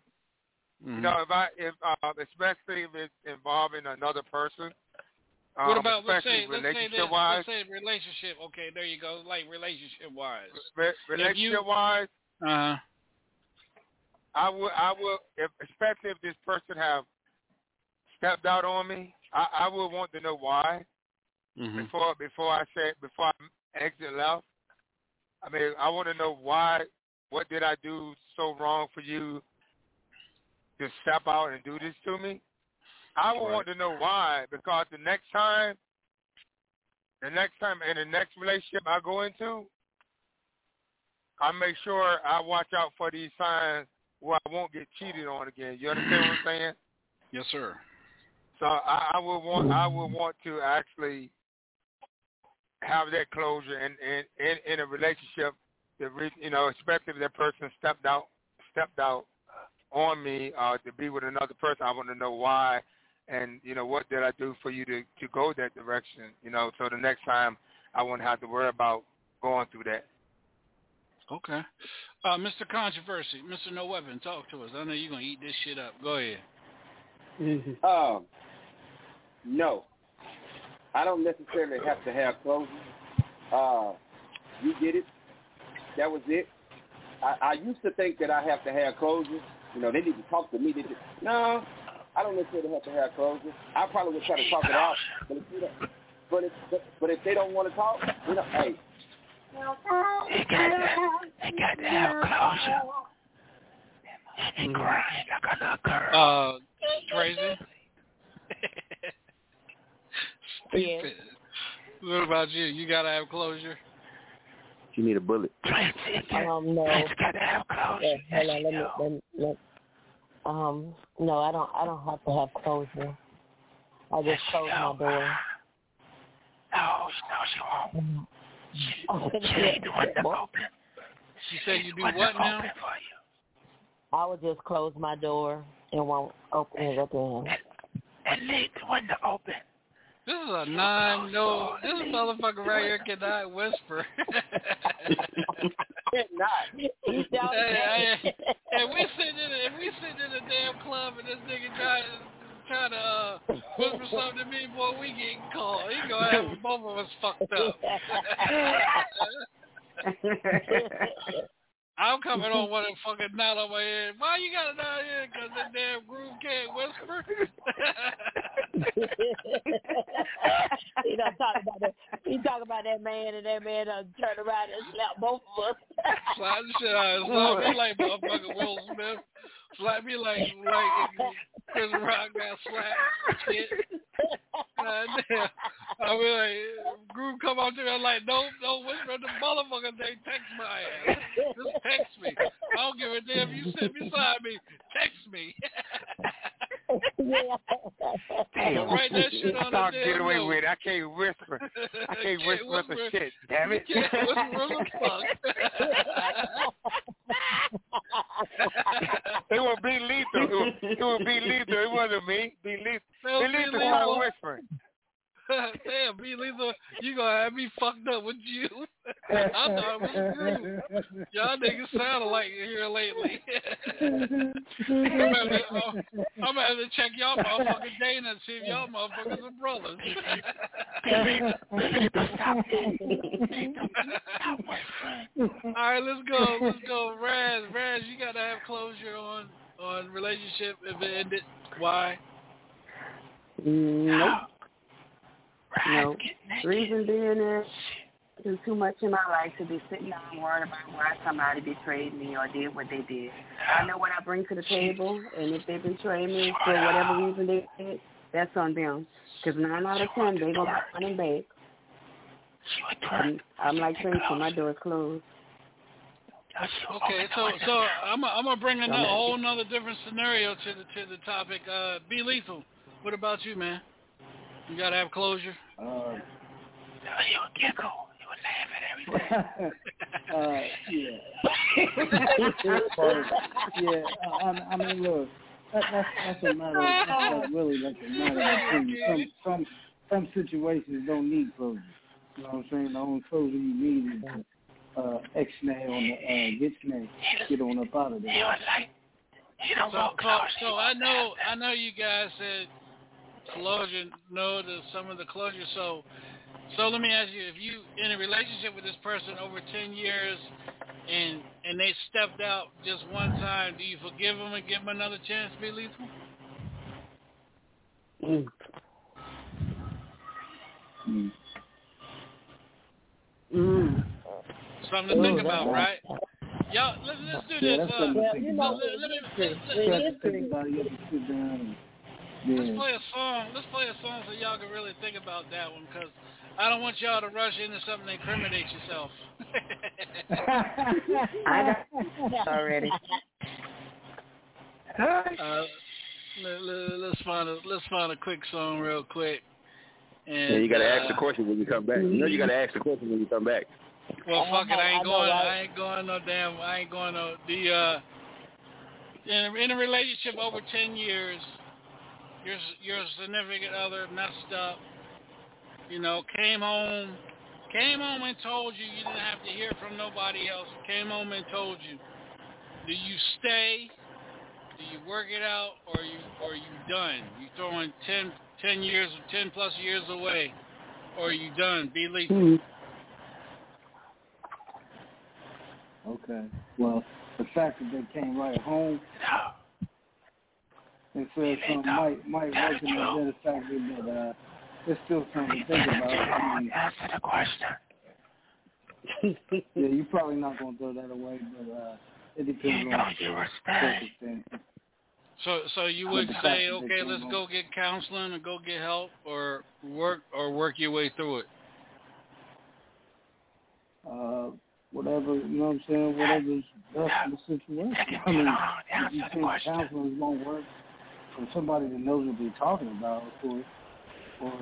Mhm. You know, if I if uh, especially if it's involving another person. What um, about let's say let's say this, wise? let's say relationship. Okay, there you go. Like relationship wise. Re- relationship wise, Uh huh. I would I would if especially if this person have stepped out on me, I, I would want to know why Mm-hmm. before before I said before I exit left. I mean, I want to know why. What did I do so wrong for you to step out and do this to me? I would want to know why because the next time, the next time in the next relationship I go into, I make sure I watch out for these signs where I won't get cheated on again. You understand what I'm saying? Yes, sir. So I, I would want I would want to actually have that closure in in in, in a relationship that re, you know, especially if that person stepped out stepped out on me uh to be with another person. I want to know why and you know what did I do for you to to go that direction. You know, so the next time I won't have to worry about going through that. Okay. Uh, Mr. Controversy, Mr. No Weapon, talk to us. I know you're gonna eat this shit up. Go ahead. Um, no, I don't necessarily have to have closure. Uh, you get it. That was it. I, I used to think that I have to have closure. You know, they need to talk to me. They just, no, I don't necessarily have to have closure. I probably would try to talk it out, but if you don't, but if but, but if they don't want to talk, you know, hey, They got to, they got to have closure. And grind like a little girl. Uh, Tracy. Stupid. What about you? You gotta have closure. you need a bullet. Um, no. got to have closure. Yeah, hold on, let me, let me, let um, no, I don't. I don't have to have closure. I just close my door. No, no, she won't. Oh, She ain't the one to open. She said you do One to what now? open for you. I would just close my door and won't open it again. And leave the one to open. This is a nine no. This motherfucker right here cannot whisper. not. He's hey, hey, if we sitting in a, if we sitting in a damn club and this nigga trying trying to uh, whisper something to me, boy, we getting called. He gonna have both of us fucked up. I'm coming on with a fucking knot on my head. Why you got it down here? Because that damn groove can't whisper. he done talk about that. He talk about that man, and that man done turn around and slap both of us. Slap the shit out. of us. Like motherfucking Will Smith. Slap me like like Chris Rock got slapped. Shit. God damn. I mean, like, Groove come up to me. I'm like, nope, don't whisper the motherfucker. They text my ass. Just text me. I don't give a damn. You sit beside me. Text me. Damn. Write that shit on the Stop damn get away note. with it. I can't whisper. I can't whisper for shit. Damn it. Can't whisper the fuck. it would be lethal. It would, it would be lethal. It wasn't me. Be lethal. Be lethal. Stop whispering. Damn, B Lethal, you gonna have me fucked up with you. I thought it was Groove. Y'all niggas sound alike here lately. I'm gonna, have to, uh, I'm gonna have to check y'all motherfucking data and see if y'all motherfuckers are brothers. All right, let's go. Let's go. Raz, Raz, you gotta have closure on on relationship if it ended. Why? Nope. Nope. Reason being is there's too much in my life to be sitting down worrying about why somebody betrayed me or did what they did. I know what I bring to the table, and if they betray me for whatever reason they did, that's on them. Because nine out of ten, they gonna be running back. And I'm like Tracy, my door's closed. Okay, so so I'm I'm gonna bring in a whole nother different scenario to the to the topic. Uh, B Lethal. What about you, man? You gotta have closure. Uh, you a gecko. You a laugh at everything. uh, yeah. yeah, I, I mean, look, that, that's that's a matter. That's like really like a matter of opinion. Some some some situations don't need closure. You know what I'm saying? The only closure you need is to uh, X-nay on the uh, get snay, get on up out of there. So, so, so I know I know you guys said closure no to some of the closure. So so let me ask you, if you in a relationship with this person over ten years and and they stepped out just one time, do you forgive them and give them another chance to be lethal? Mm. Mm. Something to think Oh, about, right? Y'all, let's, let's do this. that's Uh, to let, think let, let me, let, You let, to think about it. You have to sit down and let's yeah. Let's play a song. Let's play a song so y'all can really think about that one because I don't want y'all to rush into something and incriminate yourself. I got already. Uh, let, let, let's find a let's find a quick song real quick. And Yeah, you gotta uh, ask the question when you come back. You know you gotta ask the question when you come back. Well, I fuck it, know, I I ain't know, going. right? I ain't going no damn. I ain't going no the. uh in a, in a relationship over ten years, your your significant other messed up. You know, came home, came home and told you you didn't have to hear from nobody else. Came home and told you. Do you stay? Do you work it out, or you or you done? You throwing 10, 10 years, ten plus years away, or are you done? B Lethal. Hmm. Okay. Well, the fact that they came right home and said something might might work in the better but uh, it's still something to think about. I mean, Answer the question. yeah, you're probably not gonna throw that away, but uh, it depends You on you were circumstances. So, so you would say, okay, let's go get counseling or go get help or work or work your way through it. Uh, whatever, you know what I'm saying? Whatever's best for the situation. I mean, you think counseling won't work for somebody that knows what they're talking about, of course, or,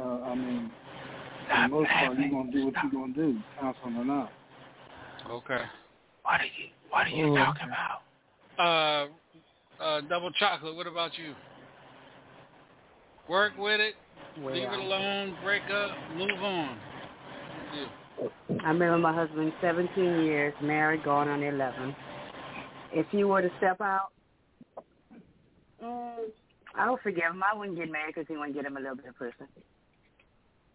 uh, I mean, for the most part, you're going to do what you're going to do, counseling or not. Okay. What are you What are you talking about? Uh, uh, double chocolate. What about you? Work with it, leave it alone, break up, move on. Yeah. I've been with my husband 17 years, married, going on 11. If you were to step out, mm, I would forgive him. I wouldn't get mad because he wouldn't get him a little bit of pussy.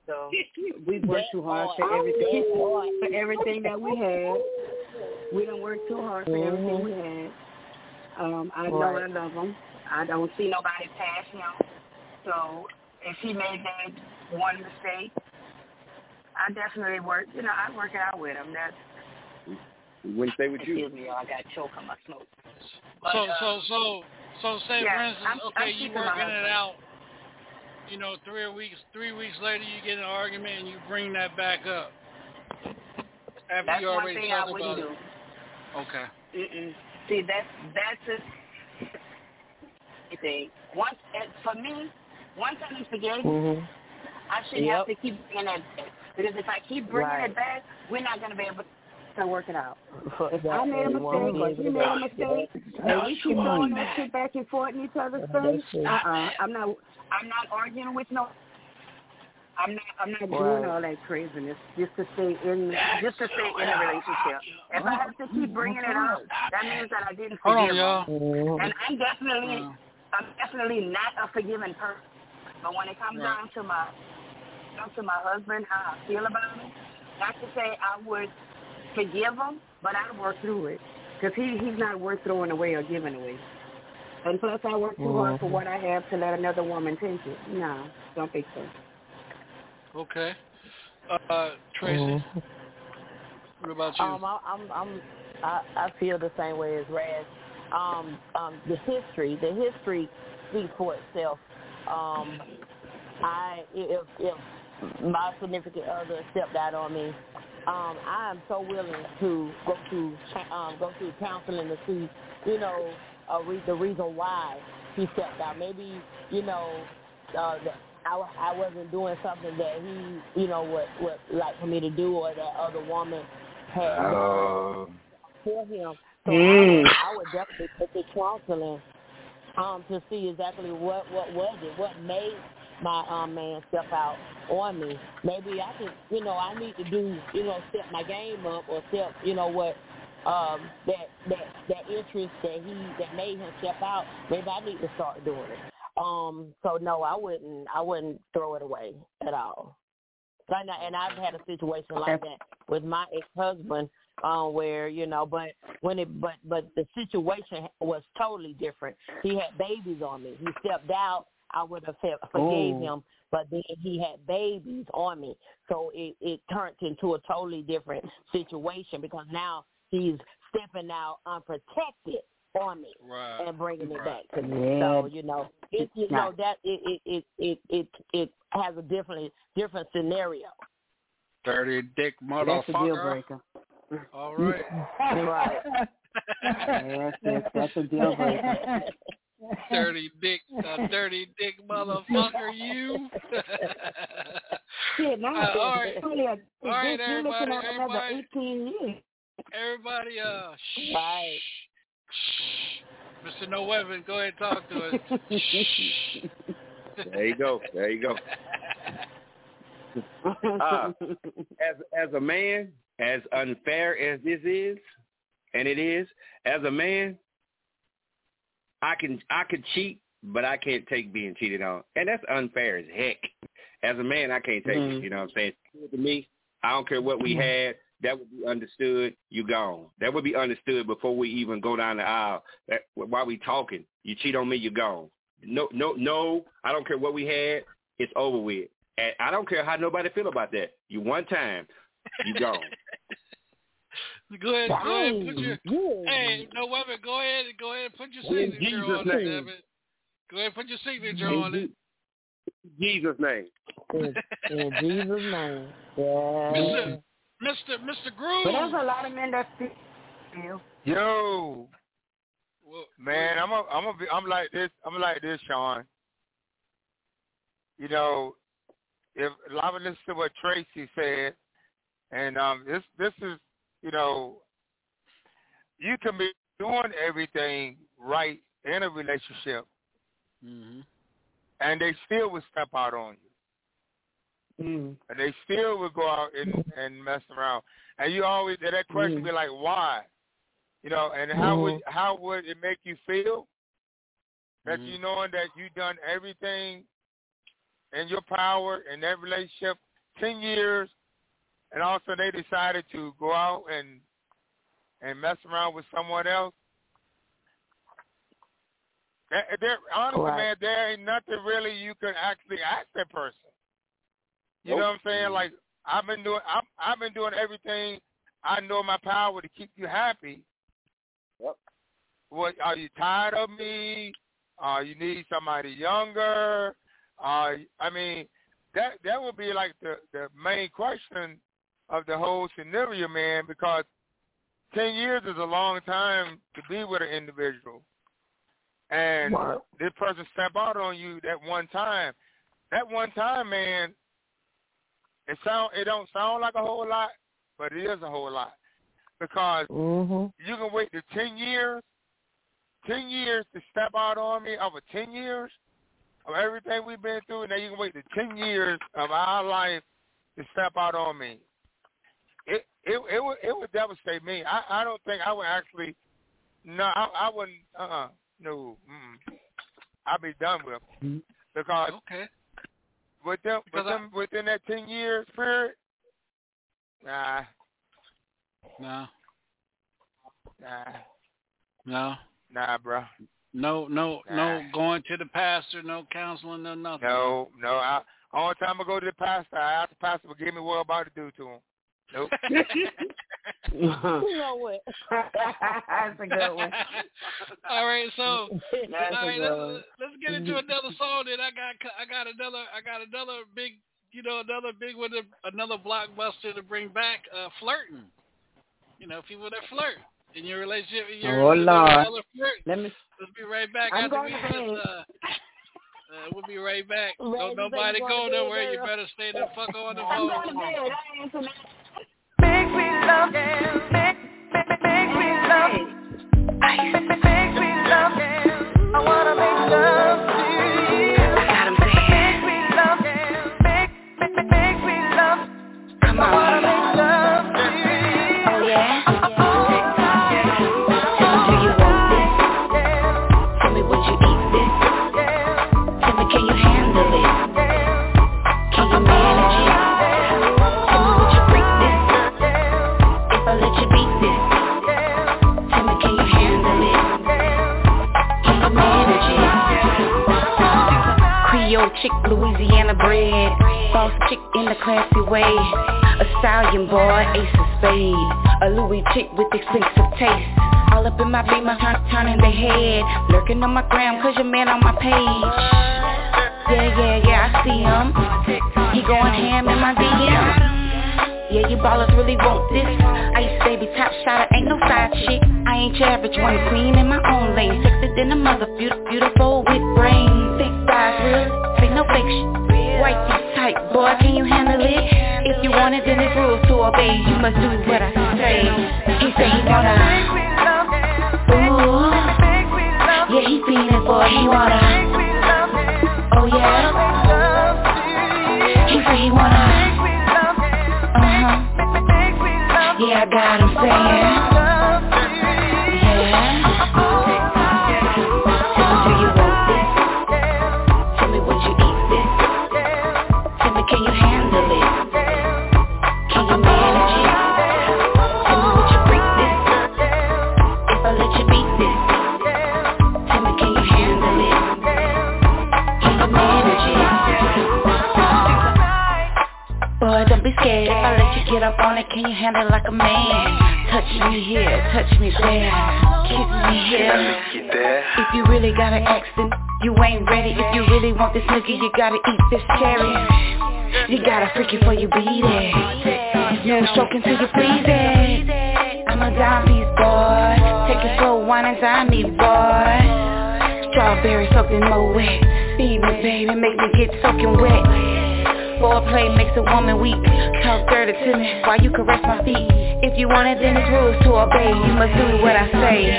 So we worked too hard for everything, for everything that we had. We don't work too hard for everything we had. Um, I know Right. I love him. I don't see nobody past him. So if he made that one mistake, I definitely work. You know, I work it out with him. That's wouldn't stay with you. excuse me, y'all. I got choke on my smoke. So, uh, so, so, so, say yeah, for instance, I'm- okay, I'm you working it out. You know, three weeks, three weeks later, you get an argument and you bring that back up. After That's you one thing I talked wouldn't about do. it. Okay. Mm-mm. See, that's that's a thing. Once for me, once I done forgave, Mhm. I shouldn't Yep. have to keep bringing it back. Because if I keep bringing Right. it back, we're not going to be able to work it out. Fuck If I made a mistake, or he made a mistake, and we keep throwing that shit back and forth in each other's face. Uh, uh-uh. I'm not. I'm not arguing with no. I'm not. I'm not doing all that craziness just to stay in. Just to stay in a relationship. If I have to keep bringing it up, that means that I didn't Hold on, forgive y'all. him. And I'm definitely, I'm definitely not a forgiving person. But when it comes Right. down to my, down to my husband, how I feel about him, not to say I would forgive him, but I'd work through it because he he's not worth throwing away or giving away. And plus, I work too hard for what I have to let another woman take it. No, don't think so. Okay. Uh, Tracy, Mhm. what about you? Um, I, I'm, I'm, I, I feel the same way as Raz. Um, um, the history, the history speaks for itself. Um, I, if, if my significant other stepped out on me, um, I am so willing to go through, um, go through counseling to see, you know, uh, re- the reason why he stepped out. Maybe, you know, uh, that I, I wasn't doing something that he, you know, would, would like for me to do or that other woman had Oh. for him. So Mm. I, would, I would definitely take the counseling um, to see exactly what what was it, what made my um, man step out on me. Maybe I can, you know, I need to do, you know, step my game up or step, you know, what um, that that that interest that he that made him step out. Maybe I need to start doing it. Um, so no, I wouldn't. I wouldn't throw it away at all. And, I, and I've had a situation like that with my ex-husband, uh, where you know, but when it, but but the situation was totally different. He had babies on me. He stepped out. I would have fe- forgave Oh. him, but then he had babies on me, so it it turned into a totally different situation because now he's stepping out unprotected on me Right. and bringing it Right. back to me. Yeah. So you know, it you know that it it it it it, it has a different different scenario. Dirty dick motherfucker. That's a deal breaker. All right. right. yes, yes, that's a deal breaker. Dirty dick, uh, dirty dick motherfucker, you. Shit, now Uh, all right, all right, you're everybody, at everybody. Everybody, uh, shh. Right. Mr. No Weapon, go ahead and talk to us. There you go. There you go. Uh, as as a man, as unfair as this is, and it is, as a man, I can I can cheat, but I can't take being cheated on, and that's unfair as heck. As a man, I can't take it. Mm-hmm. You know what I'm saying? To me, I don't care what we mm-hmm. had. That would be understood. You gone. That would be understood before we even go down the aisle. That while we talking, you cheat on me, you gone. No, no, no. I don't care what we had. It's over with. And I don't care how nobody feel about that. You one time, you gone. Go ahead, go ahead put your hey, no weapon, go ahead and go ahead and put your In signature Jesus' on it, name. damn it. Go ahead put your signature In on it. Jesus' name. In, in Jesus' name. Yeah. Mr. Mr. Mr. Groove. But there's a lot of men that feel. Yo, Well, man, I'm a, I'm a, be, I'm like this. I'm like this, Sean. You know, if a lot of listen to what Tracy said, and um, this this is, you know, you can be doing everything right in a relationship, Mm-hmm. and they still would step out on you. Mm. and they still would go out and and mess around. And you always that question be like, why? You know, and how would how would it make you feel that you knowing that you done everything in your power in that relationship ten years, and also they decided to go out and and mess around with someone else. That, there, honestly, Right. man, there ain't nothing really you can actually ask that person. You know what I'm saying? Like I've been doing, I've, I've been doing everything I know my power to keep you happy. Yep. What are you tired of me? Uh, you need somebody younger. Uh, I mean, that that would be like the the main question of the whole scenario, man. Because ten years is a long time to be with an individual, and Right. this person step out on you that one time. That one time, man, it sound it don't sound like a whole lot, but it is a whole lot because Mm-hmm. you can wait the ten years, ten years to step out on me over ten years of everything we've been through, and now you can wait the ten years of our life to step out on me. It it it would it would devastate me. I I don't think I would actually. No, I, I wouldn't. Uh, uh no. Mm, I'd be done with them because Okay. with them with Because I- them within that ten years period. Nah, No, nah, no, nah, bro. no, no, no going to the pastor, no counseling, no nothing. No, no. I, all the time I go to the pastor, I ask the pastor to give me what I'm about to do to him. Nope. You know what? That's a good one. All right, so That's all a right, good let's, let's get into another song. Then I got I got another I got another big you know another big one to, another blockbuster to bring back uh, flirting. You know people that flirt in your relationship. In your, Oh, you know, Lord. another flirt. Let me. Let's be right back I'm going we to just, bed. uh, uh, we'll be right back. Ready, Don't nobody go going nowhere. You better stay the fuck on the I'm phone. Love. Make, make, make me love you. Louisiana bred Boss chick in a classy way. A stallion boy, ace of spade A Louis chick with expensive taste. All up in my beamer, turn, turning the head. Lurking on my gram, cause your man on my page. Yeah, yeah, yeah, I see him. He going ham in my DM Yeah, you ballers really want this. Ice baby, top shotter, ain't no side chick. I ain't your average one, queen in my own lane. Sexy than a mother, beautiful, beautiful with brains. Big thighs, real, no fake shit. White tight, boy, can you handle it? If you want it, then it's rules to obey. You must do what I say. He say he wanna. Ooh, yeah, he feeling for it. He wanna. Oh yeah. He say he wanna. Uh-huh. Yeah, I got him saying. Yeah. Get up on it. Can you handle it like a man? Touch me here, touch me there, kiss me here. If you really got an accent, you ain't ready. If you really want this nigga, you gotta eat this cherry. You gotta freak it for you beat it. No stroking till you freeze it. I'm a dime piece, boy. Take it slow, wine and me, boy. Strawberry soaked in Moet. Feed me, baby, make me get soaking wet. Boy Foreplay makes a woman weak. Talk dirty to me while you caress my feet. If you want it, then it's rules to obey. You must do what I say.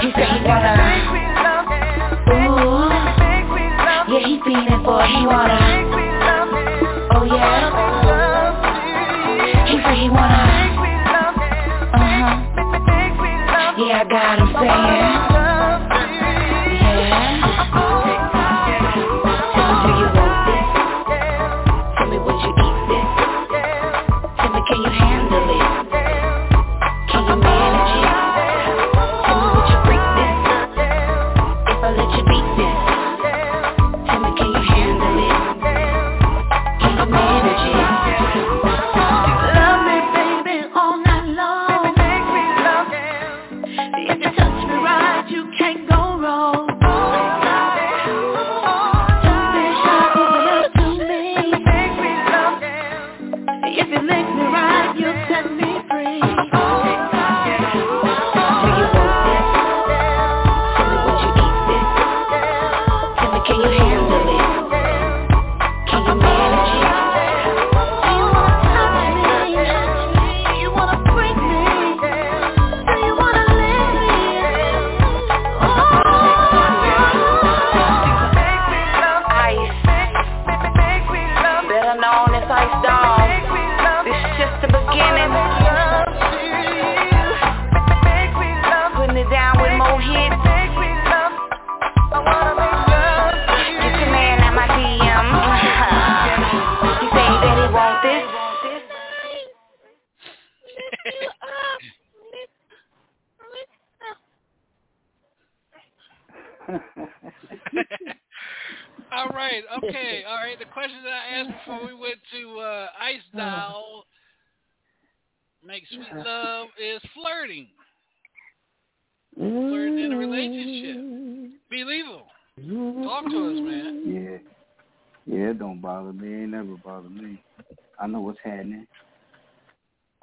He said he wanna. Ooh, yeah, he feeling for it. He wanna. Oh yeah. He said he wanna. Uh huh. Yeah, I got him saying. Yeah.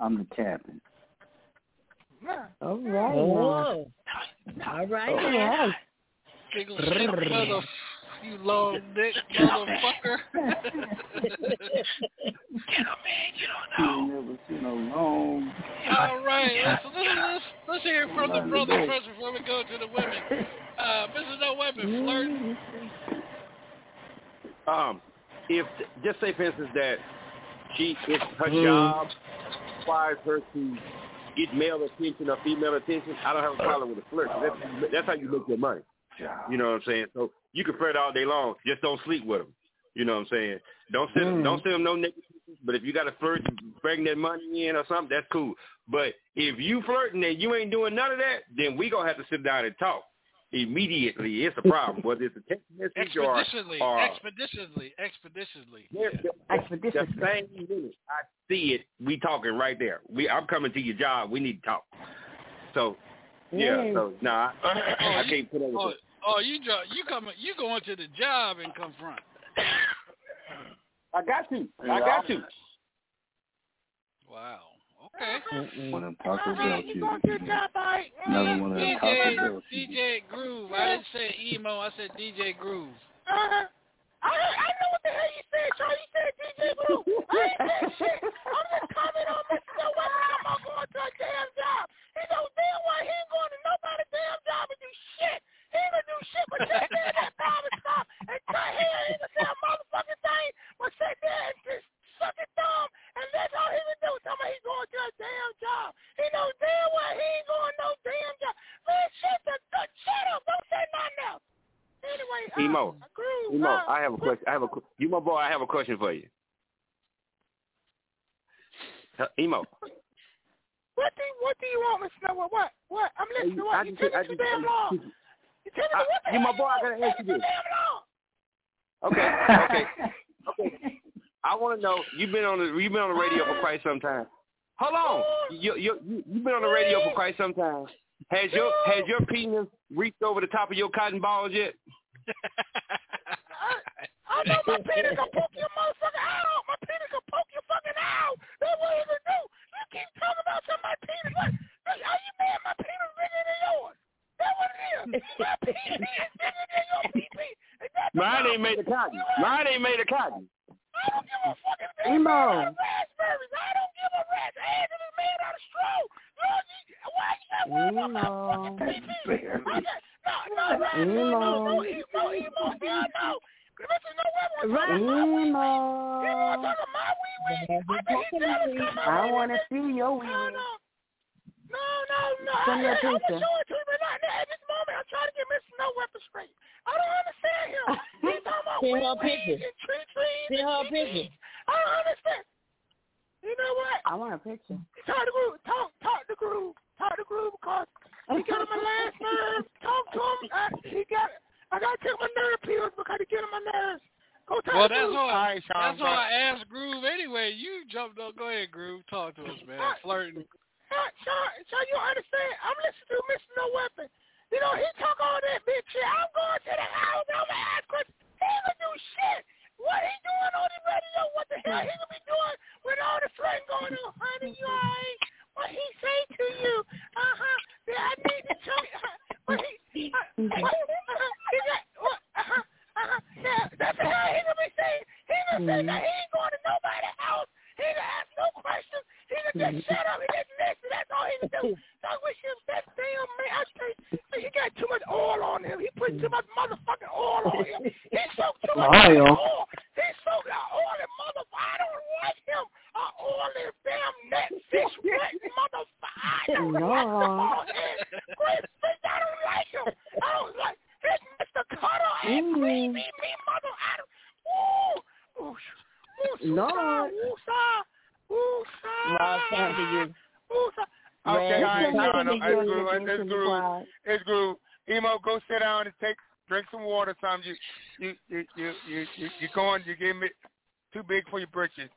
I'm the captain. All right. Oh. All right. All now. right. Giggle shit, mother, you long dick motherfucker. You ain't never seen no long. All right, let's, let's, let's, let's hear from the brother first before we go to the women. Uh, Mrs. No Weapon, flirting. Um, if just say for instance that she if her Mm. job requires her to get male attention or female attention, I don't have a problem with a flirt. That's that's how you make your money. You know what I'm saying? So you can flirt all day long, just don't sleep with them. You know what I'm saying? Don't send them, don't mm. send them no negative. But if you got to flirt, bring that money in or something, that's cool. But if you flirting and you ain't doing none of that, then we gonna have to sit down and talk immediately. It's a problem. Whether it's a text message or, Expeditiously, or expeditiously, expeditiously. yeah, the, the same minute I see it, we talking right there. We I'm coming to your job. We need to talk. So yeah, so nah, I, oh, I can't put up with Oh, it. oh, you jo- you coming? You going to the job and confront? I got to. I got to. Wow. Okay. One of them Taco Bell You gonna get that bite? Another one of them Taco DJ Bell cheese. DJ Groove. I didn't say emo. I said DJ Groove. Uh-huh. I I know what the hell you said, Charlie. You said DJ Blue. I ain't said shit. I'm just commenting on Mr. No Weapon. I'm not going to a damn job. He knows damn well he ain't going to nobody's damn job and do shit. He ain't gonna do shit but sit there in that barber shop and cut hair. He ain't gonna say a motherfucking thing but sit there and just suck his thumb and that's all he can do. Somebody he going to a damn job. He knows damn well he ain't going no damn job. Man, shut the, the shut up. Don't say nothing else. Anyway, uh, Emo. Groove, Emo, uh, I have a question. I have a you, my boy. I have a question for you. Uh, Emo, What do what do you want, Miss Snow? What? What? I'm listening to what? You taking too damn long. You taking I- what the you hell my boy. I gotta ask you this. Okay, okay, okay. I want to know. You've been on the you've been on the radio for quite some time. Hold on. You you you you've been on the radio for quite some time. Has your has your penis reached over the top of your cotton balls yet? I know my penis can poke your motherfucking eye out. My penis can poke your fucking out. That's what he can do. You keep talking about some my penis. What? Are you mad? My penis bigger than yours. That's what it is. My penis is bigger than your pee Is Mine ain't made of cotton. Mine ain't made of cotton. I don't give a fucking thing Emo. raspberries. I don't give a rat's ass if it's made out of straw. Lord, you, why you got worried about my fucking pee-pee? I no, no, no, no, emo, emo, hell no. Listen, no weapon. Right. Emo. Emo. Emo, I'm talking my wee wee. I bet he jealous because my I want to see your wee No, wee. No. No, no, no. Send me a I, I, I'm picture. gonna show it to you, but not now. At this moment, I'm trying to get Mr. No Weapon straight. I don't understand him. He's talking about Send her a picture. and tree trees Send and her a picture. I don't understand. You know what? I want a picture. Talk to Groove. Talk, talk to Groove. Talk to Groove because he got on my last nerve. Talk to him. I, he got. I gotta take my nerve pills because he get on my nerves. Go talk Well, to that's Groove. all. All right, Sean, That's go. why I asked Groove anyway. You jumped up. Go ahead, Groove. Talk to us, man. Flirting. Sean, Sean, you understand? I'm listening to Mr. No Weapon. You know, he talk all that bitch shit. I'm going to the house. I'm gonna ask questions. He gonna do shit. What he doing on the radio? What the hell he gonna be doing with all the flirting going on? Honey, you alright? What he say to you? Uh huh. Yeah, I need to tell you. What he? Uh, what, uh-huh, he got what? Uh huh. Uh huh. Yeah, that's the hell he gonna be saying. He gonna say that he ain't going to nobody's house. He gonna ask no questions. He just shut up and just listen. That's all he can do. So I wish him that damn man. I tell you, he got too much oil on him. He put too much motherfucking oil on him. He soaked too much Oil? oil. He soaked that oil and motherfucker. I don't like him. A oily damn net fish wet motherfucker. I don't No. like the ball. Great fish. I don't like him. I don't like this Mr. Cutter and Mm. creamy me mother. I don't. Ooh. Ooh. Ooh. No. Love talking to you. Ooh. Okay, Red, all right, send no, me no, the it's video groove, again it's to the groove, crowd. it's groove. Emo, go sit down and take, drink some water, something. You, you, you, you, you, you, you going, you getting it too big for your britches.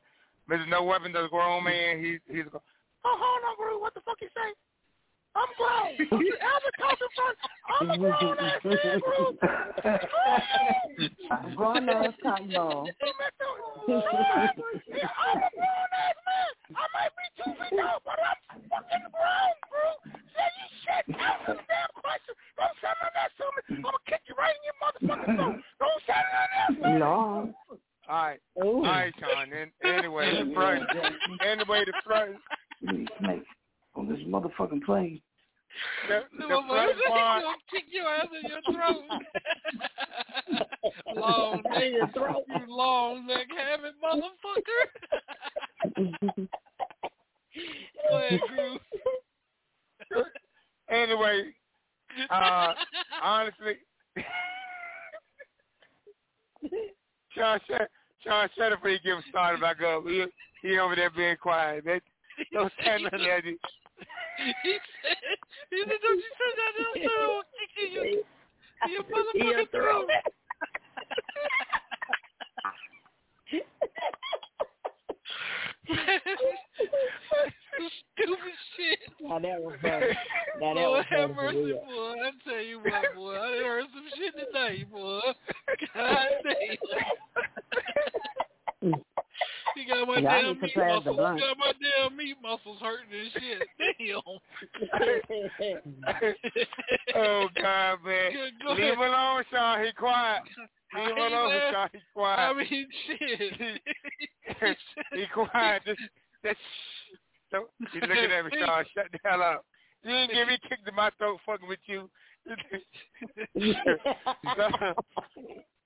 Mr. No Weapon, the grown man, he's, he's. Go- oh, hold on, groove. What the fuck you say? I'm grown. You ever talking front? I'm a grown ass man, groove. I'm grown ass cotton ball. I'm a grown ass man. I might be two feet tall, but I'm fucking grown, bro. Say you shit. Ask some damn questions. Don't say nothing else to me. I'm gonna kick you right in your motherfucking throat. Don't say nothing else to me. No. All right. Oh. All right, Sean. And anyway, the front. Anyway, the front. Snake on this motherfucking plane. The, No, the front he's part. kick your ass in your throat. long neck, you long neck having motherfucker. Go ahead, Groove. Anyway, uh, honestly, Sean, shut, Sean, shut up before you get started back up. He, he over there being quiet. That, don't say nothing at you. he said, don't you say that else, so I'll kick you in your motherfucking throat. Stupid shit. Now that was funny. Now that Lord was have funny for mercy, real. boy. I tell you what, boy. I done heard some shit today, boy. God damn. you got one my Yeah, I damn need to meat pass the blunt. Got my damn meat muscles hurting and shit. Damn. oh God, man. Go Leave ahead. alone, Sean. He quiet. Leave him alone, laugh- Sean. He quiet. I mean, shit. he quiet. Just, just don't. He's looking at me, Sean. Shut the hell up. You didn't give me kicked in my throat fucking with you.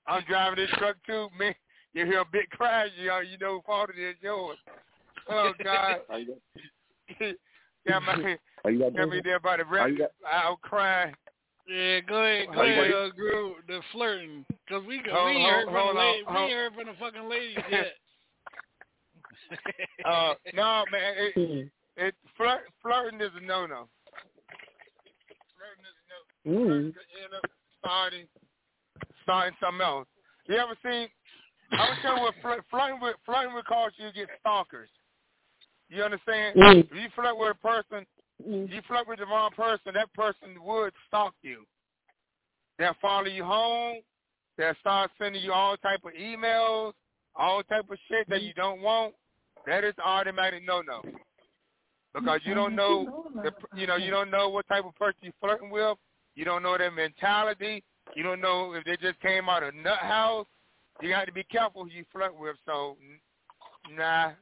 I'm driving this truck too, man. You hear a big crash, you know, you know who fault it is yours. Oh God. yeah, man. Are you got Got me there by the rep. out crying. Yeah, go ahead, go Are ahead, ready? uh, Groove, the flirting, cause we Hold- we heard from hold the on, lady, we hold- heard from the fucking ladies yet. Uh, no, man. It, it flirt, flirting is a no-no. Mm. End up starting, starting something else. You ever seen? I telling you what flirt, flirting with flirting would cause you get stalkers. You understand? Mm. If you flirt with a person, if you flirt with the wrong person, that person would stalk you. They'll follow you home. They'll start sending you all type of emails, all type of shit that you don't want. That is automatic no-no. Because you don't know, the, you know, you don't know what type of person you're flirting with. You don't know their mentality. You don't know if they just came out of nut house. You got to be careful who you flirt with. So, nah,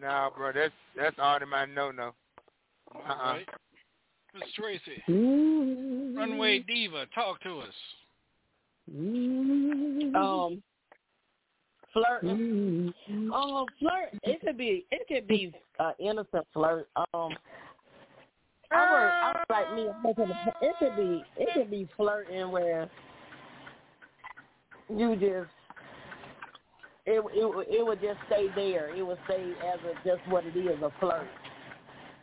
nah, bro, that's that's automatic no-no. Uh-uh. Right. Miss Tracy, Mm. Runway Diva, talk to us. Um, flirt. Um, flirt. It could be. It could be uh, innocent flirt. Um, I work. I work like me. It could be. It could be flirting where you just. It it it would just stay there. It would stay as a, just what it is, a flirt.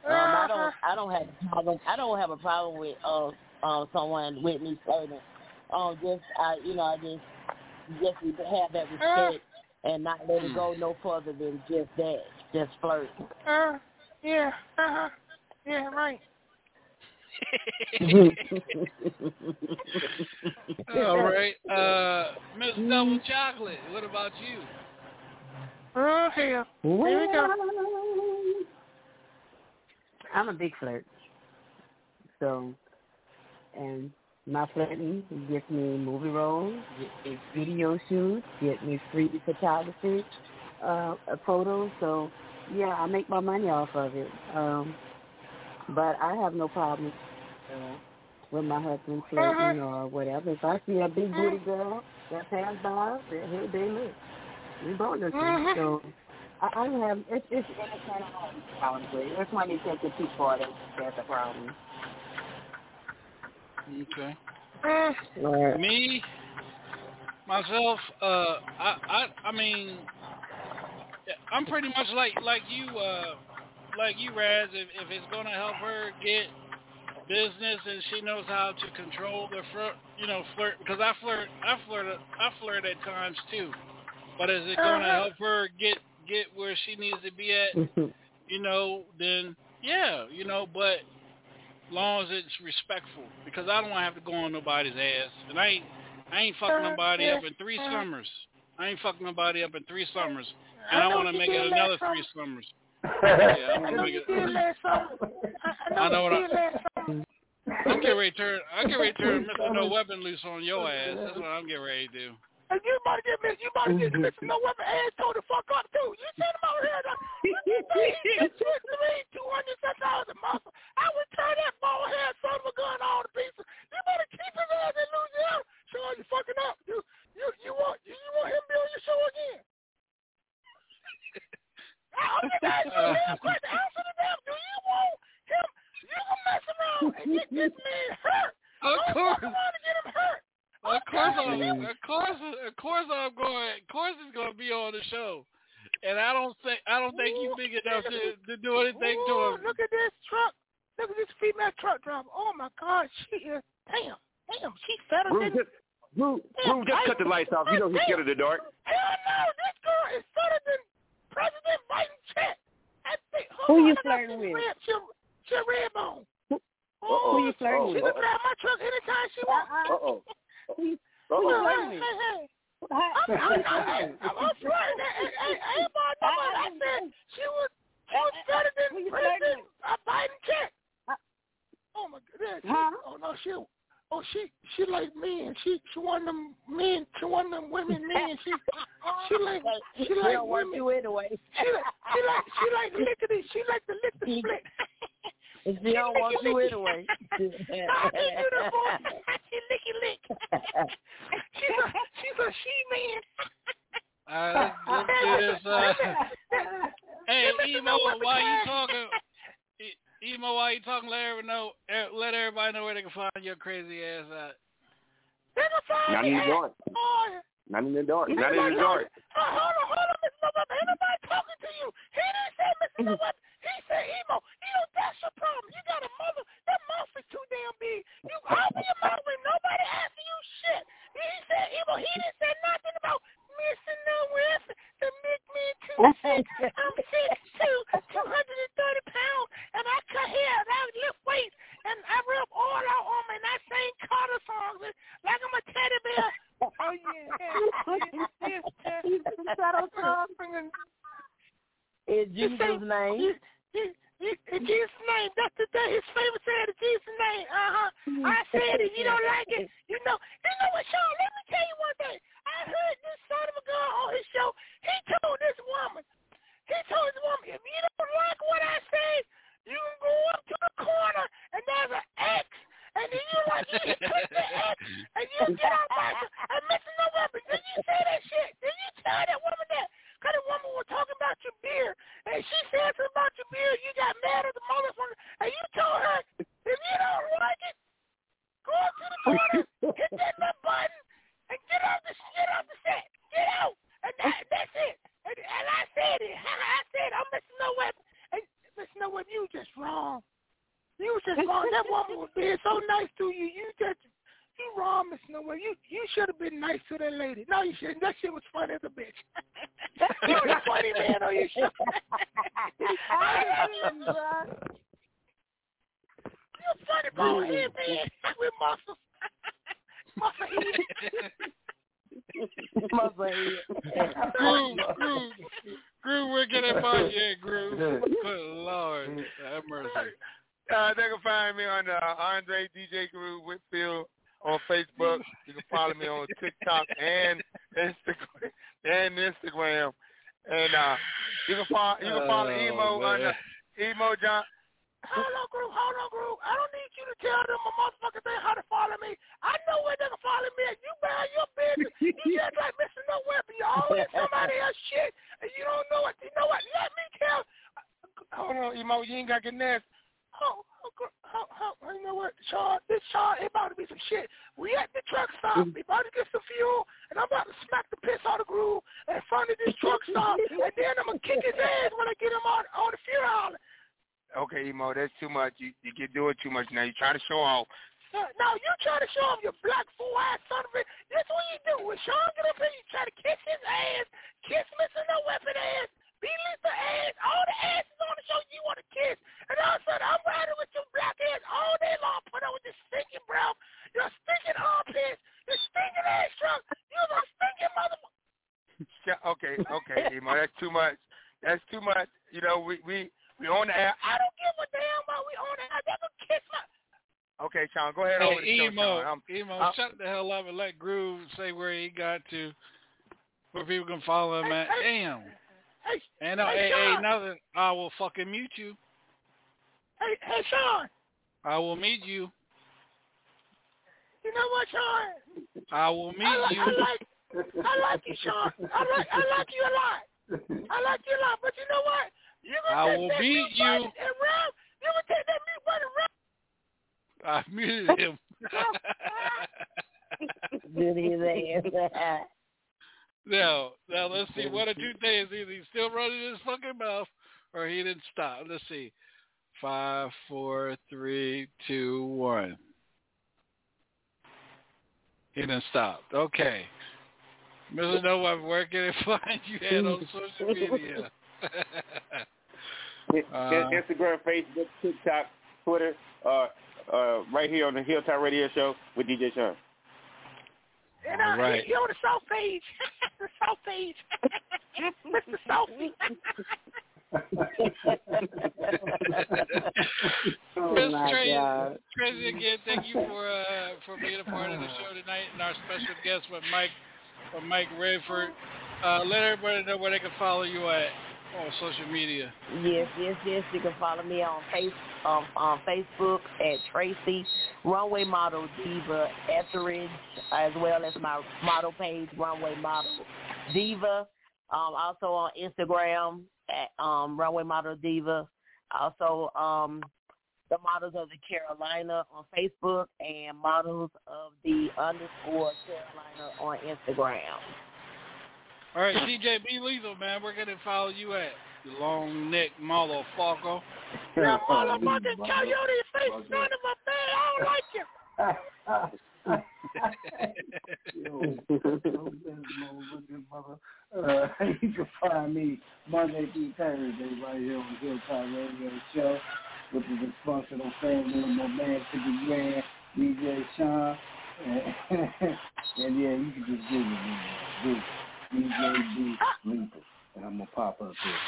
Um, I don't I don't have a problem. I don't have a problem with uh, uh someone with me flirting. Um, just I you know I just just need to have that respect and not let it go no further than just that, just flirt. Uh, yeah, uh-huh. Yeah, right. All right, uh, Miss Double Chocolate, what about you? Oh, hell. Here we go. I'm a big flirt. So, and my flirting gets me movie roles, get me video shoots, get me free photography uh, photos. So, yeah, I make my money off of it. Um, but I have no problem uh, with my husband flirting or whatever. If I see a big booty girl that pass by, then hey, they look. We both looking. Mhm. So I, I don't have it's it's any kind of problem with it. It's when you take the too far that that's a problem. Okay. Mm. Me, myself, uh, I, I, I mean, I'm pretty much like like you, uh, like you, Raz. If if it's gonna help her get business and she knows how to control the flirt, you know, flirt. Because I flirt, I flirt, I flirt at times too. But is it gonna Uh-huh. help her get get where she needs to be at? Mm-hmm. you know, then yeah, you know, but long as it's respectful, because I don't want to have to go on nobody's ass, and I ain't I ain't fucking uh-huh. uh-huh. nobody up in three summers. I ain't fucking nobody up in three summers, and I, know want to make it another three summers. Yeah, I wanna I know make you it- did last summer. I, I know I what know I- you did last summer. I'm getting ready to turn. I'm getting ready to turn Mr. No Weapon loose on your ass. That's what I'm getting ready to do. And you about to get Miss, you about to get Mr. No Weapon ass told the fuck up too. You sent him over here. To, he just switched to me two hundred thousand muscle. I would turn that bald head son of a gun all to pieces. You better keep his ass in Louisiana. Sean, you fucking up. You you you want you, you want him to be on your show again? I'm just asking you a question. Answer the damn. Do you want him? You can mess around and get this man hurt. Of Don't course. fuck around and get him hurt. Of course, I'm, of course, of course, I'm going. Of course, he's going to be on the show, and I don't think I don't think he's big enough to to do anything to him. Look at this truck. Look at this female truck driver. Oh my God, she is damn, damn, she better Groove, than just, Groove, Groove, just cut the lights off. You know he's scared of the dark. hell no. This girl is better than President Biden check. I think, Who hold you on, flirting she's with? Red, she, she red bone. Who you flirting She with? can drive my truck anytime she wants. Uh-oh. Who you Well, flirting hey, with? hey, hey. I'm, I'm, I'm, I'm, I'm flirting. Hey, hey, hey, I said she was she was better than President uh, Biden check. Oh my god. Huh? Oh no, she oh she she like men. She she one of them men. She one of them women men. She she like she like don't want women. you anyway. She like she like she like lickety. She like the lick the split. If she don't want you anyway. I can do the voice. She licky lick. She's a she's a she man. Uh, let's. Uh, hey, Emo, while you talking, Emo, while you talking, let everybody know, eh, let everybody know where they can find your crazy ass at. Not in the dark. Not in the dark. Not in the dark. Hold on, hold on, Miss November. Ain't nobody talking to you. He didn't say Mr. November. He said emo. You know, that's your problem. You got a mother. That mouth is too damn big. You open your mouth when nobody asking you shit. He said emo. He didn't say nothing about missing nowhere to make me too sick. I'm six two, two hundred and thirty pounds, and I cut hair and I lift weights and I rub oil out on me and I sing Carter songs like I'm a teddy bear. Oh yeah, In Jesus' name. In Jesus' name, that's the day. His favorite said in Jesus' name. Uh huh. I said it. You don't like it. You know. You know what, Sean? Let me tell you one thing. I heard this son of a gun on his show. He told this woman. He told this woman, if you don't like what I say, you can go up to the corner and there's an X. And then you like you click the X and you get on back and missing no weapon. Did you say that shit? Did you tell that woman that? Because the woman was talking about your beer. And she said something about your beer. You got mad at the motherfucker. And you told her, if you don't like it, go up to the corner, hit that button, and get off the get off the set. Get out. And that, that's it. And, and I said it. I said I'm missing no weapon. And missing no weapon, you just wrong. You was just wrong. That woman was being so nice to you. You just you wrong, Miss Nowhere. You you should have been nice to that lady. No, you shouldn't. That shit was funny as a bitch. you was a funny man on your show. Uh, You're a funny bald head man with muscles. Muscle head. Groove, Groove, Groove, where can I find you at, Groove? Good Lord, have mercy. Uh, they can find me on uh, Andre DJ Guru Whitfield on Facebook. You can follow me on TikTok and Instagram and Instagram. And uh, you can follow you can follow Oh, Emo man. on the Emo John. Hold on, group. Hold on, group. I don't need you to tell them a motherfucking thing how to follow me. I know where they can follow me. at. You bear your business. You just like missing no weapon. You always somebody else shit, and you don't know what. You know what? Let me tell. Uh, hold on, Emo. You ain't got to get nasty. Oh, oh, gr- oh, oh, oh, you know what, Sean? This Sean, it about to be some shit. We at the truck stop. We about to get some fuel, and I'm about to smack the piss out of Groove in front of this truck stop, and then I'm gonna kick his ass when I get him on on the fuel island. Okay, Emo, that's too much. You you get doing too much now. You try to show off. No, no, you try to show him your black fool ass son of a. That's what you do. When Sean get up here, you try to kiss his ass, kiss missing no weapon ass, be the ass, all the asses on the show you want to kiss, and all of a sudden I'm riding with your black ass all day long, put up with your stinking breath, your stinking armpits, your stinking ass truck. You're a stinking motherfucker. Okay, okay, Emo, that's too much. That's too much. You know, we we we on the air. I don't give a damn about we on the air. They gonna kiss my. Okay, Sean, go ahead over the Hey, show, Emo, Sean. I'm- Emo, I'm- shut the hell up and let Groove say where he got to, where people can follow him at. Damn. Hey, And no, hey, hey, hey, nothing. I will fucking mute you. Hey, hey, Sean. I will mute you. You know what, Sean? I will mute I like, you. I like, I like you, Sean. I like, I like you a lot. I like you a lot. But you know what? You I will take beat you. and run. You gonna take that mute button and run. I muted him. Good his ass. now, now let's see. One or two things. Either he's still running his fucking mouth, or he didn't stop. Let's see. Five, four, three, two, one. He didn't stop. Okay. Mr. No One, where can they find you at on social media? Uh, Instagram, Facebook, TikTok, Twitter, uh, uh, right here on the Hilltop Radio Show with DJ Sean. And uh, All right. he, he on the south page. the south page. Mr. Sophie. Oh, Miss my Tracy, God. Tracy, again, thank you for uh, for being a part of the show tonight, and our special guest with Mike, with Mike Rayford. Uh, let everybody know where they can follow you at on social media. Yes, yes, yes. You can follow me on face um, on Facebook at Tracy Runway Model Diva Etheridge, as well as my model page Runway Model Diva. Um, also on Instagram at um, Runway Model Diva. Also, um, the models of the Carolina on Facebook and models of the underscore Carolina on Instagram. All right, DJ B Lethal, man, where can they follow you at? You long neck Marlo Falco. Yeah, motherfucking coyote face son of a man. I don't like you. Yo, yo, mother. Uh, you can find me Monday through Thursday right here on Hilltop Radio Show, with the a functional family of my man to the grand DJ Sean. And, and yeah, you can just Google me, man. DJ B Lethal, and I'm gonna pop up here.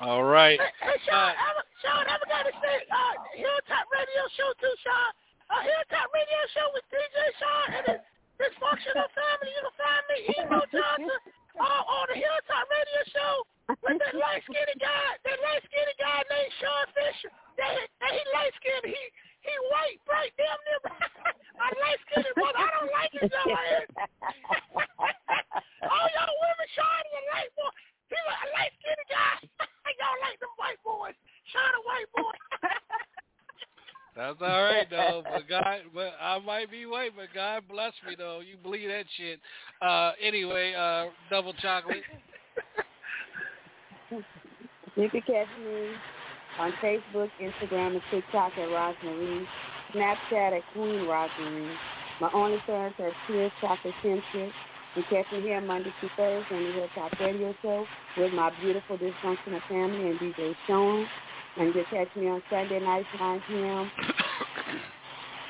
All right. Hey, Sean, I'm, Sean, I'm gonna say, uh, Hilltop Radio Show too, Sean. Uh, Hilltop Radio Show with DJ Sean and his dysfunctional family. You can find me, Emo Johnson, uh, on the Hilltop Radio Show with that light skinned guy, that light skinned guy named Sean Fisher. That, that he light skinned, he he white, bright, damn near. I light skinned brother. I don't like his young man. All y'all women, Sean is a light boy. He's a light skinned guy. y'all like them white boys. Sean a white boy. That's all right though. But God, but I might be white, but God bless me though. You believe that shit. Uh, anyway, uh, double chocolate. You can catch me on Facebook, Instagram, and TikTok at Rosemarie, Snapchat at Queen Rosemarie. My OnlyFans at Tears Chocolate Kinship. You catch me here Monday through Thursday on the Hilltop Radio Show with my beautiful dysfunctional family and DJ Sean. And you catch me on Sunday nights, 9 p.m.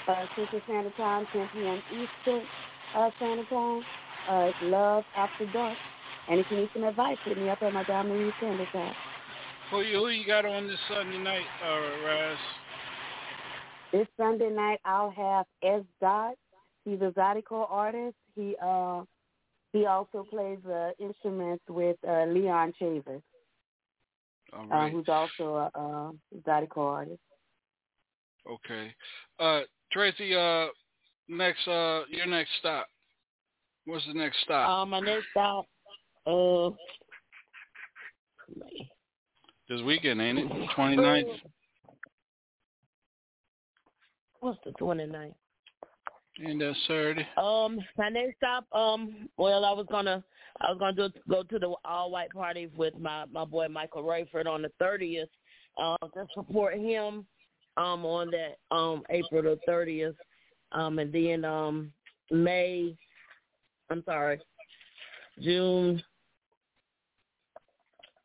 Uh, Central Standard Time, 10 p.m. Eastern uh, Standard Time. Uh, Love After Dark. And if you need some advice, hit me up at my Marie Sanders app. Who you who you got on this Sunday night, uh, Raz? This Sunday night, I'll have S. Dot. He's a zydeco artist. He uh he also plays uh, instruments with uh, Leon Chavis, All uh, who's also a, a zydeco artist. Okay. Uh, Tracy, uh, next, uh, your next stop. What's the next stop? Um, my next stop, uh, this weekend, ain't it? 29th? what's the 29th? And that's Saturday. Um, my next stop, um, well, I was gonna, I was gonna do, go to the all white party with my my boy Michael Rayford on the thirtieth, uh, to support him, um, on that um April the thirtieth, um, and then um May, I'm sorry, June.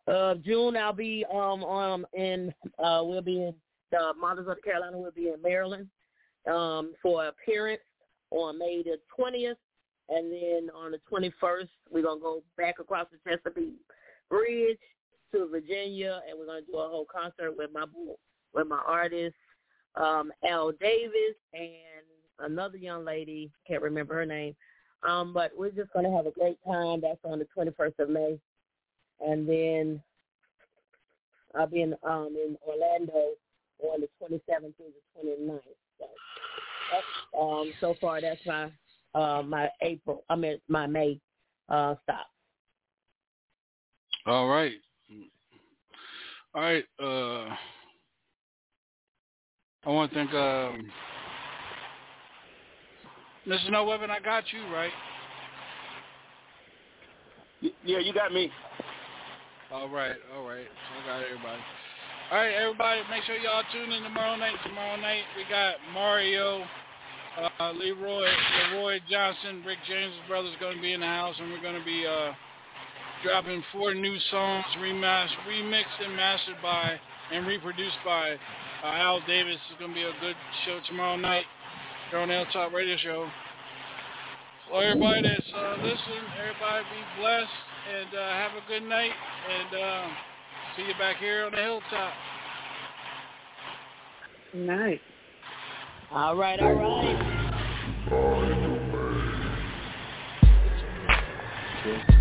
Uh, June I'll be um um in uh we'll be in the Models of Carolina We'll be in Maryland um for appearance on May the 20th, and then on the 21st, we're going to go back across the Chesapeake Bridge to Virginia, and we're to do a whole concert with my with my artist, um, Al Davis, and another young lady, can't remember her name, um, but we're just to have a great time. That's on the 21st of May, and then I'll be in um, in Orlando on the 27th through the 29th. So that's, um, so far, that's my uh, my April. I mean my May uh, stop. All right. All right. Uh, I want to thank um, Mr. No Weapon. I got you right. Yeah, you got me. All right, all right. I got everybody. All right, everybody, make sure y'all tune in tomorrow night. Tomorrow night we got Mario, uh, Leroy, Leroy Johnson, Rick James' brother is going to be in the house, and we're going to be uh, dropping four new songs, remastered, remixed, and mastered by and reproduced by uh, Al Davis. It's going to be a good show tomorrow night here on Hilltop Radio Show. So everybody that's uh, listening, everybody be blessed and uh, have a good night, and um, see you back here on the hilltop. Night. All right, all right. Bye. Bye.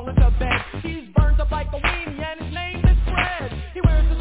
all in the bed. He's burned up like a weenie and his name is Fred. He wears a